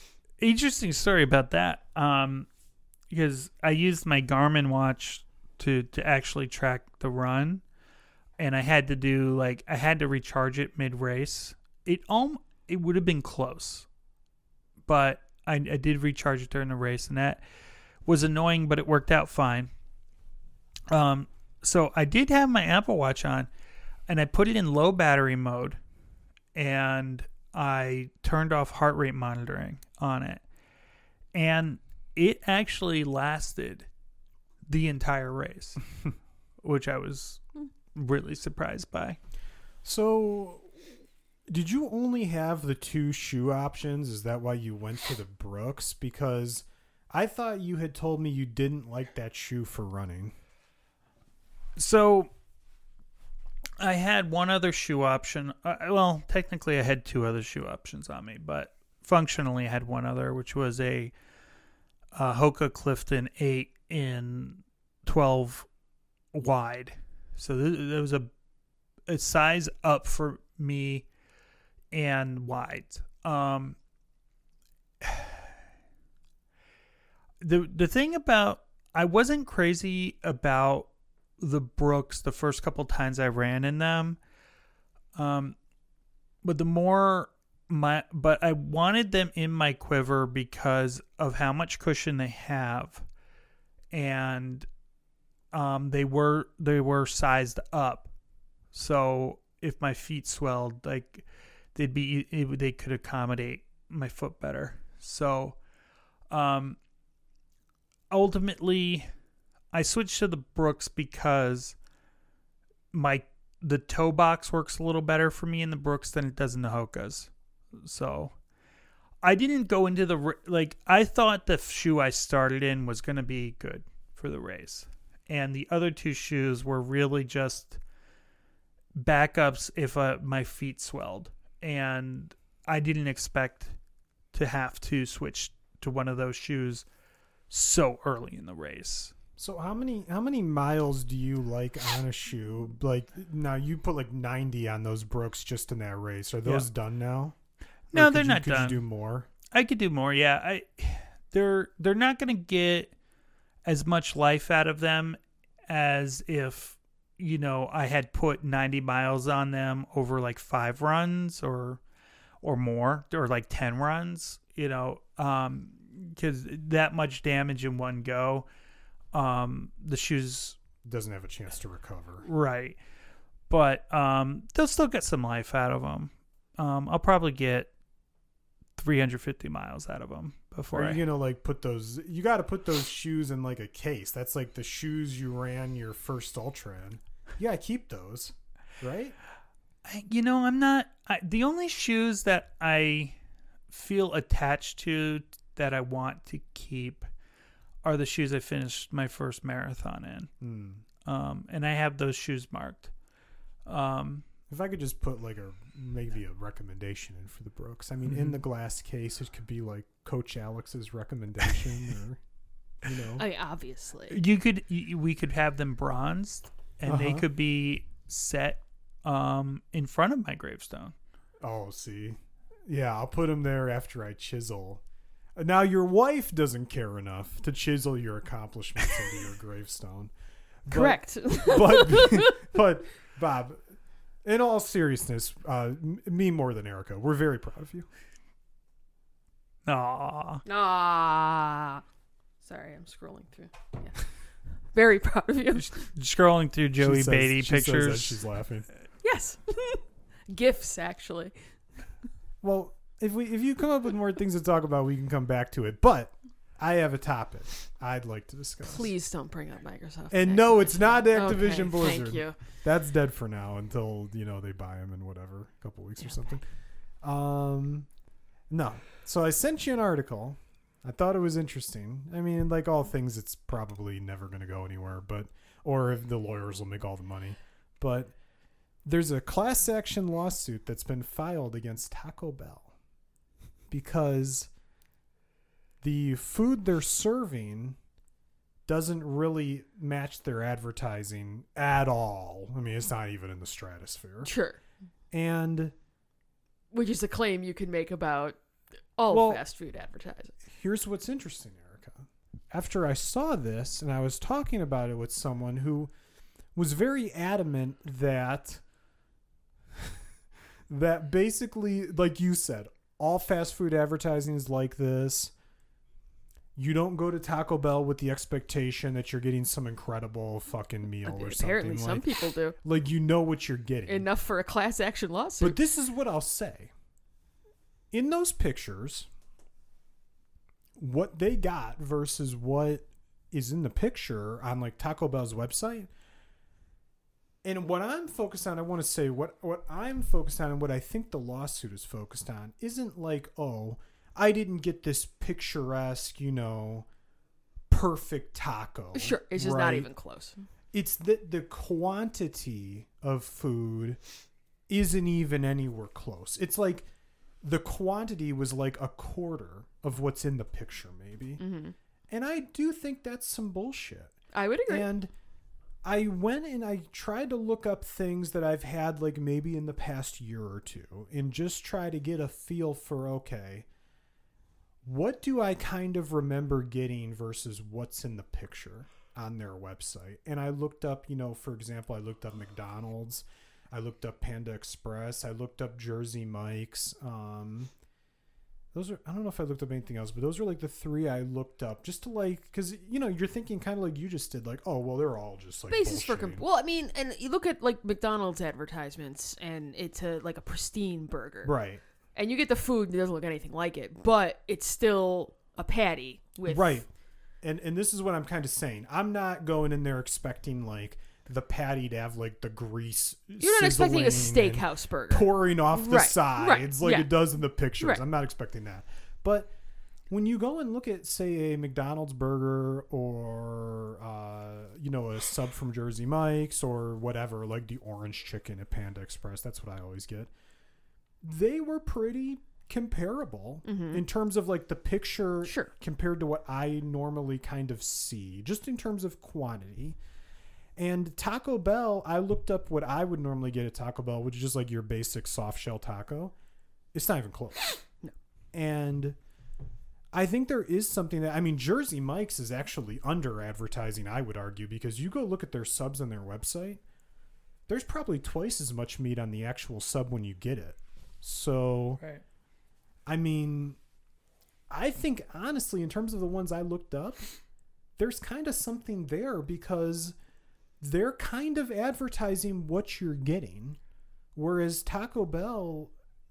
interesting story about that. Um, because I used my Garmin watch to to actually track the run, and I had to do like I had to recharge it mid race. It um it would have been close, but I I did recharge it during the race, and that was annoying, but it worked out fine. Um, so I did have my Apple Watch on, and I put it in low battery mode, and I turned off heart rate monitoring on it. And it actually lasted the entire race, (laughs) which I was really surprised by. So, did you only have the two shoe options? Is that why you went to the Brooks? Because I thought you had told me you didn't like that shoe for running. So I had one other shoe option. Uh, well, technically, I had two other shoe options on me, but functionally, I had one other, which was a uh, Hoka Clifton 8 in 12 wide. So th- there was a, a size up for me and wide. Um, (sighs) the the thing about I wasn't crazy about the Brooks the first couple times I ran in them. Um but the more my but I wanted them in my quiver because of how much cushion they have and um they were they were sized up. So if my feet swelled like they'd be it, they could accommodate my foot better. So um ultimately I switched to the Brooks because my the toe box works a little better for me in the Brooks than it does in the Hokas. So I didn't go into the like I thought the shoe I started in was going to be good for the race. And the other two shoes were really just backups if uh, my feet swelled. And I didn't expect to have to switch to one of those shoes so early in the race. So how many how many miles do you like on a shoe? Like now you put like ninety on those Brooks just in that race. Are those done now? No, they're you- not could done. You do more. I could do more. Yeah, I they're they're not going to get as much life out of them as if you know I had put 90 miles on them over like 5 runs or or more or like 10 runs, you know, um cuz that much damage in one go um the shoes Doesn't have a chance to recover. right. But um they'll still get some life out of them. Um I'll probably get 350 miles out of them before I you gonna like put those? You got to put those shoes in like a case. That's like the shoes you ran your first ultra in. Yeah, I keep those, right? I, you know, I'm not. I, the only shoes that I feel attached to that I want to keep are the shoes I finished my first marathon in. Hmm. Um, and I have those shoes marked. Um, If I could just put like a maybe a recommendation in for the Brooks. I mean, in Mhm. the glass case, it could be like Coach Alex's recommendation, (laughs) or you know, I mean, obviously. you could, you, we could have them bronzed, and they Uh-huh. could be set um, in front of my gravestone. Oh, see. Yeah, I'll put them there after I chisel. Now, your wife doesn't care enough to chisel your accomplishments into your (laughs) gravestone. But- Correct. (laughs) But, (laughs) but, Bob, in all seriousness, uh, m- me more than Erica, we're very proud of you. Aw. ah. Sorry, I'm scrolling through. Yeah. Very (laughs) proud of you. Scrolling through Joey says- Beatty she says that pictures. she's laughing. Yes. (laughs) Gifts, actually. Well, if we if you come up with more things to talk about, we can come back to it. But I have a topic I'd like to discuss. Please don't bring up Microsoft. And no, it's not Okay, Activision Blizzard. Thank you. That's dead for now until you know they buy them in whatever a couple weeks or something. Um, no. So I sent you an article. I thought it was interesting. I mean, like all things, it's probably never going to go anywhere, but or if the lawyers will make all the money. But there's a class action lawsuit that's been filed against Taco Bell because the food they're serving doesn't really match their advertising at all. I mean, it's not even in the stratosphere. Sure. And Which is a claim you can make about all Well- fast food advertising. Here's what's interesting, Erica. After I saw this and I was talking about it with someone who was very adamant that (laughs) that basically like you said, all fast food advertising is like this. You don't go to Taco Bell with the expectation that you're getting some incredible fucking meal or Apparently, something. some like, people do. like you know what you're getting. Enough for a class action lawsuit. But this is what I'll say. In those pictures, what they got versus what is in the picture on like Taco Bell's website. And what I'm focused on, I want to say what what I'm focused on and what I think the lawsuit is focused on isn't like, oh, I didn't get this picturesque, you know, perfect taco. sure, it's just not even close. it's that the quantity of food isn't even anywhere close. It's like the quantity was like a quarter of what's in the picture, maybe. hmm And I do think that's some bullshit. I would agree. And I went and I tried to look up things that I've had like maybe in the past year or two and just try to get a feel for okay, what do I kind of remember getting versus what's in the picture on their website? And I looked up, you know, for example, I looked up McDonald's, I looked up Panda Express, I looked up Jersey Mike's. Um, those are I don't know if I looked up anything else, but those are like the three I looked up just to like because you know you're thinking kind of like you just did, like oh well they're all just like basis for comp- well, I mean, and you look at like McDonald's advertisements, and it's a like a pristine burger, right. and you get the food, and it doesn't look anything like it, but it's still a patty with right. And and this is what i'm kind of saying. I'm not going in there expecting like the patty to have like the grease You're not expecting a steakhouse burger. pouring off the Right, sides right, like yeah. it does in the pictures Right. i'm not expecting that but when you go and look at say a mcdonald's burger or uh, you know a sub from jersey mike's or whatever like the orange chicken at panda express that's what i always get they were pretty comparable in terms of like the picture Mm-hmm. Sure. compared to what I normally kind of see, just in terms of quantity. And Taco Bell, I looked up what I would normally get at Taco Bell, which is just like your basic soft shell taco. It's not even close. And I think there is something that I mean, Jersey Mike's is actually under advertising, I would argue, because you go look at their subs on their website, there's probably twice as much meat on the actual sub when you get it. So Right. I mean, I think honestly, in terms of the ones I looked up, there's kind of something there because they're kind of advertising what you're getting, whereas Taco Bell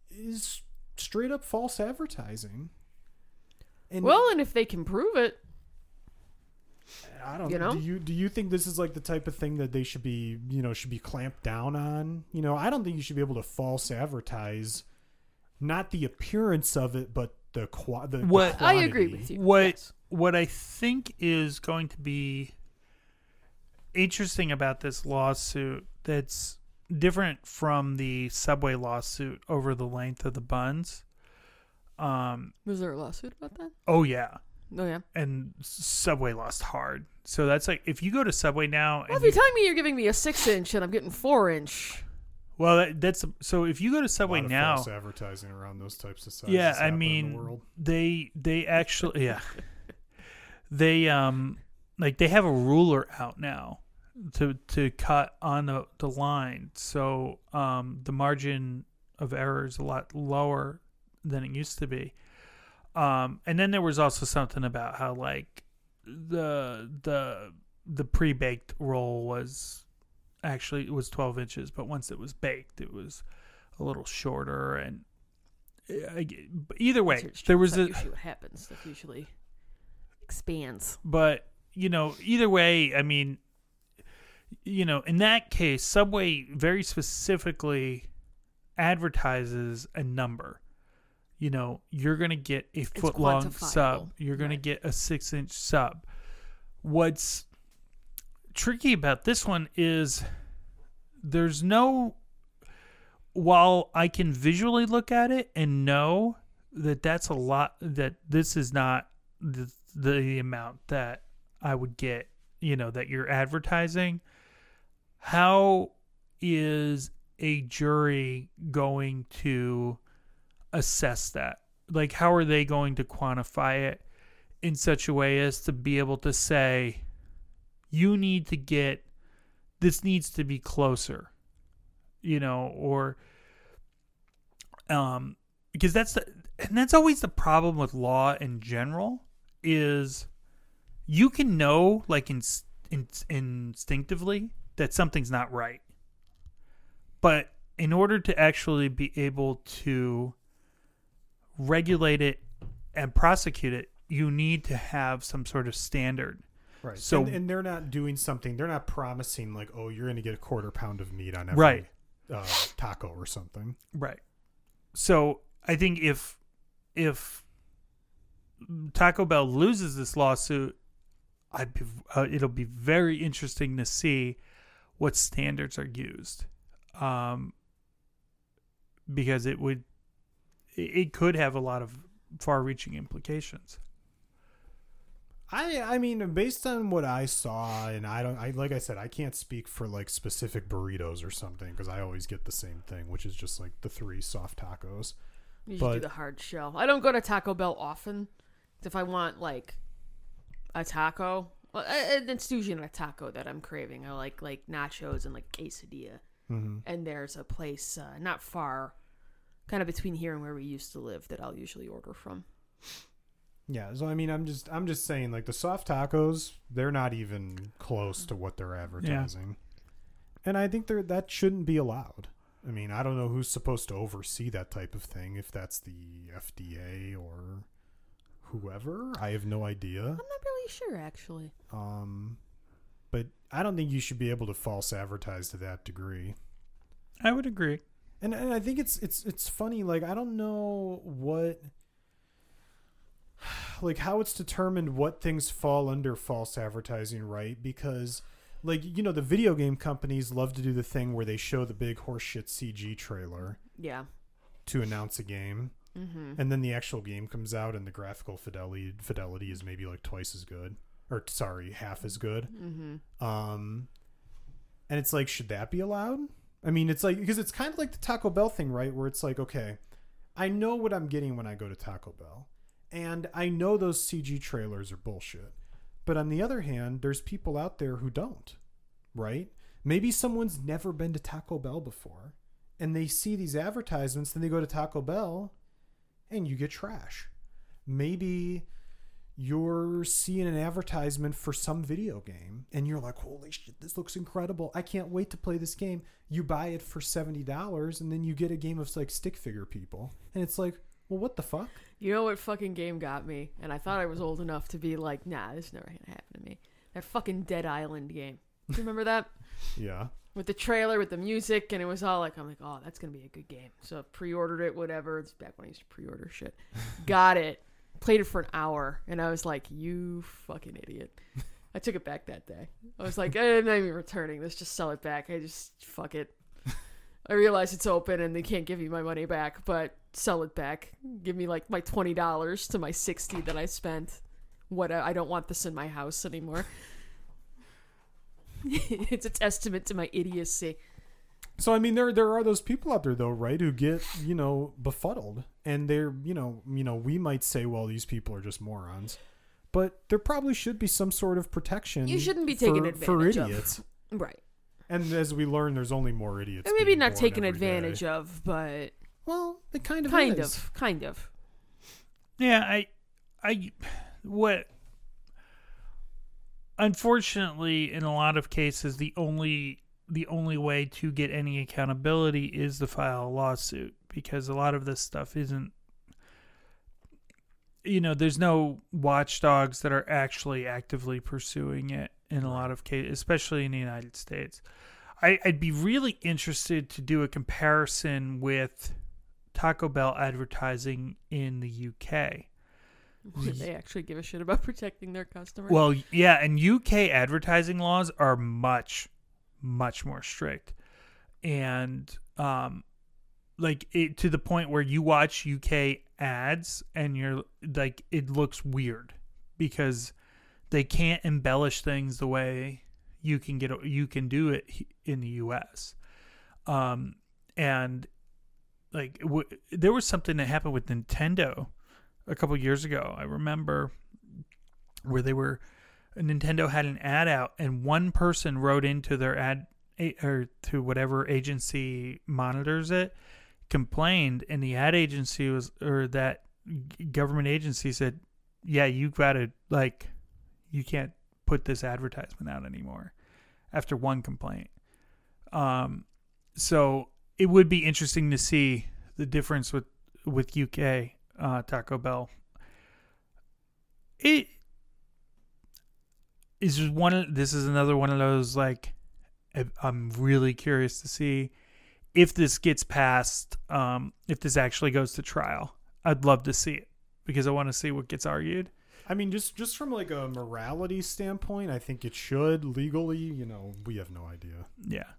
is straight up false advertising. And well, and if they can prove it, I don't you know. know? Do you do you think this is like the type of thing that they should be, you know, should be clamped down on? You know, I don't think you should be able to false advertise not the appearance of it, but the qua- the, the What- I agree with you. What Yes. what I think is going to be interesting about this lawsuit that's different from the subway lawsuit over the length of the buns. Um Was there a lawsuit about that? oh yeah. Oh yeah. And Subway lost hard. So that's like if you go to Subway now Well, and if you're you- telling me you're giving me a six inch and I'm getting four inch, well that, that's so if you go to A Subway lot now false advertising around those types of sizes. yeah i happen in the mean world. they they actually yeah (laughs) they um like they have a ruler out now to to cut on the, the line so um the margin of error is a lot lower than it used to be um and then there was also something about how like the the the pre-baked roll was actually it was 12 inches but once it was baked it was a little shorter and I, either way That's there was a usually what happens. Stuff usually expands. but you know either way i mean you know in that case subway very specifically advertises a number. You know you're gonna get a foot long sub. you're gonna get a six inch sub. What's tricky about this one is there's no while i can visually look at it and know that that's a lot that this is not the, the amount that i would get you know that you're advertising how is a jury going to assess that? Like how are they going to quantify it in such a way as to be able to say you need to get this needs to be closer you know or um because that's the and that's always the problem with law in general is you can know like in, in, instinctively that something's not right but in order to actually be able to regulate it and prosecute it you need to have some sort of standard Right. So- and, and they're not doing something. They're not promising like, oh, you're going to get a quarter pound of meat on every Right. uh, taco or something. Right. So I think if if Taco Bell loses this lawsuit, I'd be, uh, it'll be very interesting to see what standards are used, um, because it would it, it could have a lot of far-reaching implications. I I mean, based on what I saw, and I don't, I like I said, I can't speak for like specific burritos or something because I always get the same thing, which is just like the three soft tacos. You should do the hard shell. I don't go to Taco Bell often. If I want like a taco, well, uh, it's usually not a taco that I'm craving. I like like nachos and like quesadilla. hmm And there's a place uh, not far, kind of between here and where we used to live, that I'll usually order from. Yeah, so I mean, I'm just I'm just saying, like the soft tacos, they're not even close to what they're advertising, and I think they're that shouldn't be allowed. I mean, I don't know who's supposed to oversee that type of thing, if that's the FDA or whoever. I have no idea. I'm not really sure actually. Um, but I don't think you should be able to false advertise to that degree. I would agree. And, and I think it's it's it's funny. Like I don't know what, (sighs) like how it's determined what things fall under false advertising, right? Because, like you know, the video game companies love to do the thing where they show the big horseshit CG trailer Yeah. to announce a game, Mm-hmm. and then the actual game comes out and the graphical fidelity fidelity is maybe like twice as good, or sorry, half as good. Mm-hmm. Um, and it's like, should that be allowed? I mean, it's like because it's kind of like the Taco Bell thing, right? Where it's like, okay, I know what I'm getting when I go to Taco Bell, and I know those CG trailers are bullshit. But on the other hand, there's people out there who don't, right? Maybe someone's never been to Taco Bell before, and they see these advertisements, then they go to Taco Bell, and you get trash. Maybe you're seeing an advertisement for some video game and you're like, holy shit, this looks incredible. I can't wait to play this game. You buy it for $70 and then you get a game of like stick figure people. And it's like, well, what the fuck? You know what fucking game got me? And I thought I was old enough to be like, nah, this is never gonna happen to me. That fucking Dead Island game. Do you remember that? (laughs) Yeah. With the trailer, with the music, and it was all like, I'm like, oh, that's gonna be a good game. So pre ordered it, whatever. It's back when I used to pre order shit. (laughs) Got it. Played it for an hour, and I was like, you fucking idiot. I took it back that day. I was like, I'm not even returning this. Just sell it back. I just, fuck it. (laughs) I realize it's open and they can't give me my money back, but sell it back. Give me like my twenty dollars to my sixty that I spent. What I don't want this in my house anymore. (laughs) it's a testament to my idiocy. So I mean there there are those people out there though, right, who get, you know, befuddled. And they're, you know, you know, we might say, well, these people are just morons. But there probably should be some sort of protection. You shouldn't be taking for, for advantage of. idiots. (laughs) Right. And as we learn, there's only more idiots. Or maybe being not born taken every day. advantage of, but Well, it kind of kind is. of, kind of. Yeah, I, I, what. Unfortunately, in a lot of cases, the only the only way to get any accountability is to file a lawsuit because a lot of this stuff isn't. You know, there's no watchdogs that are actually actively pursuing it in a lot of cases, especially in the United States. I, I'd be really interested to do a comparison with Taco Bell advertising in the UK. Did they actually give a shit about (laughs) protecting their customers? Well, yeah, and UK advertising laws are much, much more strict, and um, like it, to the point where you watch UK ads and you're like, it looks weird because they can't embellish things the way you can get you can do it in the US. Um, and like w- there was something that happened with Nintendo a couple years ago. I remember where they were Nintendo had an ad out and one person wrote into their ad or to whatever agency monitors it complained and the ad agency was or that government agency said yeah you got to like you can't put this advertisement out anymore after one complaint um so it would be interesting to see the difference with with UK uh, Taco Bell. It is just one. This is another one of those like I'm really curious to see if this gets passed. Um, if this actually goes to trial, I'd love to see it because I want to see what gets argued. I mean, just just from like a morality standpoint, I think it should legally. You know, we have no idea. Yeah.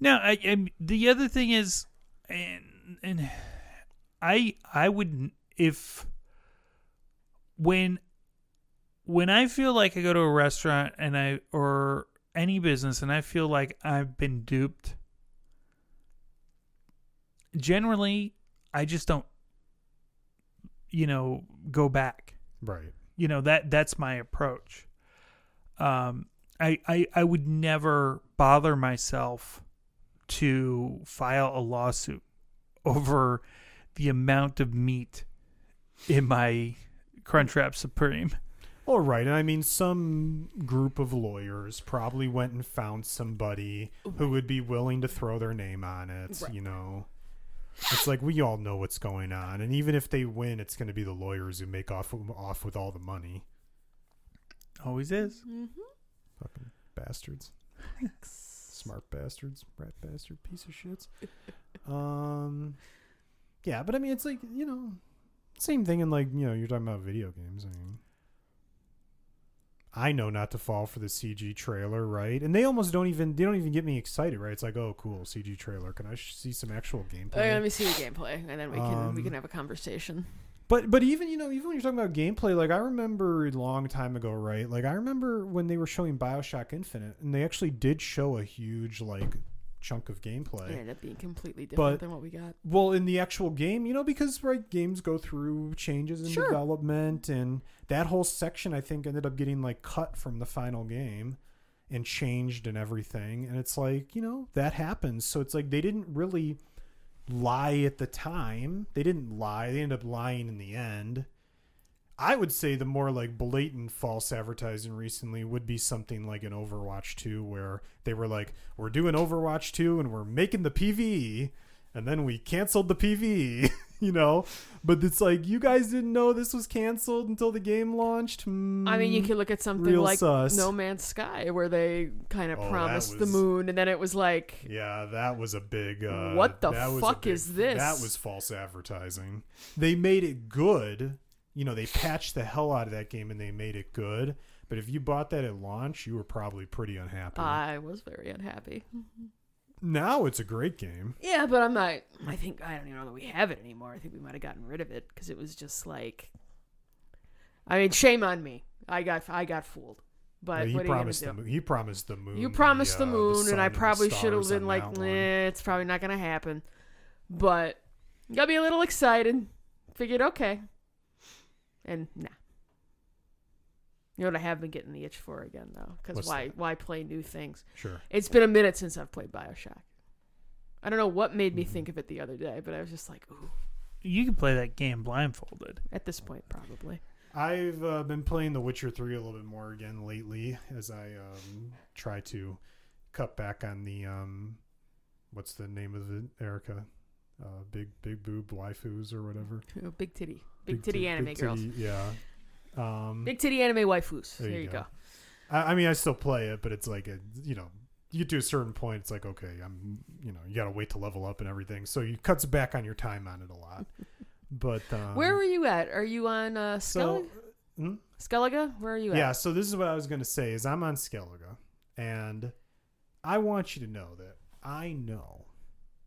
Now, I, I the other thing is, and and I I would if when when I feel like I go to a restaurant and I or any business and I feel like I've been duped. Generally, I just don't, you know, go back. Right. You know that that's my approach. Um, I I I would never bother myself to file a lawsuit (laughs) over the amount of meat in my Crunchwrap Supreme. All right, and I mean, some group of lawyers probably went and found somebody who would be willing to throw their name on it. Right. You know, it's like we all know what's going on, and even if they win, it's going to be the lawyers who make off off with all the money. Always is. Mm-hmm. Fucking bastards, smart bastards, rat bastard, piece of shits. Um, yeah, but I mean, it's like you know, same thing in like you know, you're talking about video games. I mean. I know not to fall for the CG trailer, right? And they almost don't even they don't even get me excited, right? It's like, oh, cool, CG trailer. Can I sh- see some actual gameplay? Okay, let me see the gameplay, and then we can we Um, can have a conversation. But but even you know even when you're talking about gameplay, like I remember a long time ago, right? Like I remember when they were showing Bioshock Infinite, and they actually did show a huge like chunk of It gameplay. ended up being completely different But- than what we got. Well, in the actual game, you know, because right games go through changes in Sure. development, and that whole section I think ended up getting like cut from the final game and changed and everything. And it's like you know that happens. So it's like they didn't really lie at the time. They didn't lie. They ended up lying in the end. I would say the more like blatant false advertising recently would be something like an Overwatch 2 where they were like we're doing Overwatch 2 and we're making the PvE and then we canceled the PvE, (laughs) you know? But it's like you guys didn't know this was canceled until the game launched. I mean, you Hmm. could look at something like sus. No Man's Sky, where they kind of Oh, promised the moon, and then it was like, Yeah, that was a big. Uh, What the was fuck big- is this? That was false advertising. They made it good. You know, they patched the hell out of that game and they made it good. But if you bought that at launch, you were probably pretty unhappy. I was very unhappy. now it's a great game. Yeah, but I'm not. I think I don't even know that we have it anymore. I think we might have gotten rid of it because it was just like. I mean, shame on me. I got I got fooled. But Yeah, he what are you gonna promised the moon. He promised the moon. You promised the uh, moon, sun and I probably should have been like, nah, it's probably not gonna happen. But got me a little excited. Figured okay, and nah. You know what I have been getting the itch for again though, because why that? why play new things? Sure. It's been a minute since I've played Bioshock. I don't know what made me Mhm. think of it the other day, but I was just like, ooh. You can play that game blindfolded. At this point, probably. I've uh, been playing The Witcher 3 a little bit more again lately as I um, try to cut back on the um, what's the name of it, Erica? Uh, big big boob waifus or whatever. Oh, (laughs) big titty, big, titty tit- anime big girls, titty- yeah. Um, big titty anime waifus. There There, you go. go. I, I mean, I still play it, but it's like a you know, you get to a certain point, it's like okay, I'm you know, you got to wait to level up and everything, so you cuts back on your time on it a lot. (laughs) But um, Where were you at? Are you on uh, so? Skellig? hmm? Skellige? Where are you at? Yeah, so this is what I was going to say is I'm on Skellige and I want you to know that I know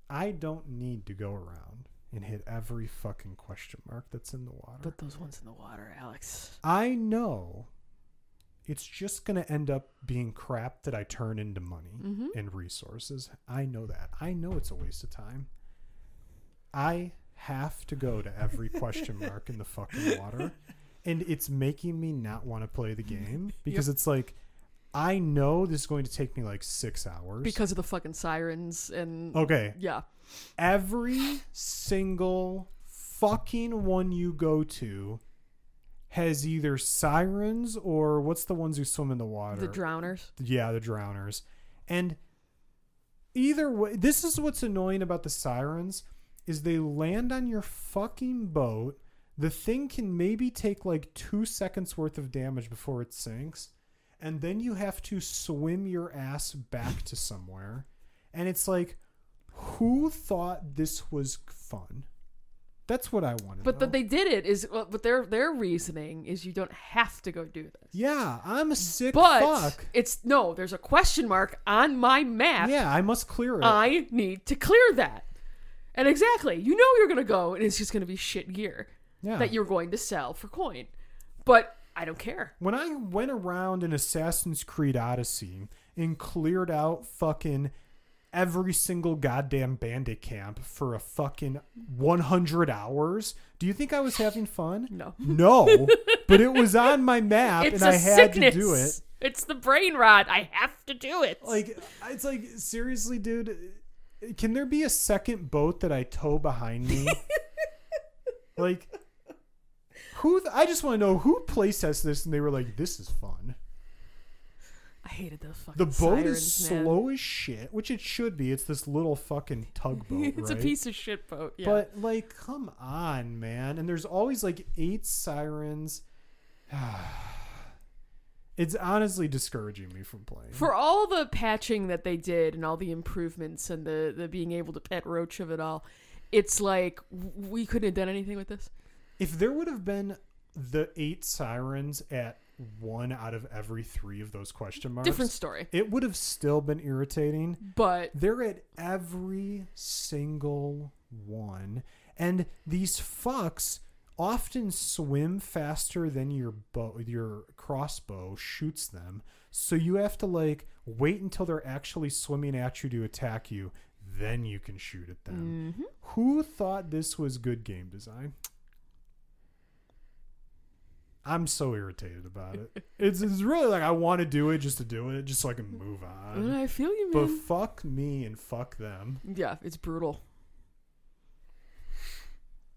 I don't need to go around and hit every fucking question mark that's in the water. Put those ones in the water, Alex. I know it's just going to end up being crap that I turn into money Mm-hmm. and resources. I know that. I know it's a waste of time. I have to go to every (laughs) question mark in the fucking water. And it's making me not want to play the game (laughs) because it's like, I know this is going to take me like six hours. Because of the fucking sirens and okay, yeah, every single fucking one you go to has either sirens or what's the ones who swim in the water? the drowners. Yeah, the drowners. And either way, this is what's annoying about the sirens is they land on your fucking boat. The thing can maybe take like 2 seconds worth of damage before it sinks, and then you have to swim your ass back to somewhere. And it's like who thought this was fun? That's what I wanted. But that they did it is, well, but their their reasoning is you don't have to go do this. yeah, I'm a sick But fuck. it's no, there's a question mark on my map. Yeah, I must clear it. I need to clear that. And exactly, you know you're gonna go, and it's just gonna be shit gear yeah. that you're going to sell for coin. But I don't care. when I went around in Assassin's Creed Odyssey and cleared out fucking every single goddamn bandit camp for a fucking 100 hours. Do you think I was having fun? No. No, but it was on my map It's and I had sickness. to do it. It's the brain rot. I have to do it. Like it's like seriously, dude. Can there be a second boat that I tow behind me? (laughs) like who? Th- I just want to know who place tested this and they were like, "This is fun." I hated those fucking The boat sirens, is man. slow as shit, which it should be. It's this little fucking (laughs) tugboat, it's right? a piece of shit boat. Yeah. But like, come on, man! And there's always like eight sirens. (sighs) it's honestly discouraging me from playing. for all the patching that they did and all the improvements and the the being able to pet roach of it all, it's like we couldn't have done anything with this. If there would have been the eight sirens at one out of every three of those question marks, Different story. it would have still been irritating. But They're at every single one. And these fucks often swim faster than your bow your crossbow shoots them. So you have to like wait until they're actually swimming at you to attack you, then you can shoot at them. mhm. Who thought this was good game design? I'm so irritated about it. It's, it's really like I want to do it just to do it, just so I can move on. I feel you, But fuck me and fuck them. yeah, it's brutal.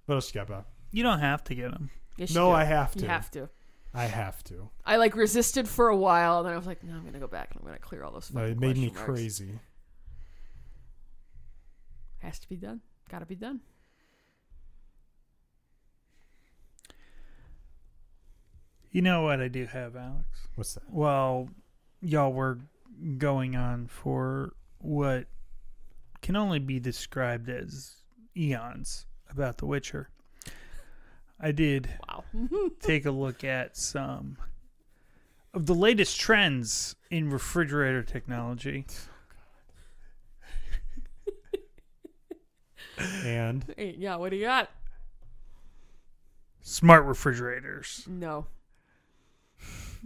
What else you got, Bob? You don't have to get them. Yes, you No, do. I have to. You have to. I have to. I like resisted for a while, and then I was like, no, I'm gonna go back and I'm gonna clear all those. No, fucking it made me question marks. crazy. Has to be done. Gotta be done. You know what I do have, Alex? What's that? Well, y'all were going on for what can only be described as eons about The Witcher. I did Wow. (laughs) (laughs) take a look at some of the latest trends in refrigerator technology. Oh, and yeah, what do you got? Smart refrigerators. No.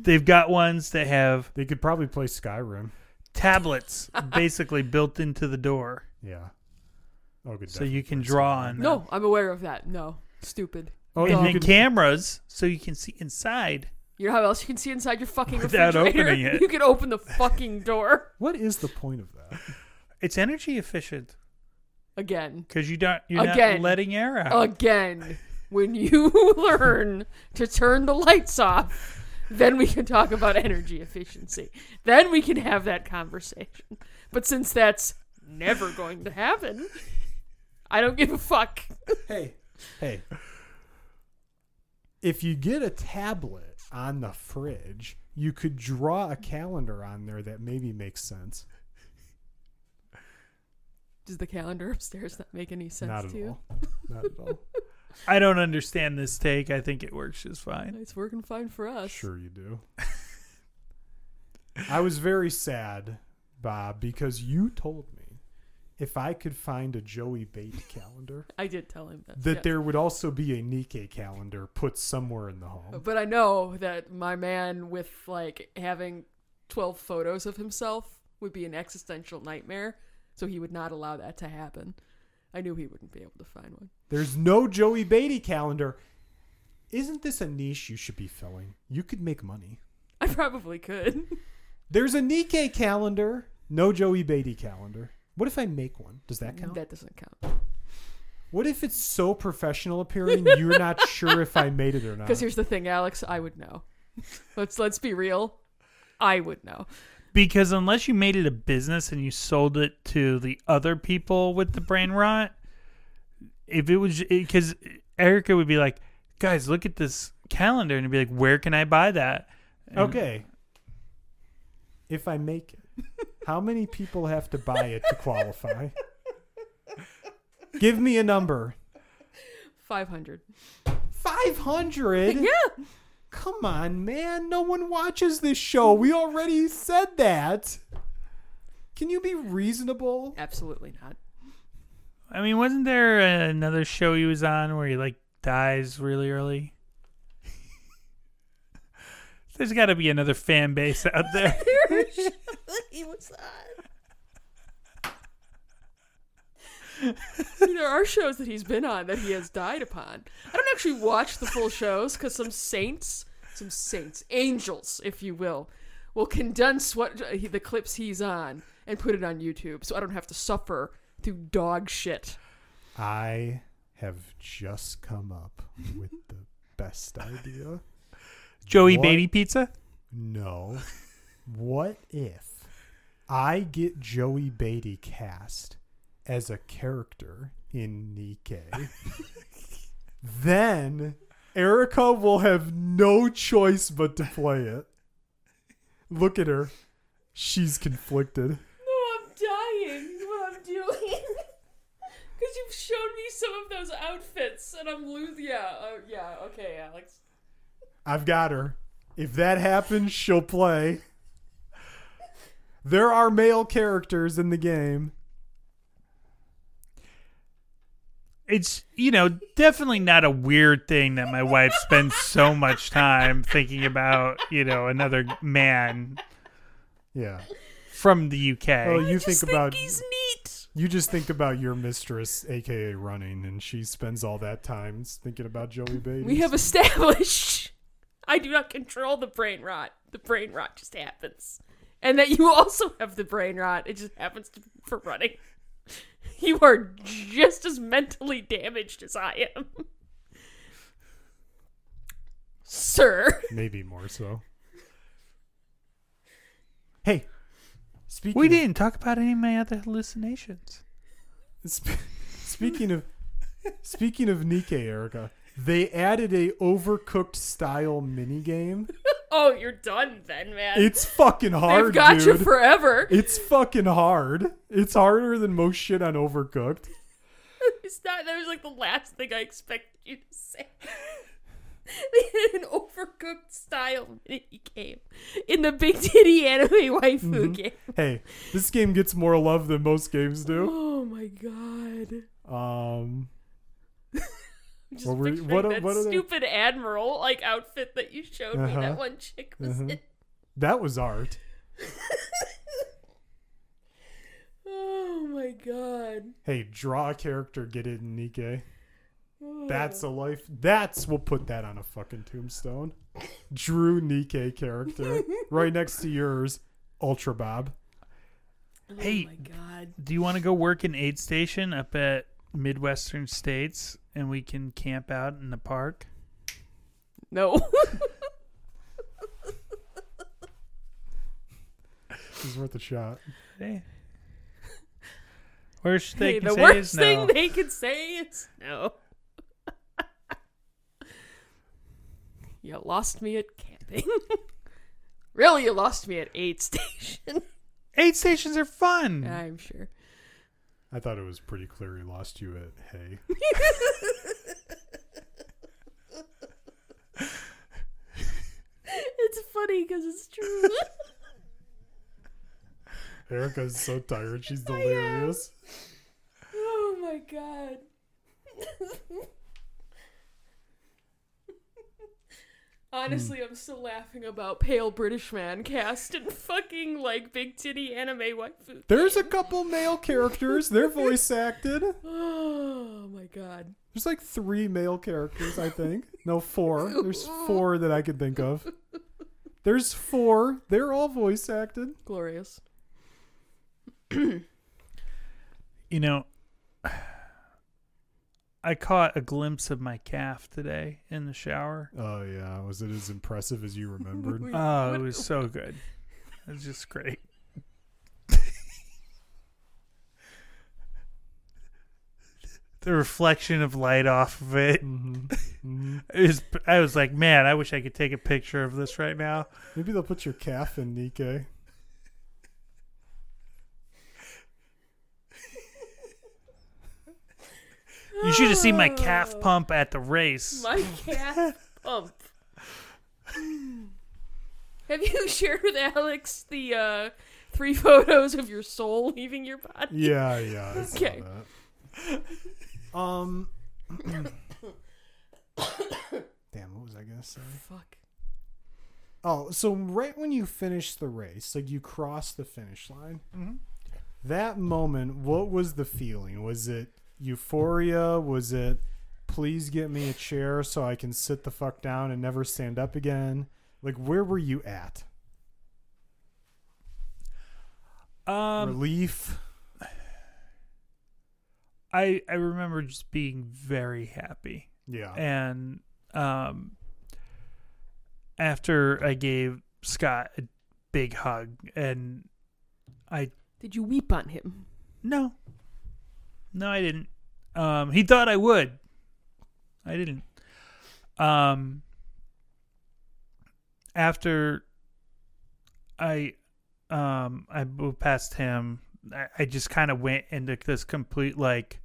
They've got ones that have they could probably play Skyrim. tablets (laughs) basically built into the door. Yeah. Oh, good. So you can draw on them. No, I'm aware of that. No. Stupid. Oh, and you then could- cameras so you can see inside. You know how else you can see inside your fucking Without refrigerator? opening (laughs) it. You can open the fucking door What is the point of that? (laughs) It's energy efficient again. because you don't you're Again. not letting air out. Again. When you learn to turn the lights off, then we can talk about energy efficiency. Then we can have that conversation. But since that's never going to happen, I don't give a fuck. hey, hey. If you get a tablet on the fridge, you could draw a calendar on there that maybe makes sense. Does the calendar upstairs not make any sense Not at to you? all. Not at all. (laughs) I don't understand this take. I think it works just fine. It's working fine for us. Sure, you do. (laughs) I was very sad, Bob, because you told me if I could find a Joey Bate (laughs) calendar, I did tell him that. that yeah. there would also be a Nikke calendar put somewhere in the home. But I know that my man with like having 12 photos of himself would be an existential nightmare, so he would not allow that to happen. I knew he wouldn't be able to find one. There's no Joey Batey calendar. Isn't this a niche you should be filling? You could make money. I probably could. There's a Nikke calendar, no Joey Batey calendar. What if I make one? Does that count? that doesn't count. What if it's so professional appearing you're not (laughs) sure if I made it or not? Because here's the thing, Alex, I would know. (laughs) let's let's be real. I would know. Because unless you made it a business and you sold it to the other people with the brain rot, if it was because Erica would be like, "Guys, look at this calendar," and be like, "Where can I buy that?" And Okay. If I make it, how many people have to buy it to qualify? Give me a number. 500. 500? Yeah. Come on, man. No one watches this show. We already said that. Can you be reasonable? Absolutely not. I mean, wasn't there another show he was on where he like dies really early? (laughs) There's got to be another fan base out (laughs) there. he was on. There are shows that he's been on that he has died upon. I don't actually watch the full shows because some saints, some saints, angels, if you will, will condense what uh, he, the clips he's on and put it on YouTube, so I don't have to suffer through dog shit. I have just come up with the best idea. Joey What? Batey Pizza. No. What if I get Joey Batey cast as a character in Nikke? then Erica will have no choice but to play it. Look at her. She's conflicted. No, I'm dying. What I'm doing. (laughs) Because you've shown me some of those outfits, and I'm losing. Yeah, uh, yeah. Okay, Alex. I've got her. If that happens, she'll play. There are male characters in the game. It's you know definitely not a weird thing that my wife spends so much time thinking about you know another man Yeah. from the UK. Oh, you Just think think about he's neat. you just think about your mistress, aka running, and she spends all that time thinking about Joey Batey. We have established I do not control the brain rot. The brain rot just happens. And that you also have the brain rot. It just happens to, for running. (laughs) You are just as mentally damaged as I am. Sir. maybe more so. (laughs) Hey, speaking we of, didn't talk about any of my other hallucinations. sp- speaking of speaking of Nikke, Erica, they added a overcooked style mini game. Oh, you're done then, man. It's fucking hard, They've got dude. you forever. It's fucking hard. It's harder than most shit on Overcooked. (laughs) It's not. That was like the last thing I expected you to say. they (laughs) had an overcooked style mini game in the Big Titty Anime Waifu Mm-hmm. game. Hey, this game gets more love than most games do. (gasps) Oh my god! Um, Just What were- picturing what are- that what are they- stupid admiral like outfit that you showed me. Uh-huh. That one chick was Uh-huh. in. that was art. (laughs) Oh my god! Hey, draw a character, get it in Nikke. Oh. That's a life. That's we'll put that on a fucking tombstone. Drew Nikke character (laughs) right next to yours, Ultra Bob. Oh Hey. my god! Do you want to go work in aid station up at Midwestern States and we can camp out in the park? No. (laughs) It's worth a shot. Hey. Worst they hey, can the say worst is thing no. they could say is no. (laughs) you lost me at camping. (laughs) really, you lost me at aid station. Aid stations are fun. I'm sure. I thought it was pretty clear he lost you at Hay. It's funny because it's true. (laughs) Erica's so tired. She's delirious. oh my god. (laughs) Honestly, hmm. I'm still laughing about pale British man cast in fucking like big titty anime waifu. There's a couple male characters. They're (laughs) voice acted. Oh my god. There's like three male characters, I think. No, four. There's (laughs) four that I can think of. There's four. They're all voice acted. Glorious. You know, I caught a glimpse of my calf today in the shower. Oh yeah, was it as impressive as you remembered? (laughs) Oh, it was so good. It was just great. (laughs) the reflection of light off of it. hmm hmm it was, I was like, man, I wish I could take a picture of this right now. Maybe they'll put your calf in Nikke. You should have seen my calf pump at the race. My calf pump. Have you shared with Alex the uh, three photos of your soul leaving your body? Yeah, yeah. I saw (laughs) Okay. that. Um. (coughs) Damn, what was I gonna say? Fuck. Oh, so right when you finish the race, like you cross the finish line, Mhm. that moment, what was the feeling? Was it euphoria? Was it please get me a chair so I can sit the fuck down and never stand up again? Like where were you at? Um, Relief. I I remember just being very happy. Yeah. and um after I gave Scott a big hug and I Did you weep on him? no no I didn't. Um he thought I would. I didn't. Um after I um I moved past him I, I just kind of went into this complete like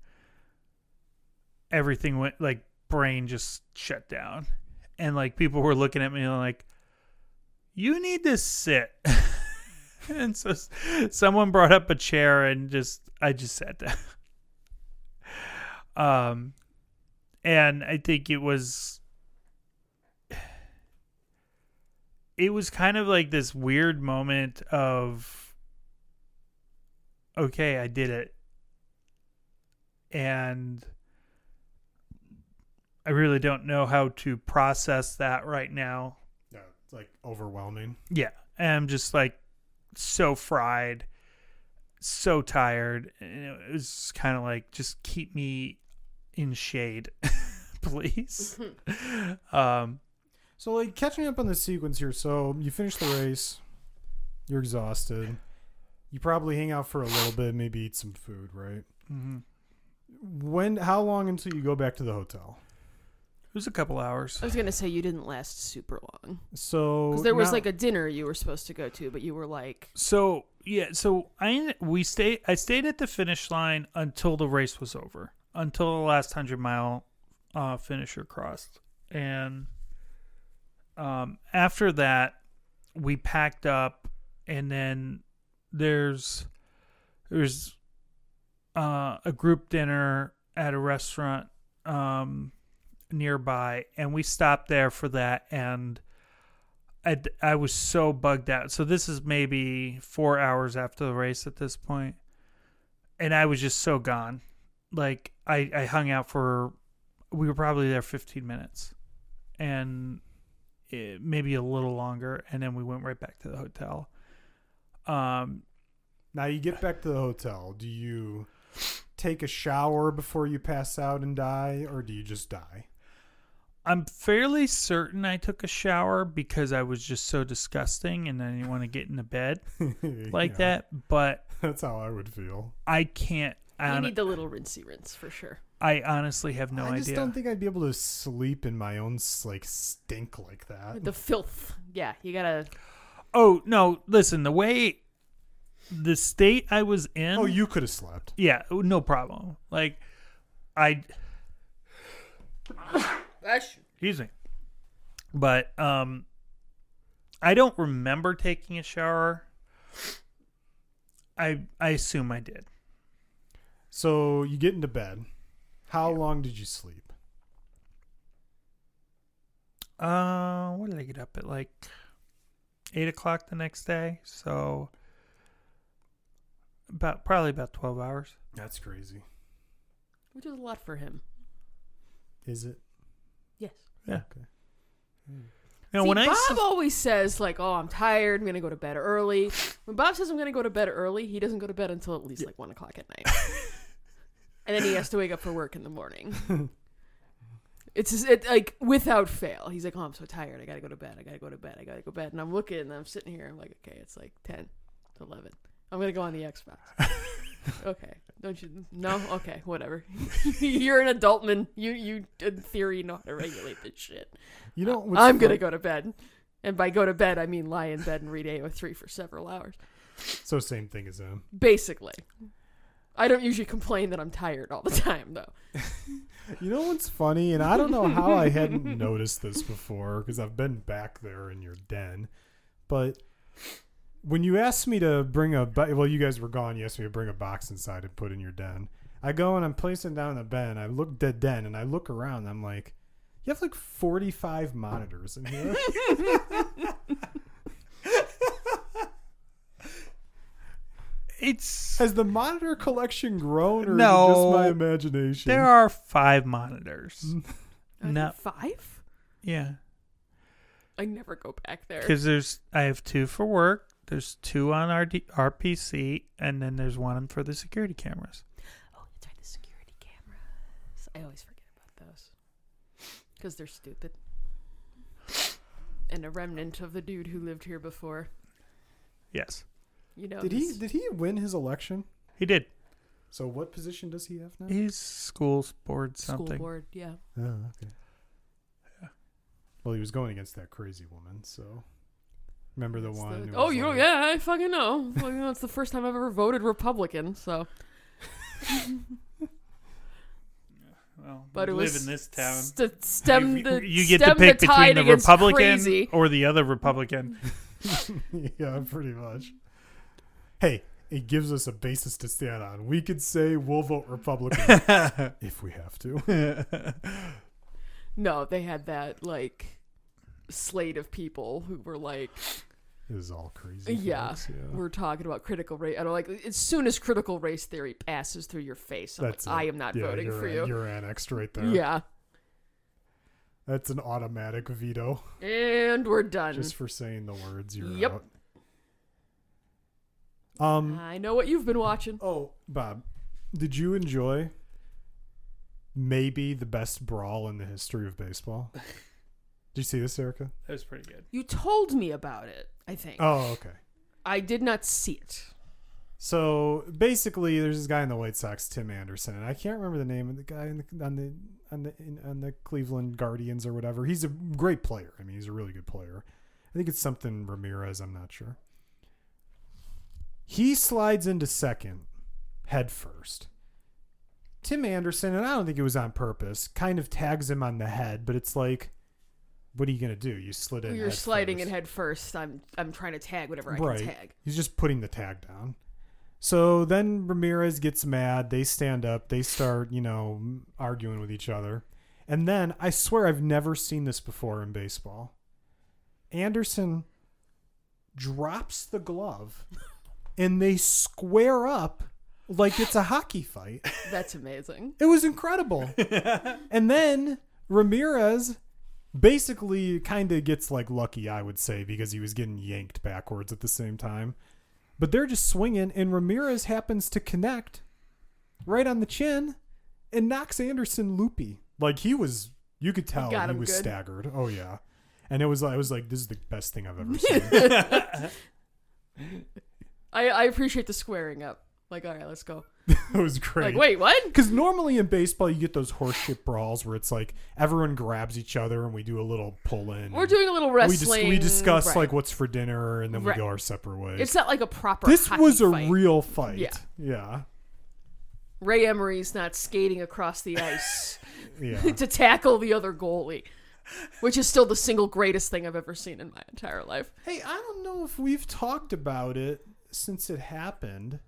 everything went like brain just shut down. And like people were looking at me like you need to sit. (laughs) And so someone brought up a chair and just i just sat down (laughs) um and i think it was it was kind of like this weird moment of okay i did it and I really don't know how to process that right now. Yeah, it's like overwhelming. Yeah, and I'm just like so fried, so tired. And it was kind of like just keep me in shade, (laughs) please. um, So like catching up on the sequence here. So you finish the race. You're exhausted. You probably hang out for a little bit, maybe eat some food, right? Mm-hmm. When how long until you go back to the hotel? It was a couple hours. I was gonna say you didn't last super long So because there was now- like a dinner you were supposed to go to, but you were like, So yeah, so I we stayed. I stayed at the finish line until the race was over, until the last hundred mile uh, finisher crossed, and um, after that, we packed up, and then there's there's uh, a group dinner at a restaurant um, nearby, and we stopped there for that, and. I, I was so bugged out. So this is maybe four hours after the race at this point, and I was just so gone. Like I, I hung out for, we were probably there 15 minutes, and it, maybe a little longer, and then we went right back to the hotel. Um, now you get back to the hotel. Do you take a shower before you pass out and die, or do you just die? I'm fairly certain I took a shower because I was just so disgusting, and I didn't want to get into bed (laughs) like Yeah, that. But (laughs) That's how I would feel. I can't. I, you need the little rinsey rinse for sure. I honestly have no idea. I just idea. don't think I'd be able to sleep in my own like stink like that. The filth. Yeah, you gotta. Oh no! Listen, the way the state I was in. oh, you could have slept. Yeah, no problem. Like, I excuse me, but um, I don't remember taking a shower. I I assume I did. So you get into bed. How long did you sleep? Uh, what did I get up at? Like eight o'clock the next day. So about probably about twelve hours. That's crazy. Which is a lot for him. Is it? Yes. Yeah. Okay. You know, See, when I Bob s- always says like, "Oh, I'm tired. I'm gonna go to bed early." When Bob says I'm gonna go to bed early, he doesn't go to bed until at least like one o'clock at night, (laughs) and then he has to wake up for work in the morning. (laughs) It's just, it like without fail. He's like, "Oh, I'm so tired. I gotta go to bed. I gotta go to bed. I gotta go to bed." And I'm looking, and I'm sitting here. I'm like, "Okay, it's like 10, 11. I'm gonna go on the Xbox." (laughs) okay, don't you? No, okay, whatever. (laughs) You're an adult man. You you in theory know how to regulate this shit. You know, I'm gonna go to bed. And by go to bed, I mean lie in bed and read AO3 for several hours. So same thing as him. Basically. I don't usually complain that I'm tired all the time, though. (laughs) You know what's funny, and I don't know how I hadn't (laughs) noticed this before because I've been back there in your den, but when you asked me to bring a well, you guys were gone. You asked me to bring a box inside and put in your den. I go and I'm placing down in the bed. I look dead den, and I look around. And I'm like, you have like 45 monitors in here. (laughs) it's Has the monitor collection grown, or No. is it just my imagination? there are five monitors. Mm. Are No. five. Yeah, I never go back there. because there's I have two for work. There's two on our RPC, and then there's one for the security cameras. Oh, that's right, the security cameras. I always forget about those because they're stupid. And a remnant of the dude who lived here before. Yes, You know, Did he? Did he win his election? he did. So what position does he have now? He's school board something. school board? Yeah. Oh, okay. Yeah. Well, he was going against that crazy woman. So remember the It's one? the- who oh, was you like- yeah, I fucking know. Well, you know, it's the first time I've ever voted Republican. So, (laughs) Well, but we it live was in this town. st- stem you, the you get stem to pick the between tide the against Republican crazy. or the other Republican. (laughs) yeah, pretty much. Hey, it gives us a basis to stand on. We could say we'll vote Republican (laughs) if we have to. No, they had that like slate of people who were like, This is all crazy. yeah, folks, yeah. we're talking about critical race. I don't like as soon as critical race theory passes through your face, I'm That's like, I am not Yeah, voting you're for an- you. You're annexed right there. Yeah, That's an automatic veto and we're done. just for saying the words. You're Yep. out. Um. I know what you've been watching. Oh, Bob, did you enjoy maybe the best brawl in the history of baseball? (laughs) Did you see this, Erica? That was pretty good. You told me about it. I think Oh, okay. I did not see it. So basically, there's this guy in the White Sox, Tim Anderson, and I can't remember the name of the guy in the, on the on the in, on the Cleveland Guardians or whatever. He's a great player. I mean, he's a really good player. I think it's something Ramirez. I'm not sure. He slides into second, head first. Tim Anderson, and I don't think it was on purpose, kind of tags him on the head, but it's like, what are you gonna do? You slid in. You're sliding first. in head first. I'm I'm trying to tag whatever I Right. can tag. He's just putting the tag down. So then Ramirez gets mad. They stand up. They start, you know, arguing with each other. And then I swear I've never seen this before in baseball. Anderson drops the glove and they square up like it's a hockey fight. (laughs) That's amazing. It was incredible. (laughs) and then Ramirez basically kind of gets like lucky, I would say, because he was getting yanked backwards at the same time. But they're just swinging, and Ramirez happens to connect right on the chin and knocks Anderson loopy. Like he was, you could tell got he was good. staggered. Oh yeah, and it was, I was like, this is the best thing I've ever (laughs) seen. I I appreciate the squaring up. Like, all right, let's go. (laughs) it was great. Like, wait, what? Because normally in baseball, you get those horseshit brawls where it's like everyone grabs each other and we do a little pull in. We're doing a little we, dis- wrestling. we discuss right. like what's for dinner and then we Right. go our separate ways. It's not like a proper. this hockey was a fight. real fight. Yeah. Yeah. Ray Emery's not skating across the ice (laughs) Yeah. (laughs) to tackle the other goalie, which is still the single greatest thing I've ever seen in my entire life. hey, I don't know if we've talked about it since it happened.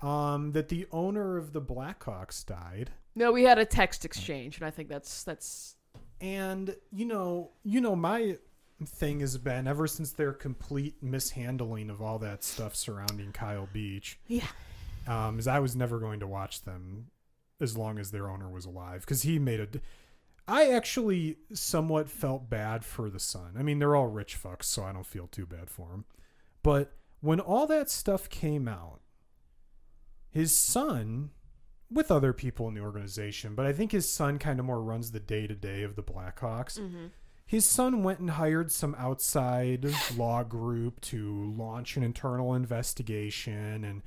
Um, that the owner of the Blackhawks died. No, we had a text exchange, and I think that's that's And you know, you know, my thing has been ever since their complete mishandling of all that stuff surrounding Kyle Beach. yeah. um, is I was never going to watch them as long as their owner was alive because he made a. d- I actually somewhat felt bad for the son. I mean, they're all rich fucks, so I don't feel too bad for him. But when all that stuff came out, his son, with other people in the organization, but I think his son kind of more runs the day to day of the Blackhawks. Mm-hmm. His son went and hired some outside law group to launch an internal investigation, and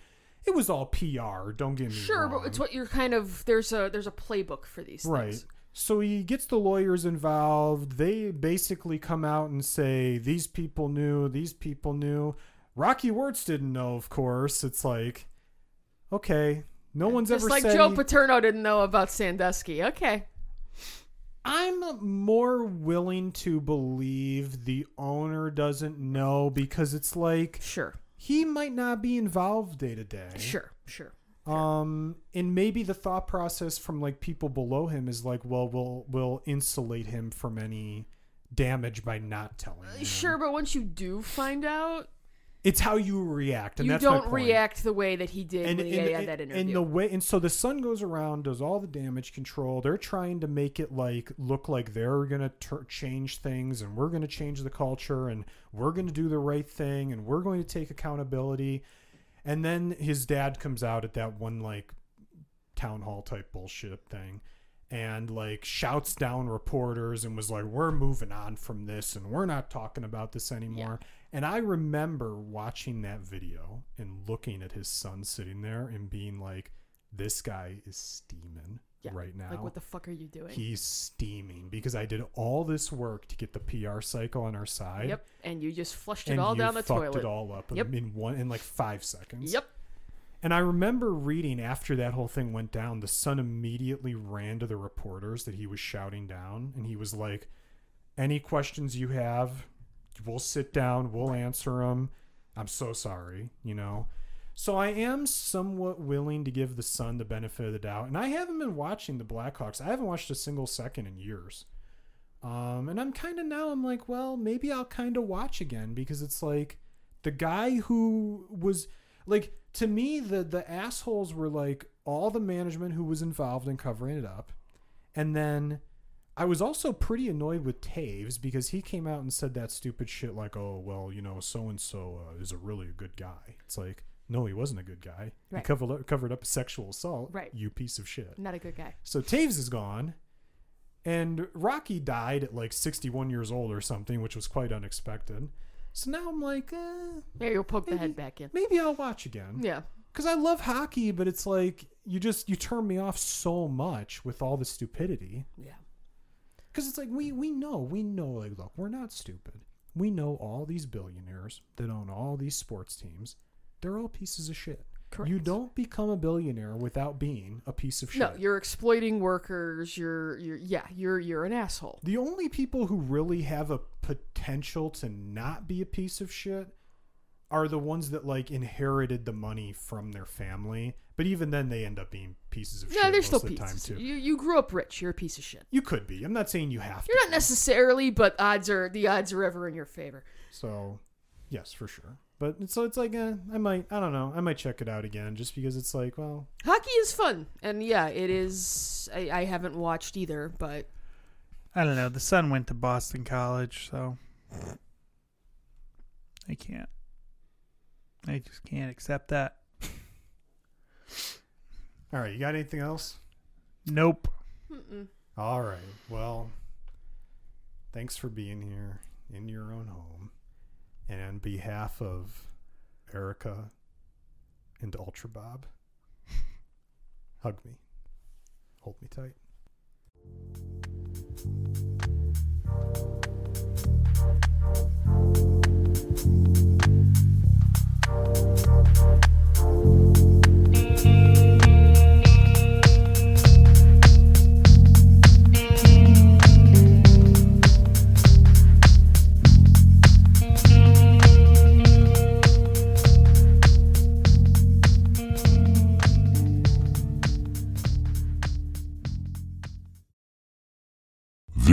it was all PR. Don't get me Sure, wrong. but it's what you're kind of there's a there's a playbook for these right. things. So he gets the lawyers involved. They basically come out and say these people knew, these people knew. Rocky Wirtz didn't know, of course. It's like, okay, no one's Just ever like Joe Paterno didn't know about Sandusky. Okay. I'm more willing to believe the owner doesn't know because it's like Sure. he might not be involved day to day. Sure. Sure. Um, and maybe the thought process from like people below him is like, well, we'll we'll insulate him from any damage by not telling him. Sure, but once you do find out, It's how you react, and you that's my don't point. react the way that he did and, when he and- had and- that interview. and the way and so the son goes around does all the damage control they're trying to make it like look like they're gonna tur change things and we're gonna change the culture and we're gonna do the right thing and we're going to take accountability and then his dad comes out at that one like town hall type bullshit thing and like shouts down reporters and was like we're moving on from this and we're not talking about this anymore and i remember watching that video and looking at his son sitting there and being like this guy is steaming Yeah, right now like, what the fuck are you doing? he's steaming because i did all this work to get the pr cycle on our side yep, and you just flushed it all down the toilet. fucked toilet. it all up Yep. in one in like five seconds Yep. and I remember reading after that whole thing went down, the son immediately ran to the reporters that he was shouting down. And he was like, Any questions you have, we'll sit down, we'll answer them. I'm so sorry, you know? So I am somewhat willing to give the son the benefit of the doubt. And I haven't been watching the Blackhawks, I haven't watched a single second in years. Um, and I'm kind of now, I'm like, well, maybe I'll kind of watch again because it's like the guy who was like to me the the assholes were like all the management who was involved in covering it up and then i was also pretty annoyed with Toews because he came out and said that stupid shit like oh well you know so and so is a really good guy it's like no he wasn't a good guy he Right. covered up, covered up sexual assault Right. you piece of shit Not a good guy. so Toews is gone, and Rocky died at like 61 years old or something, which was quite unexpected. So now I'm like, eh, Maybe you'll poke the head back in. maybe I'll watch again. Yeah. Because I love hockey, but it's like you just you turn me off so much with all the stupidity. Yeah. Because it's like we we know we know like look we're not stupid. We know all these billionaires that own all these sports teams. They're all pieces of shit. Correct. You don't become a billionaire without being a piece of shit. No, you're exploiting workers. You're, you're, yeah, you're, you're an asshole. The only people who really have a potential to not be a piece of shit are the ones that like inherited the money from their family. But even then, they end up being pieces of Yeah, shit they're most still of the time pieces. too. You, you grew up rich. You're a piece of shit. You could be. I'm not saying you have to You're to. not necessarily, but odds are the odds are ever in your favor. So, yes, for sure. But so it's like, eh, I might, I don't know, I might check it out again just because it's like, well, Hockey is fun, and yeah, it is. I, I haven't watched either, but I don't know. The son went to Boston College, so I can't. I just can't accept that. All right. You got anything else? Nope. mm-mm. All right. Well, thanks for being here in your own home. And on behalf of Erica and Ultra Bob, (laughs) hug me. Hold me tight.